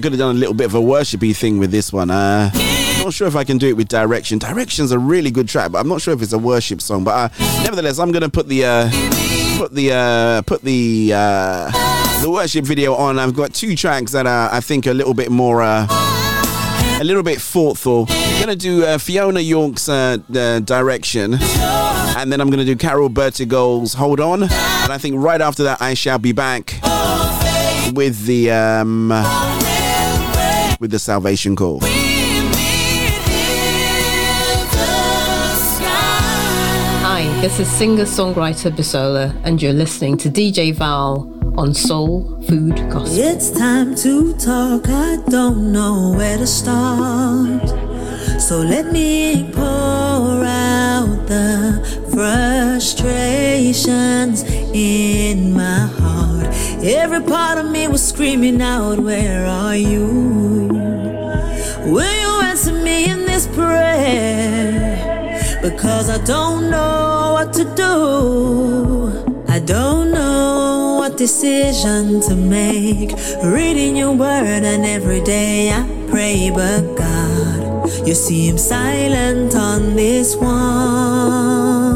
Speaker 2: Could have done a little bit of a worshipy thing with this one. Uh, not sure if I can do it with Direction. Direction's a really good track, but I'm not sure if it's a worship song. But uh, nevertheless, I'm gonna put the uh, put the uh, put the uh, the worship video on. I've got two tracks that are I think a little bit more. Uh, a little bit thoughtful. gonna do uh, Fiona York's uh, uh, direction, and then I'm gonna do Carol Bertigol's Hold On, and I think right after that I shall be back with the um, with the Salvation Call.
Speaker 47: Hi, this is singer songwriter Bisola, and you're listening to DJ Val on Soul Food Gospel.
Speaker 41: It's time to talk. I don't know where to start. So let me pour out the frustrations in my heart. Every part of me was screaming out, Where are you? Will you answer me in this prayer? Because I don't know what to do. I don't know what decision to make. Reading your word, and every day I pray, but God, you seem silent on this one.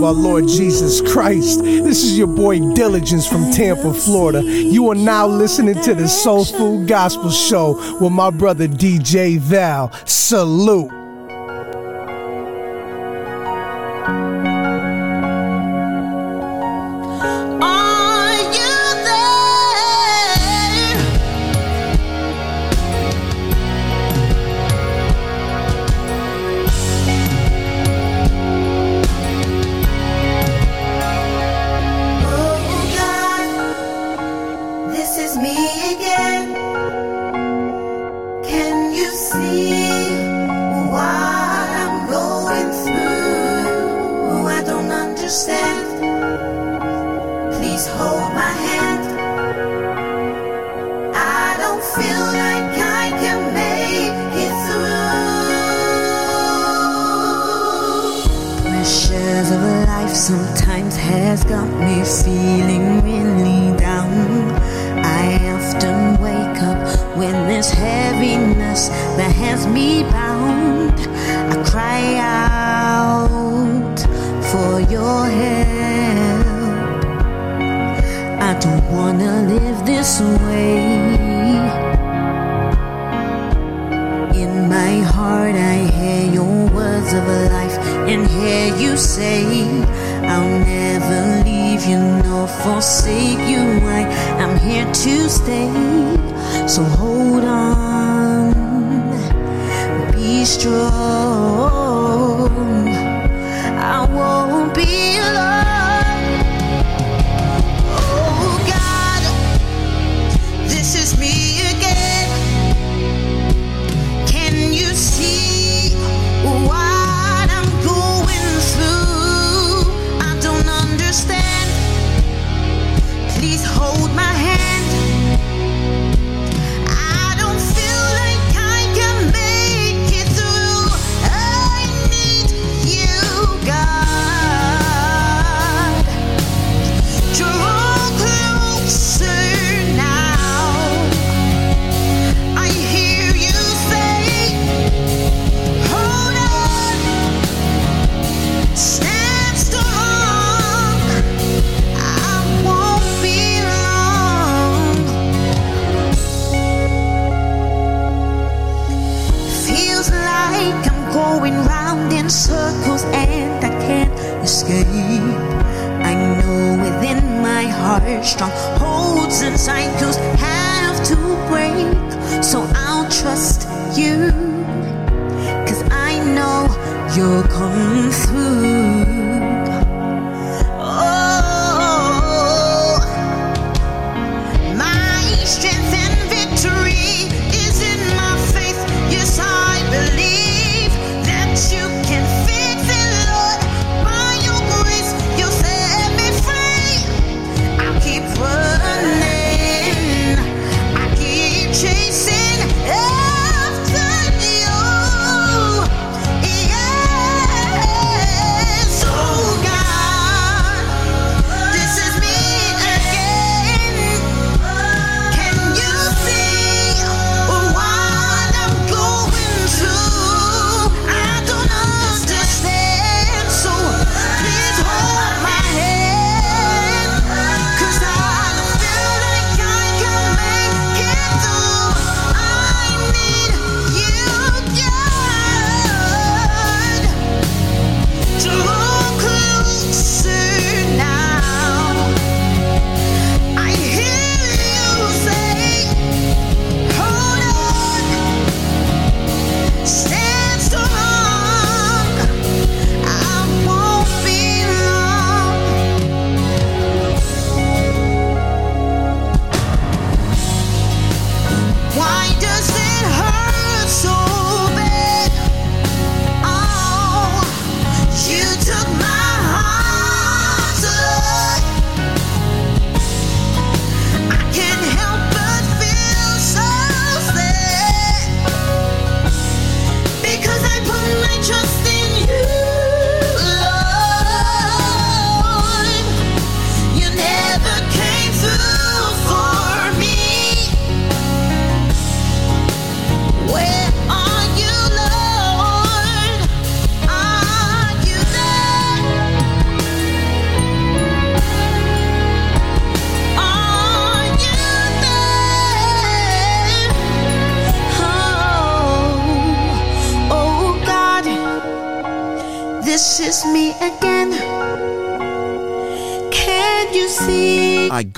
Speaker 48: Of our Lord Jesus Christ. This is your boy Diligence from Tampa, Florida. You are now listening to the Soul Food Gospel Show with my brother DJ Val. Salute.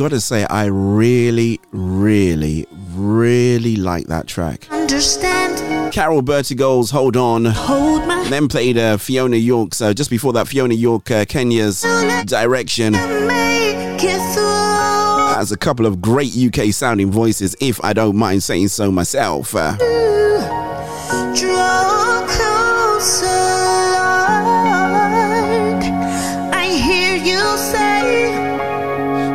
Speaker 2: gotta say, I really, really, really like that track.
Speaker 41: Understand.
Speaker 2: Carol Bertigold's Hold On.
Speaker 41: Hold my
Speaker 2: then played uh, Fiona York. So just before that, Fiona York, uh, Kenya's Direction. That's a couple of great UK sounding voices, if I don't mind saying so myself. Uh,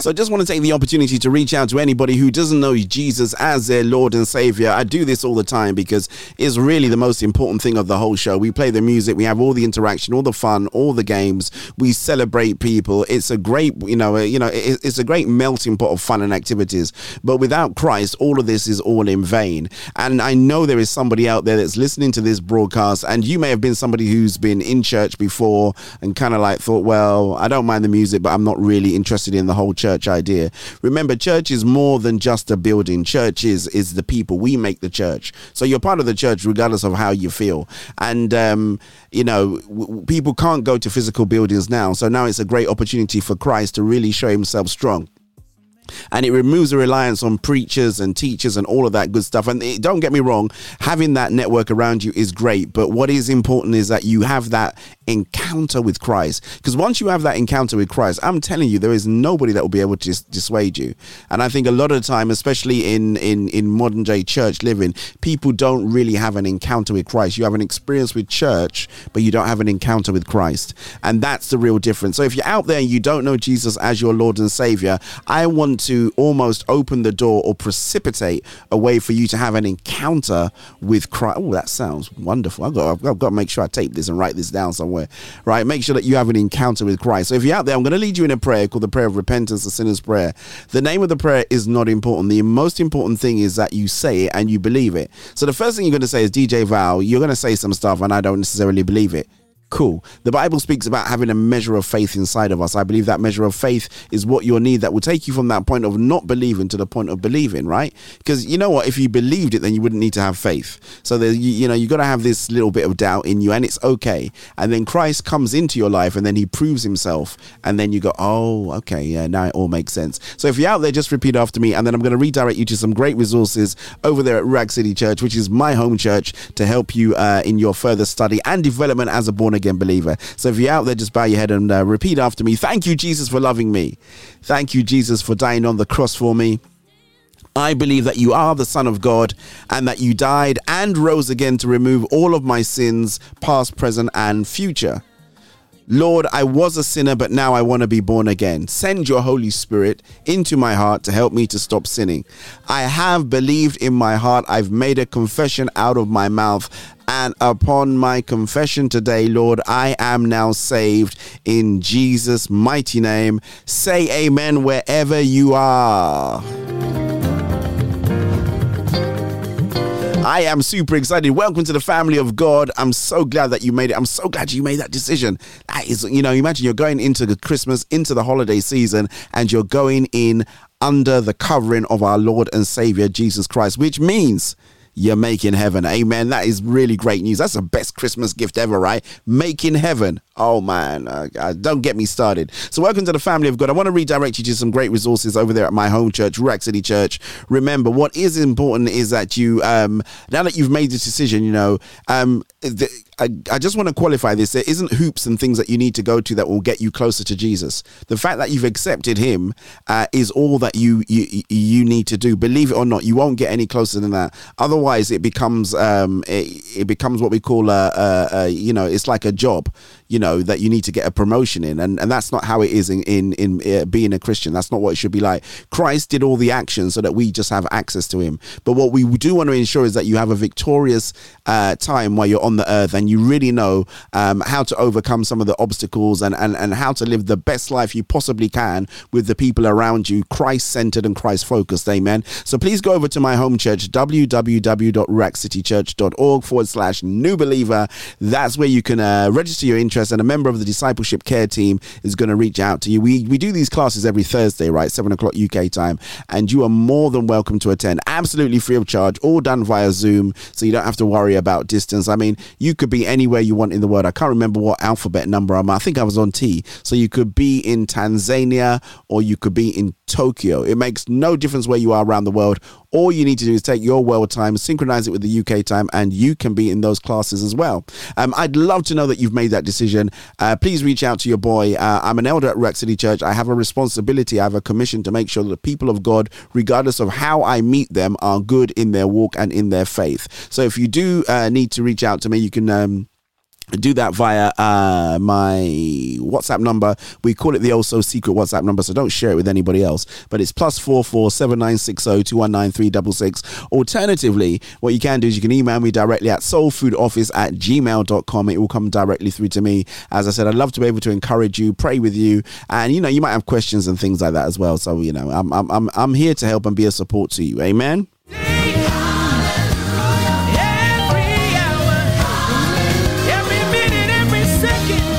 Speaker 2: So I just want to take the opportunity to reach out to anybody who doesn't know Jesus as their Lord and Savior. I do this all the time because it's really the most important thing of the whole show. We play the music, we have all the interaction, all the fun, all the games. We celebrate people. It's a great, you know, uh, you know, it's a great melting pot of fun and activities. But without Christ, all of this is all in vain. And I know there is somebody out there that's listening to this broadcast, and you may have been somebody who's been in church before and kind of like thought, well, I don't mind the music, but I'm not really interested in the whole church idea. Remember, church is more than just a building. Church is is the people. We make the church. So you're part of the church regardless of how you feel. And um, you know, w- people can't go to physical buildings now. So now it's a great opportunity for Christ to really show himself strong and it removes the reliance on preachers and teachers and all of that good stuff. And it, don't get me wrong, having that network around you is great, but what is important is that you have that encounter with Christ. Because once you have that encounter with Christ, I'm telling you, there is nobody that will be able to dis- dissuade you. And I think a lot of the time, especially in in in modern day church living, people don't really have an encounter with Christ. You have an experience with church, but you don't have an encounter with Christ, and that's the real difference. So if you're out there and you don't know Jesus as your Lord and Savior, I want to almost open the door or precipitate a way for you to have an encounter with Christ. Oh, that sounds wonderful. I've got, I've got to make sure I tape this and write this down somewhere, right? Make sure that you have an encounter with Christ. So if you're out there, I'm going to lead you in a prayer called the prayer of repentance, the sinner's prayer. The name of the prayer is not important. The most important thing is that you say it and you believe it. So the first thing you're going to say is DJ Val, you're going to say some stuff and I don't necessarily believe it. Cool. The Bible speaks about having a measure of faith inside of us. I believe that measure of faith is what you'll need that will take you from that point of not believing to the point of believing, right? Because you know what? If you believed it, then you wouldn't need to have faith. So you, you know, you got to have this little bit of doubt in you, and it's okay. And then Christ comes into your life, and then He proves Himself, and then you go, oh, okay, yeah, now it all makes sense. So if you're out there, just repeat after me, and then I'm going to redirect you to some great resources over there at Ruach City Church, which is my home church, to help you uh, in your further study and development as a born again believer. So if you're out there, just bow your head and uh, repeat after me. Thank you, Jesus, for loving me. Thank you, Jesus, for dying on the cross for me. I believe that you are the Son of God and that you died and rose again to remove all of my sins, past, present, and future. Lord, I was a sinner, but now I want to be born again. Send your Holy Spirit into my heart to help me to stop sinning. I have believed in my heart. I've made a confession out of my mouth. And upon my confession today, Lord, I am now saved in Jesus' mighty name. Say amen wherever you are. I am super excited. Welcome to the family of God. I'm so glad that you made it. I'm so glad you made that decision. That is, you know, imagine you're going into the Christmas, into the holiday season, and you're going in under the covering of our Lord and Savior Jesus Christ, which means you're making heaven. Amen. That is really great news. That's the best Christmas gift ever, right? Making heaven. Oh man, uh, uh, don't get me started. So, welcome to the family of God. I want to redirect you to some great resources over there at my home church, Ruach City Church. Remember, what is important is that you, um, now that you've made this decision, you know, um, the, I, I just want to qualify this. There isn't hoops and things that you need to go to that will get you closer to Jesus. The fact that you've accepted Him uh, is all that you, you you need to do. Believe it or not, you won't get any closer than that. Otherwise, it becomes um, it, it becomes what we call a, a, a you know it's like a job you know that you need to get a promotion in. And and that's not how it is in in in uh, being a christian. That's not what it should be like. Christ did all the actions so that we just have access to him. But what we do want to ensure is that you have a victorious uh, time while you're on the earth and you really know um, how to overcome some of the obstacles and, and and how to live the best life you possibly can with the people around you christ centered and christ focused amen. So please go over to my home church www.ruachcitychurch.org forward slash new believer. That's where you can uh, register your interest and a member of the discipleship care team is going to reach out to you. We we do these classes every thursday right? 7 o'clock uk time. And you are more than welcome to attend. Absolutely free of charge. All done via zoom so you don't have to worry about distance. I mean you could be anywhere you want in the world. I can't remember what alphabet number i'm i think i was on t. So you could be in tanzania or you could be in tokyo. It makes no difference where you are around the world all you need to do is take your world time, synchronize it with the UK time, and you can be in those classes as well. Um, I'd love to know that you've made that decision. Uh, please reach out to your boy. Uh, I'm an elder at Ruach City Church. I have a responsibility, I have a commission to make sure that the people of God, regardless of how I meet them, are good in their walk and in their faith. So if you do uh, need to reach out to me, you can. Um, do that via uh, my WhatsApp number. We call it the also secret WhatsApp number, so don't share it with anybody else. But it's plus four four seven nine six zero two one nine three double six. Alternatively, what you can do is you can email me directly at soulfoodoffice at gmail.com. It will come directly through to me. As I said, I'd love to be able to encourage you, pray with you, and you know, you might have questions and things like that as well. So, you know, I'm I'm I'm, I'm here to help and be a support to you. Amen.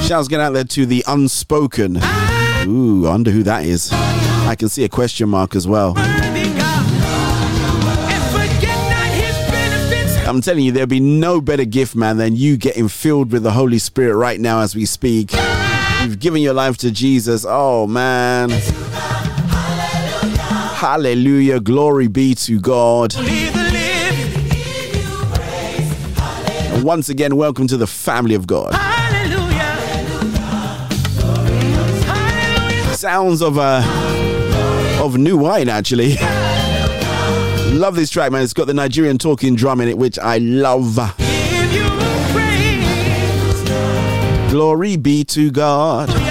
Speaker 2: Shouts get out there to the unspoken. Ooh, I wonder who that is. I can see a question mark as well. I'm telling you, there'll be no better gift, man, than you getting filled with the Holy Spirit right now as we speak. You've given your life to Jesus. Oh, man. Hallelujah. Glory be to God. And once again, welcome to the family of God. Sounds of uh, of new wine, actually. love this track, man. It's got the Nigerian talking drum in it, which I love. Glory be to God.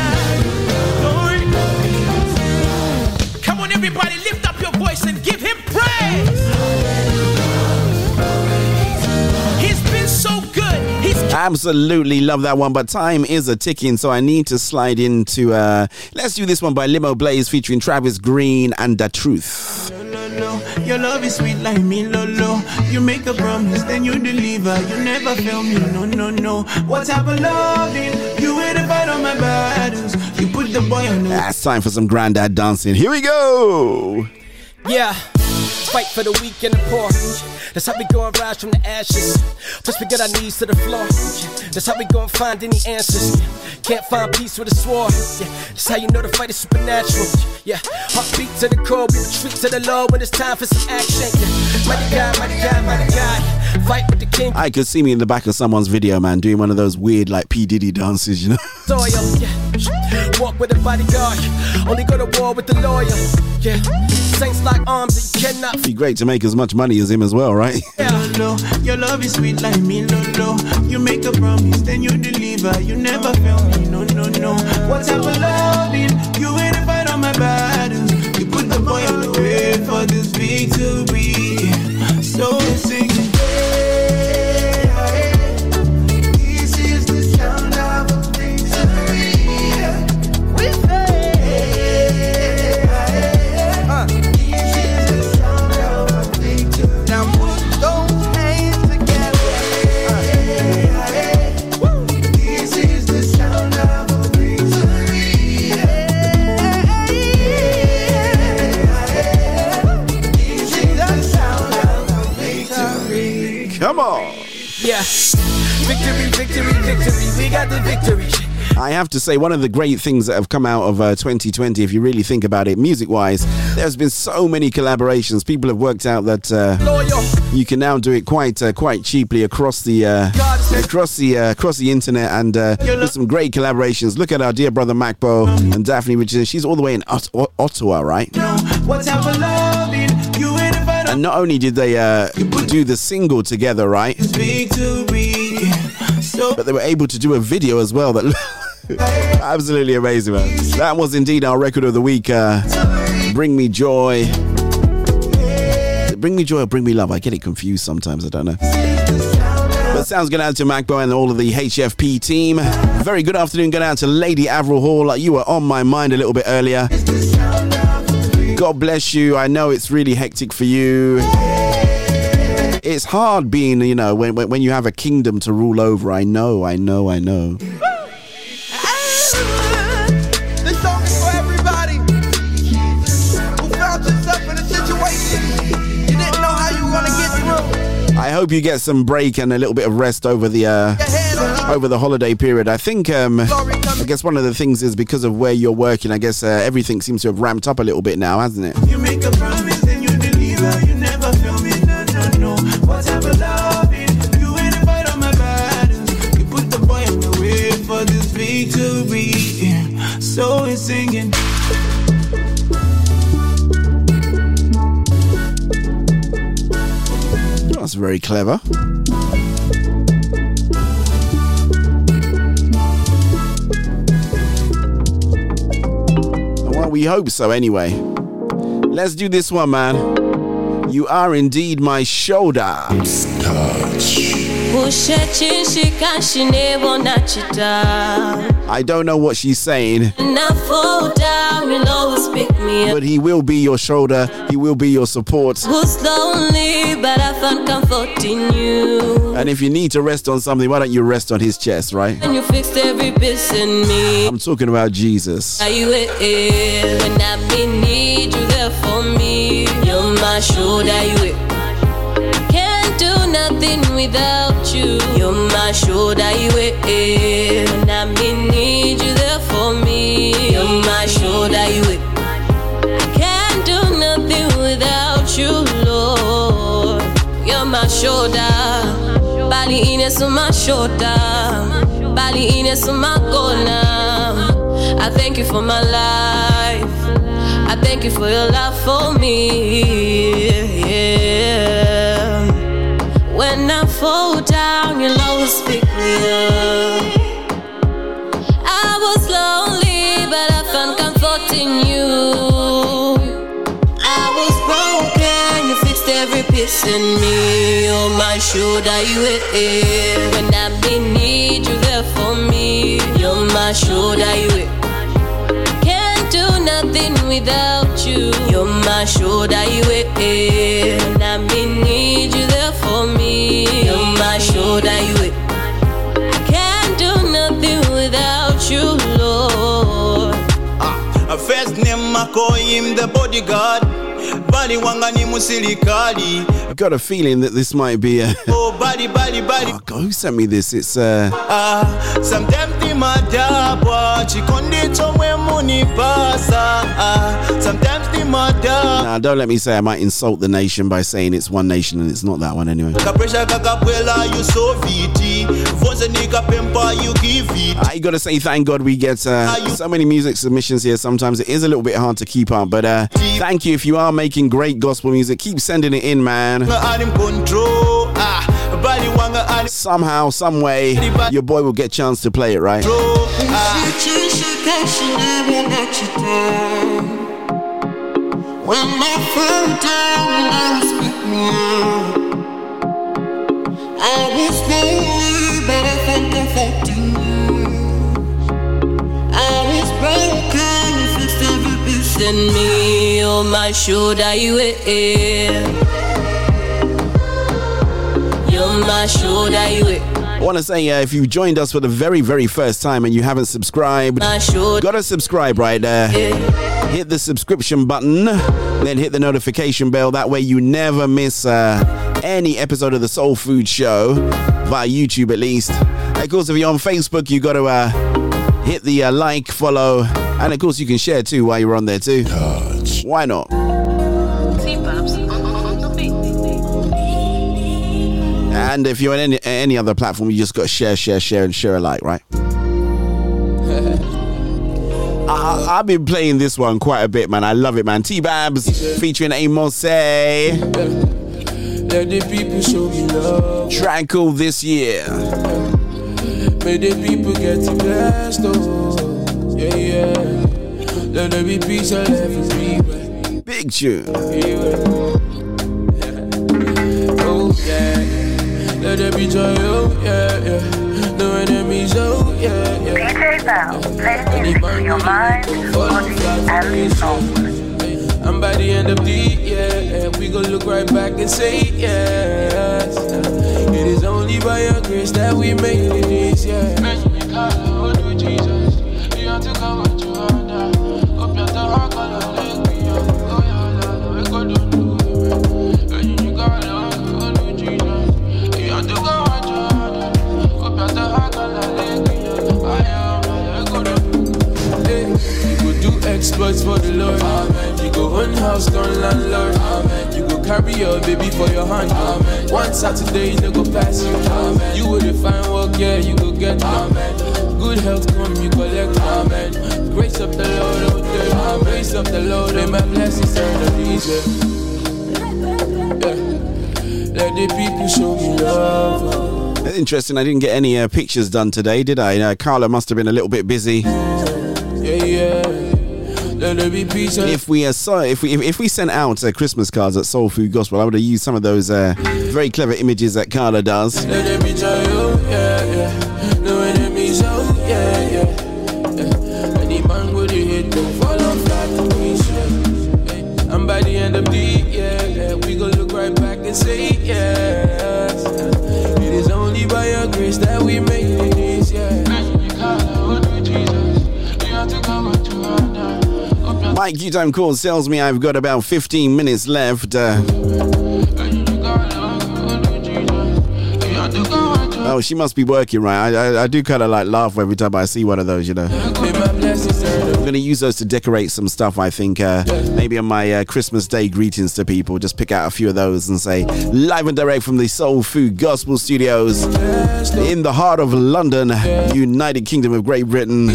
Speaker 2: Absolutely love that one, but time is a ticking, so I need to slide into. Uh, let's do this one by Limoblaze featuring Travis Greene and The Truth.
Speaker 49: Lolo. Your love is sweet like me, Lolo. You make a promise, then you deliver. You never fail me, no, no, no. What type of loving? You ain't the fight on my battles. You put the boy on the.
Speaker 2: That's time for some granddad dancing. Here we go.
Speaker 50: Yeah, fight for the weak and the poor. That's how we gon' rise from the ashes. Plus, we get our knees to the floor. That's how we gon' find any answers. Can't find peace with a sword. Yeah, that's how you know the fight is supernatural. Yeah, heartbeat to the core, we retreat to the Lord when it's time for some action. Yeah, mighty God, mighty God, mighty God. Fight with the king.
Speaker 2: I could see me in the back of someone's video, man, doing one of those weird, like P. Diddy dances, you know?
Speaker 50: Soil, yeah. Walk with a bodyguard. Only go to war with the lawyer. Yeah, saints like arms that you cannot.
Speaker 2: Be great to make as much money as him as well, right?
Speaker 49: Lolo. Your love is sweet like me, Lolo. You make a promise, then you deliver. You never fail me, no, no, no. What type of loving? You ain't the fight on my battles. You put the boy on the way for this victory. Victory, victory, victory.
Speaker 50: We got the victory.
Speaker 2: I have to say, one of the great things that have come out of uh, 2020, if you really think about it, music wise, there's been so many collaborations. People have worked out that uh, you can now do it quite uh, quite cheaply across the uh, across the uh, across the internet, and uh, there's some great collaborations. Look at our dear brother Macbo and Daphne which is She's all the way in Ot- Ot- Ottawa, right?
Speaker 49: What type of loving? You ain't the fight
Speaker 2: And not only did they uh, do the single together, right? But they were able to do a video as well that absolutely amazing man that was indeed our record of the week uh, bring me joy bring me joy or bring me love i get it confused sometimes i don't know but sounds good out to Macbo and all of the HFP team. Very good afternoon, Good out to Lady Avril Hall. You were on my mind a little bit earlier. God bless you. I know it's really hectic for you. It's hard being, you know, when, when, when you have a kingdom to rule over. I know, I know, I know.
Speaker 49: This song is for everybody who found yourself in a situation you didn't know how you were gonna get through.
Speaker 2: I hope you get some break and a little bit of rest over the uh, over the holiday period. I think um, I guess one of the things is because of where you're working. I guess uh, everything seems to have ramped up a little bit now, hasn't it?
Speaker 49: and singing.
Speaker 2: That's very clever. Well, we hope so anyway. Let's do this one, man. You are indeed my shoulder. Touch
Speaker 34: pushe chinshika shinebona chita
Speaker 2: I don't know what she's saying,
Speaker 34: and I fall down you'll always pick me up
Speaker 2: but he will be your shoulder. He will be your support.
Speaker 34: who's lonely but I found comfort in you
Speaker 2: And if you need to rest on something, why don't you rest on his chest, right?
Speaker 34: and you fixed every piece in me
Speaker 2: I'm talking about Jesus.
Speaker 34: Are you here when I need you there for me? You're my shoulder, you it. Can't do nothing without you. You're my shoulder, you. When I be need you there for me. You're my shoulder, you it. Can't do nothing without you, Lord. You're my shoulder. Bali ines on my shoulder. Bali ines on my corner. I thank you for my life. I thank you for your love for me. Yeah. When I fall down, you'll always pick me up. I was lonely, but I found comfort in you. I was broken, you fixed every piece in me. You're my shoulder, you it. When I need you there for me. You're my shoulder, you it. Can't do nothing without you. You're my shoulder, you it. When I need you me. You're my shoulder, you. I can't do nothing without you, Lord.
Speaker 9: A first name I call him the bodyguard bali wanga ni musilikali
Speaker 2: I've got a feeling that this might be a.
Speaker 9: oh bali bali bali
Speaker 2: Oh, God, who sent me this? It's uh.
Speaker 9: ah sometimes ni madabwa munipasa sometimes ni madabwa
Speaker 2: Nah, don't let me say I might insult the nation by saying it's one nation and it's not that one anyway.
Speaker 9: kapresha kakabwela you so viti you
Speaker 2: gotta say, thank God we get uh, so many music submissions here. Sometimes it is a little bit hard to keep up, but uh, thank you if you are making great gospel music. Keep sending it in, man. Somehow, some way, your boy will get a chance to play it, right?
Speaker 34: When I fall down, you always pick me up. I was lonely, but I found comfort in you. I was broken, you fixed every piece in me. On my shoulder, you it.
Speaker 2: I want to say, uh, if you joined us for the very, very first time and you haven't subscribed, gotta subscribe right there. Hit the subscription button, then hit the notification bell. That way, you never miss uh, any episode of the Soul Food Show via YouTube, at least. Of course, if you're on Facebook, you gotta uh, hit the uh, like, follow, and of course, you can share too while you're on there too. Why not? Mm. And if you're on any, any other platform, you just got to share, share, share, and share alike, right? I, I've been playing this one quite a bit, man. I love it, man. T Babs featuring Amos.
Speaker 6: Let the people show me love.
Speaker 2: Called this year.
Speaker 6: May the people get to blessed, oh. Yeah, yeah. Let there be peace love everywhere.
Speaker 2: Big tune.
Speaker 6: Oh, yeah. Let there be joy, oh, yeah, yeah. No enemies, oh, yeah, yeah. DJ Val, play music for your mind, body, and soul. And by the end of the year, yeah, we gon' look right back and say, yes. It is only by your grace that we made it this year. Exploits for the Lord. Amen. You go own house, gun landlord. Amen. You go carry your baby for your hand. Amen. One Saturday, you no go pass you. Amen. You will find work, yeah, you go get. Amen. Good health come, you collect. Amen. Grace of the Lord, oh there. Amen. Grace of the Lord, and my blessings and the reason. Yeah. Let the people show me love.
Speaker 2: Interesting, I didn't get any uh, pictures done today, did I? Uh, Carla must have been a little bit busy.
Speaker 6: Yeah, yeah.
Speaker 2: If we uh, saw, if we if, if we sent out uh, Christmas cards at Soul Food Gospel, I would have used some of those uh, very clever images that Carla does. Mike Q Time Calls tells me I've got about 15 minutes left. Uh, oh, she must be working, right? I, I, I do kind of like laugh every time I see one of those, you know.
Speaker 49: My
Speaker 2: I'm going to use those to decorate some stuff, I think. Uh, maybe on my uh, Christmas Day greetings to people, just pick out a few of those and say, live and direct from the Soul Food Gospel Studios in the heart of London, United Kingdom of Great Britain.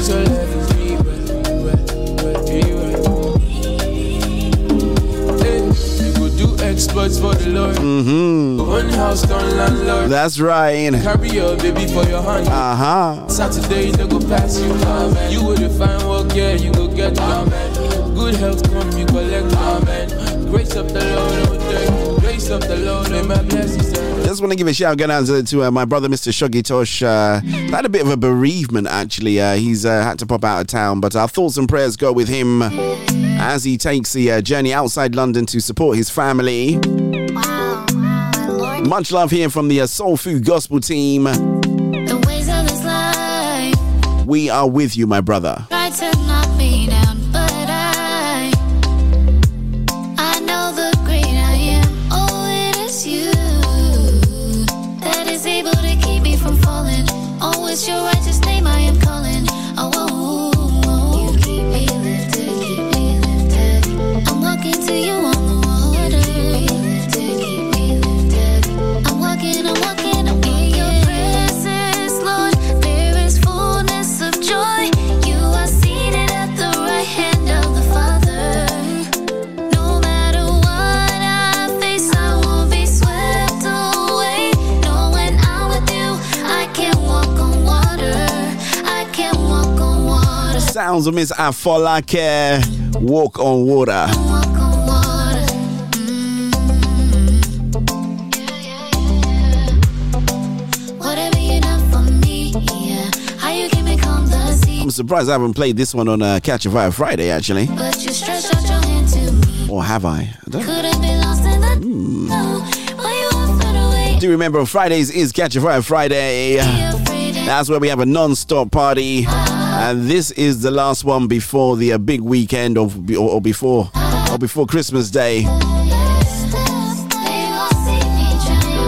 Speaker 49: For the Lord.
Speaker 2: hmm
Speaker 49: One house, landlord.
Speaker 2: That's right.
Speaker 49: Carry your baby for your hand.
Speaker 2: Uh huh.
Speaker 49: Saturday, they go pass you. Amen. You would find work, yeah, you go get Amen. Good health come, you collect Amen. Grace of the Lord, oh. Grace of the Lord, may my blessings.
Speaker 2: Just want to give a shout out to, to uh, my brother, Mr. Shoggy Tosh. Uh, had a bit of a bereavement, actually. Uh, he's uh, had to pop out of town, but our thoughts and prayers go with him as he takes the uh, journey outside London to support his family. Much love here from the uh, Soul Food Gospel team.
Speaker 51: The ways of this life
Speaker 2: We are with you, my brother.
Speaker 51: try
Speaker 2: Sounds of Miss Afolake. Walk on water.
Speaker 51: Walk on water. Whatever you done for me, yeah. How you keep me calm the sea,
Speaker 2: I'm surprised I haven't played this one on uh, Catch a Fire Friday, actually.
Speaker 51: but you out your hand to me.
Speaker 2: Or have I? I don't
Speaker 51: Could have been lost in the no. You
Speaker 2: do remember Fridays is Catch a Fire Friday. That's where we have a non-stop party, and this is the last one before the uh, big weekend of or, or before or before Christmas Day.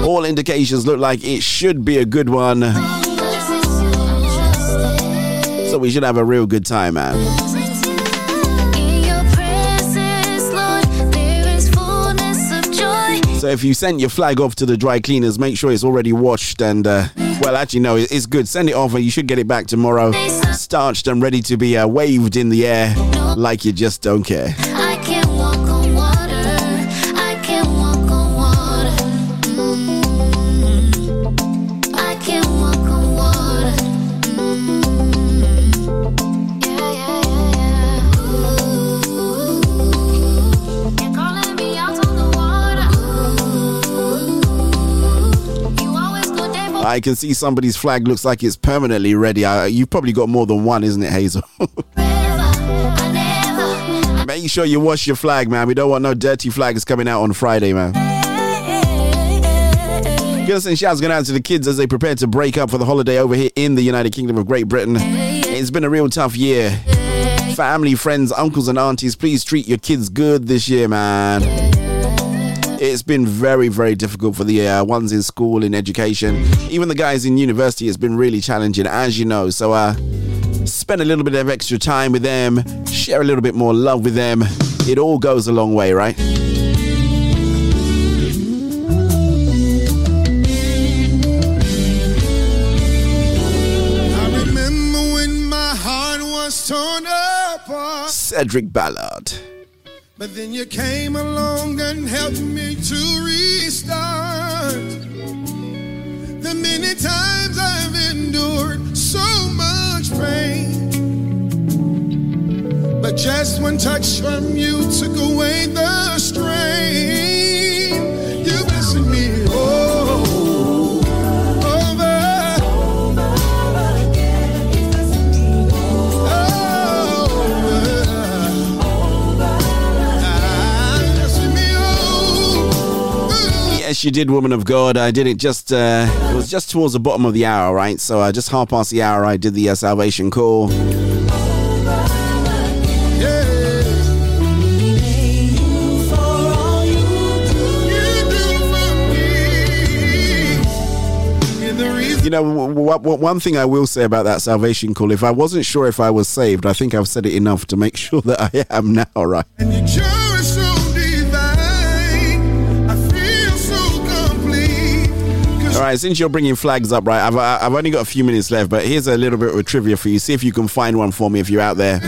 Speaker 2: All indications look like it should be a good one, so we should have a real good time, man. So if you sent your flag off to the dry cleaners, make sure it's already washed and, uh, well, actually, no, it's good. Send it off and you should get it back tomorrow. Starched and ready to be uh, waved in the air like you just don't care.
Speaker 51: I can
Speaker 2: see somebody's flag looks like it's permanently ready. Uh, you've probably got more than one, isn't it, Hazel? Make sure you wash your flag, man. We don't want no dirty flags coming out on Friday, man. Gonna send shouts going out to the kids as they prepare to break up for the holiday over here in the United Kingdom of Great Britain. It's been a real tough year. Family, friends, uncles, and aunties, please treat your kids good this year, man. It's been very, very difficult for the uh, ones in school, in education. Even the guys in university, it's been really challenging, as you know. So, uh, spend a little bit of extra time with them, share a little bit more love with them. It all goes a long way, right?
Speaker 52: I remember when my heart was torn apart.
Speaker 2: Cedric Ballard.
Speaker 52: But then you came along and helped me to restart. The many times I've endured so much pain. But
Speaker 18: Just one touch from you took away the strain.
Speaker 2: Yes, you did, woman of God. I did it just, uh, it was just towards the bottom of the hour, right? So uh, just half past the hour, I did the uh, salvation call. You know, one thing I will say about that salvation call, if I wasn't sure if I was saved, I think I've said it enough to make sure that I am now, right? Right, since you're bringing flags up, right, I've, I've only got a few minutes left, but here's a little bit of trivia for you. See if you can find one for me if you're out there.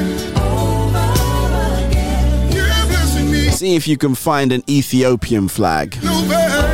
Speaker 2: See if you can find an Ethiopian flag.
Speaker 18: Y'all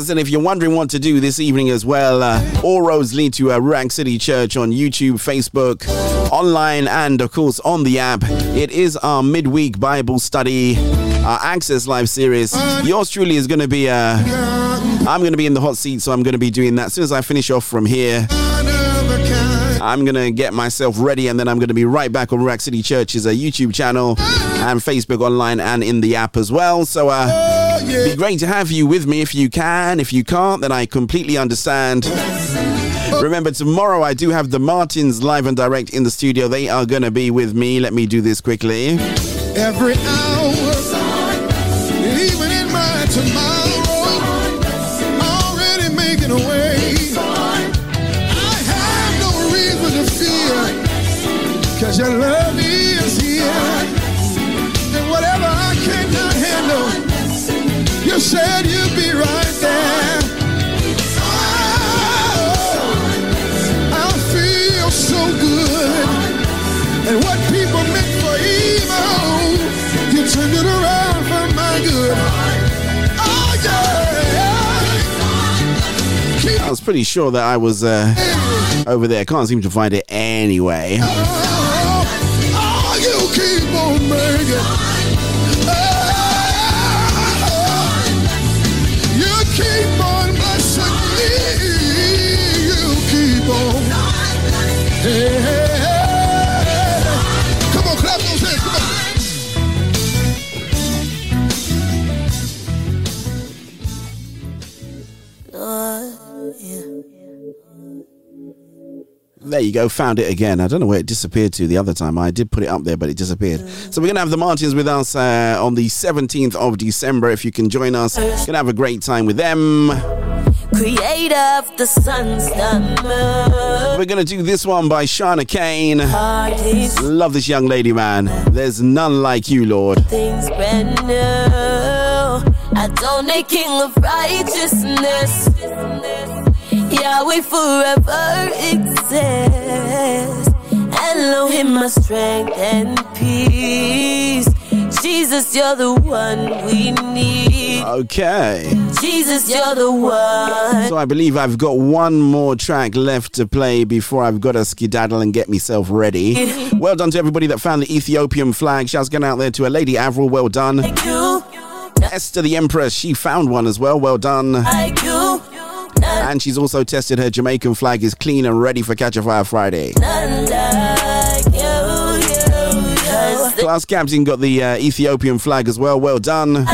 Speaker 2: Said, if you're wondering what to do this evening as well, uh, all roads lead to uh, Ruach City Church on YouTube, Facebook, online, and of course on the app. It is our midweek Bible study, our Access Live series. Yours truly is going to be. Uh, I'm going to be in the hot seat, so I'm going to be doing that as soon as I finish off from here. I'm going to get myself ready and then I'm going to be right back on Ruach City Church's uh, YouTube channel and Facebook online and in the app as well. So, uh, be great to have you with me if you can. If you can't, then I completely understand. Remember, tomorrow I do have the Martins live and direct in the studio. They are going to be with me. Let me do this quickly.
Speaker 18: Every hour, even in my tomorrow, already making a way. I have no reason to fear, cause your love you said you'd be right there. Oh, I feel so good. And what people meant for evil, you turned it around for my good. Oh, yeah.
Speaker 2: I was pretty sure that I was uh, over there. Can't seem to find it anyway.
Speaker 18: Oh, you keep on making. Oh,
Speaker 2: There you go, found it again. I don't know where it disappeared to the other time. I did put it up there, but it disappeared. So we're going to have the Martins with us uh, on the 17th of December. If you can join us, going to have a great time with them.
Speaker 34: Creator of the sun's number.
Speaker 2: We're going to do this one by Shana Kane.
Speaker 34: Artist.
Speaker 2: Love this young lady, man. There's none like you, Lord.
Speaker 34: Things brand new. I donate King of Righteousness. Yahweh forever exists. Elohim, my strength and peace. Jesus, you're the one we need.
Speaker 2: Okay.
Speaker 34: Jesus, you're the one.
Speaker 2: So I believe I've got one more track left to play before I've got to skedaddle and get myself ready. Well done to everybody that found the Ethiopian flag. Shouts going out there to a Lady Avril. Well done. Esther the Empress, she found one as well. Well done. And she's also tested her Jamaican flag is clean and ready for Catch a Fire Friday. Class Captain got the uh, Ethiopian flag as well. Well done.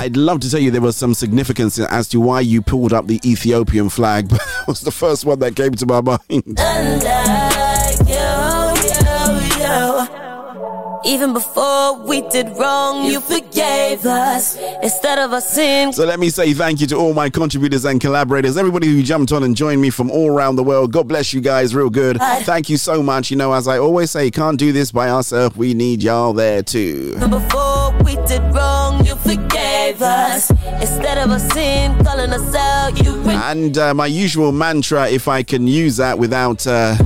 Speaker 2: I'd love to tell you there was some significance as to why you pulled up the Ethiopian flag, but that was the first one that came to my mind.
Speaker 34: Even before we did wrong, you forgave us. Instead of us sin,
Speaker 2: So let me say thank you to all my contributors and collaborators, everybody who jumped on and joined me from all around the world. God bless you guys, real good. Thank you so much. You know, as I always say, can't do this by ourselves. We need y'all there too.
Speaker 34: even before we did wrong, forgave us. Instead of us sin, calling us out, you
Speaker 2: And uh, my usual mantra, if I can use that without uh,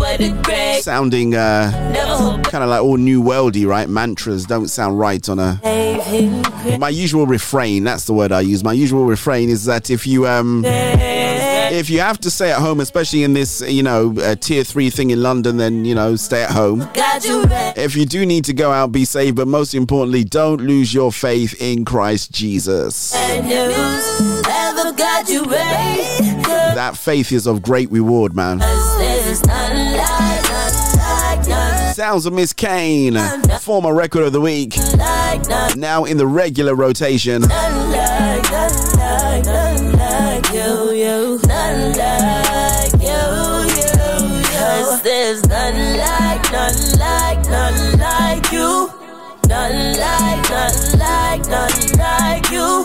Speaker 2: sounding uh, kind of like all new worldy, right? Mantras don't sound right on a. My usual refrain, that's the word I use. My usual refrain is that if you um if you have to stay at home, especially in this, you know, uh, tier 3 thing in London, then, you know, stay at home. If you do need to go out, be safe, but most importantly, don't lose your faith in Christ Jesus. That faith is of great reward, man. Sounds of Miss Kane, former record of the week, now in the regular rotation.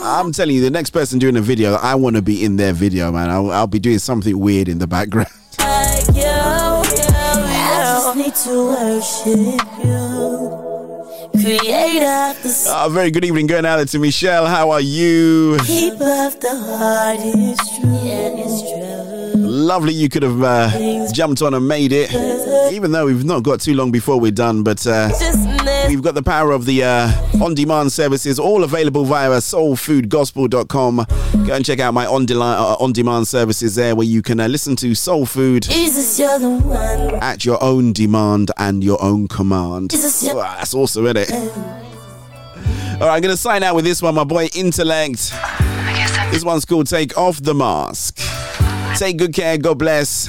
Speaker 2: I'm telling you, the next person doing a video, I want to be in their video, man. I'll, I'll be doing something weird in the background.
Speaker 34: Like you, you. I just need to worship you. Creator
Speaker 2: Uh, very good evening, going out to Michelle. How are you?
Speaker 34: Keep of the heart is true. Yeah, it's true.
Speaker 2: Lovely you could have uh, jumped on and made it. Even though we've not got too long before we're done, but uh,
Speaker 34: Just.
Speaker 2: We've got the power of the uh, on demand services all available via soulfoodgospel.com. Go and check out my on on demand services there where you can uh, listen to Soul Food
Speaker 34: Jesus, you're the one.
Speaker 2: at your own demand and your own command.
Speaker 34: Jesus, you're
Speaker 2: Wow, that's awesome, isn't it? All right, I'm going to sign out with this one, my boy Intellect. This one's called Take Off the Mask. Take good care, God bless.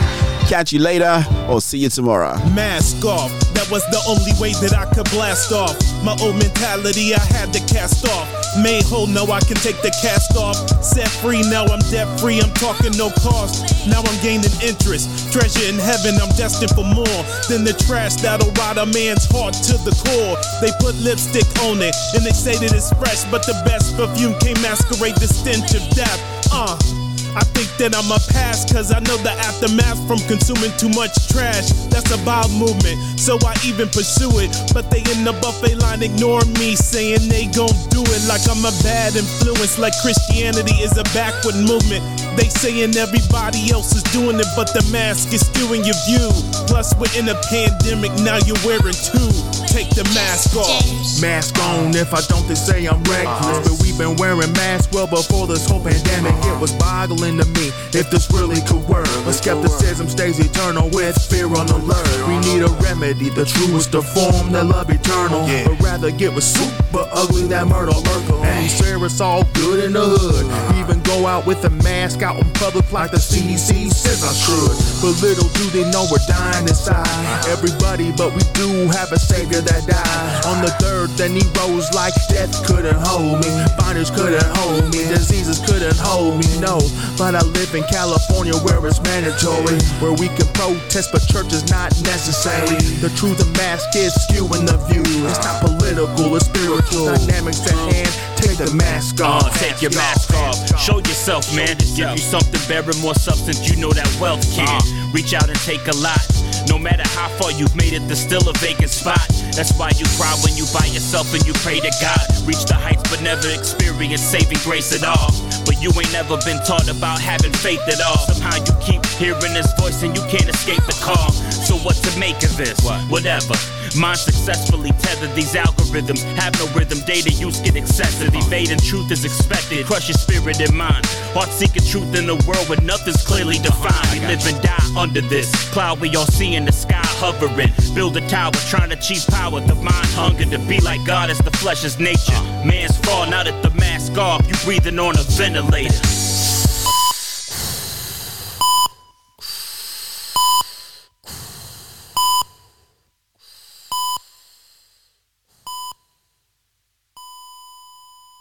Speaker 2: Catch you later or see you tomorrow.
Speaker 53: Mask off, that was the only way that I could blast off. My old mentality I had to cast off. Made whole, now I can take the cast off. Set free, now I'm debt free, I'm talking no cost. Now I'm gaining interest. Treasure in heaven, I'm destined for more than the trash that'll rot a man's heart to the core. They put lipstick on it and they say that it's fresh, but the best perfume can't masquerade the stench of death. Uh. I think that I'm a pass cause I know the aftermath from consuming too much trash. That's a bowel movement, so I even pursue it. But they in the buffet line ignore me, saying they gon' do it like I'm a bad influence, like Christianity is a backward movement. They saying everybody else is doing it, but the mask is skewing your view. Plus, we're in a pandemic, now you're wearing two. Take the mask off.
Speaker 9: Mask on if I don't, they say I'm reckless. Uh-huh. But we've been wearing masks well before this whole pandemic. It was boggling me if this really could work. But skepticism stays eternal with fear on the alert. We need a remedy, the truest of form, that love eternal. But rather get with super ugly that murder lurker. And swear it's all good in the hood. Uh-huh. Even go out with a mask out in public like the CDC says I should. But little do they know we're dying inside. Uh-huh. Everybody, but we do have a savior that died. Uh-huh. On the third, then he rose like death couldn't hold me. Finders couldn't hold me. Diseases couldn't hold me, no. But I live in California where it's mandatory. Where we can protest, but church is not necessary. The truth of mask is skewing the view. It's not political, it's spiritual. Dynamics at hand. Take the mask
Speaker 54: Uh,
Speaker 9: off.
Speaker 54: take your mask off. Show yourself, man. Give you something better, more substance. You know that wealth can. Reach out and take a lot. No matter how far you've made it, there's still a vacant spot. That's why you cry when you by yourself and you pray to God. Reach the heights, but never experience saving grace at all. But you ain't never been taught about having faith at all. Somehow you keep hearing his voice and you can't escape the call. So what to make of this? Whatever. Mine successfully tethered these algorithms. Have no rhythm, data use get excessive. Evading truth is expected. Crush your spirit and mind. Heart seeking truth in a world where nothing's clearly defined. We live and die under this cloud we all see in the sky hovering. Build a tower, trying to achieve power. The mind hunger to be like God as the flesh is nature. Man's fall, now that the mask off, you breathing on a ventilator.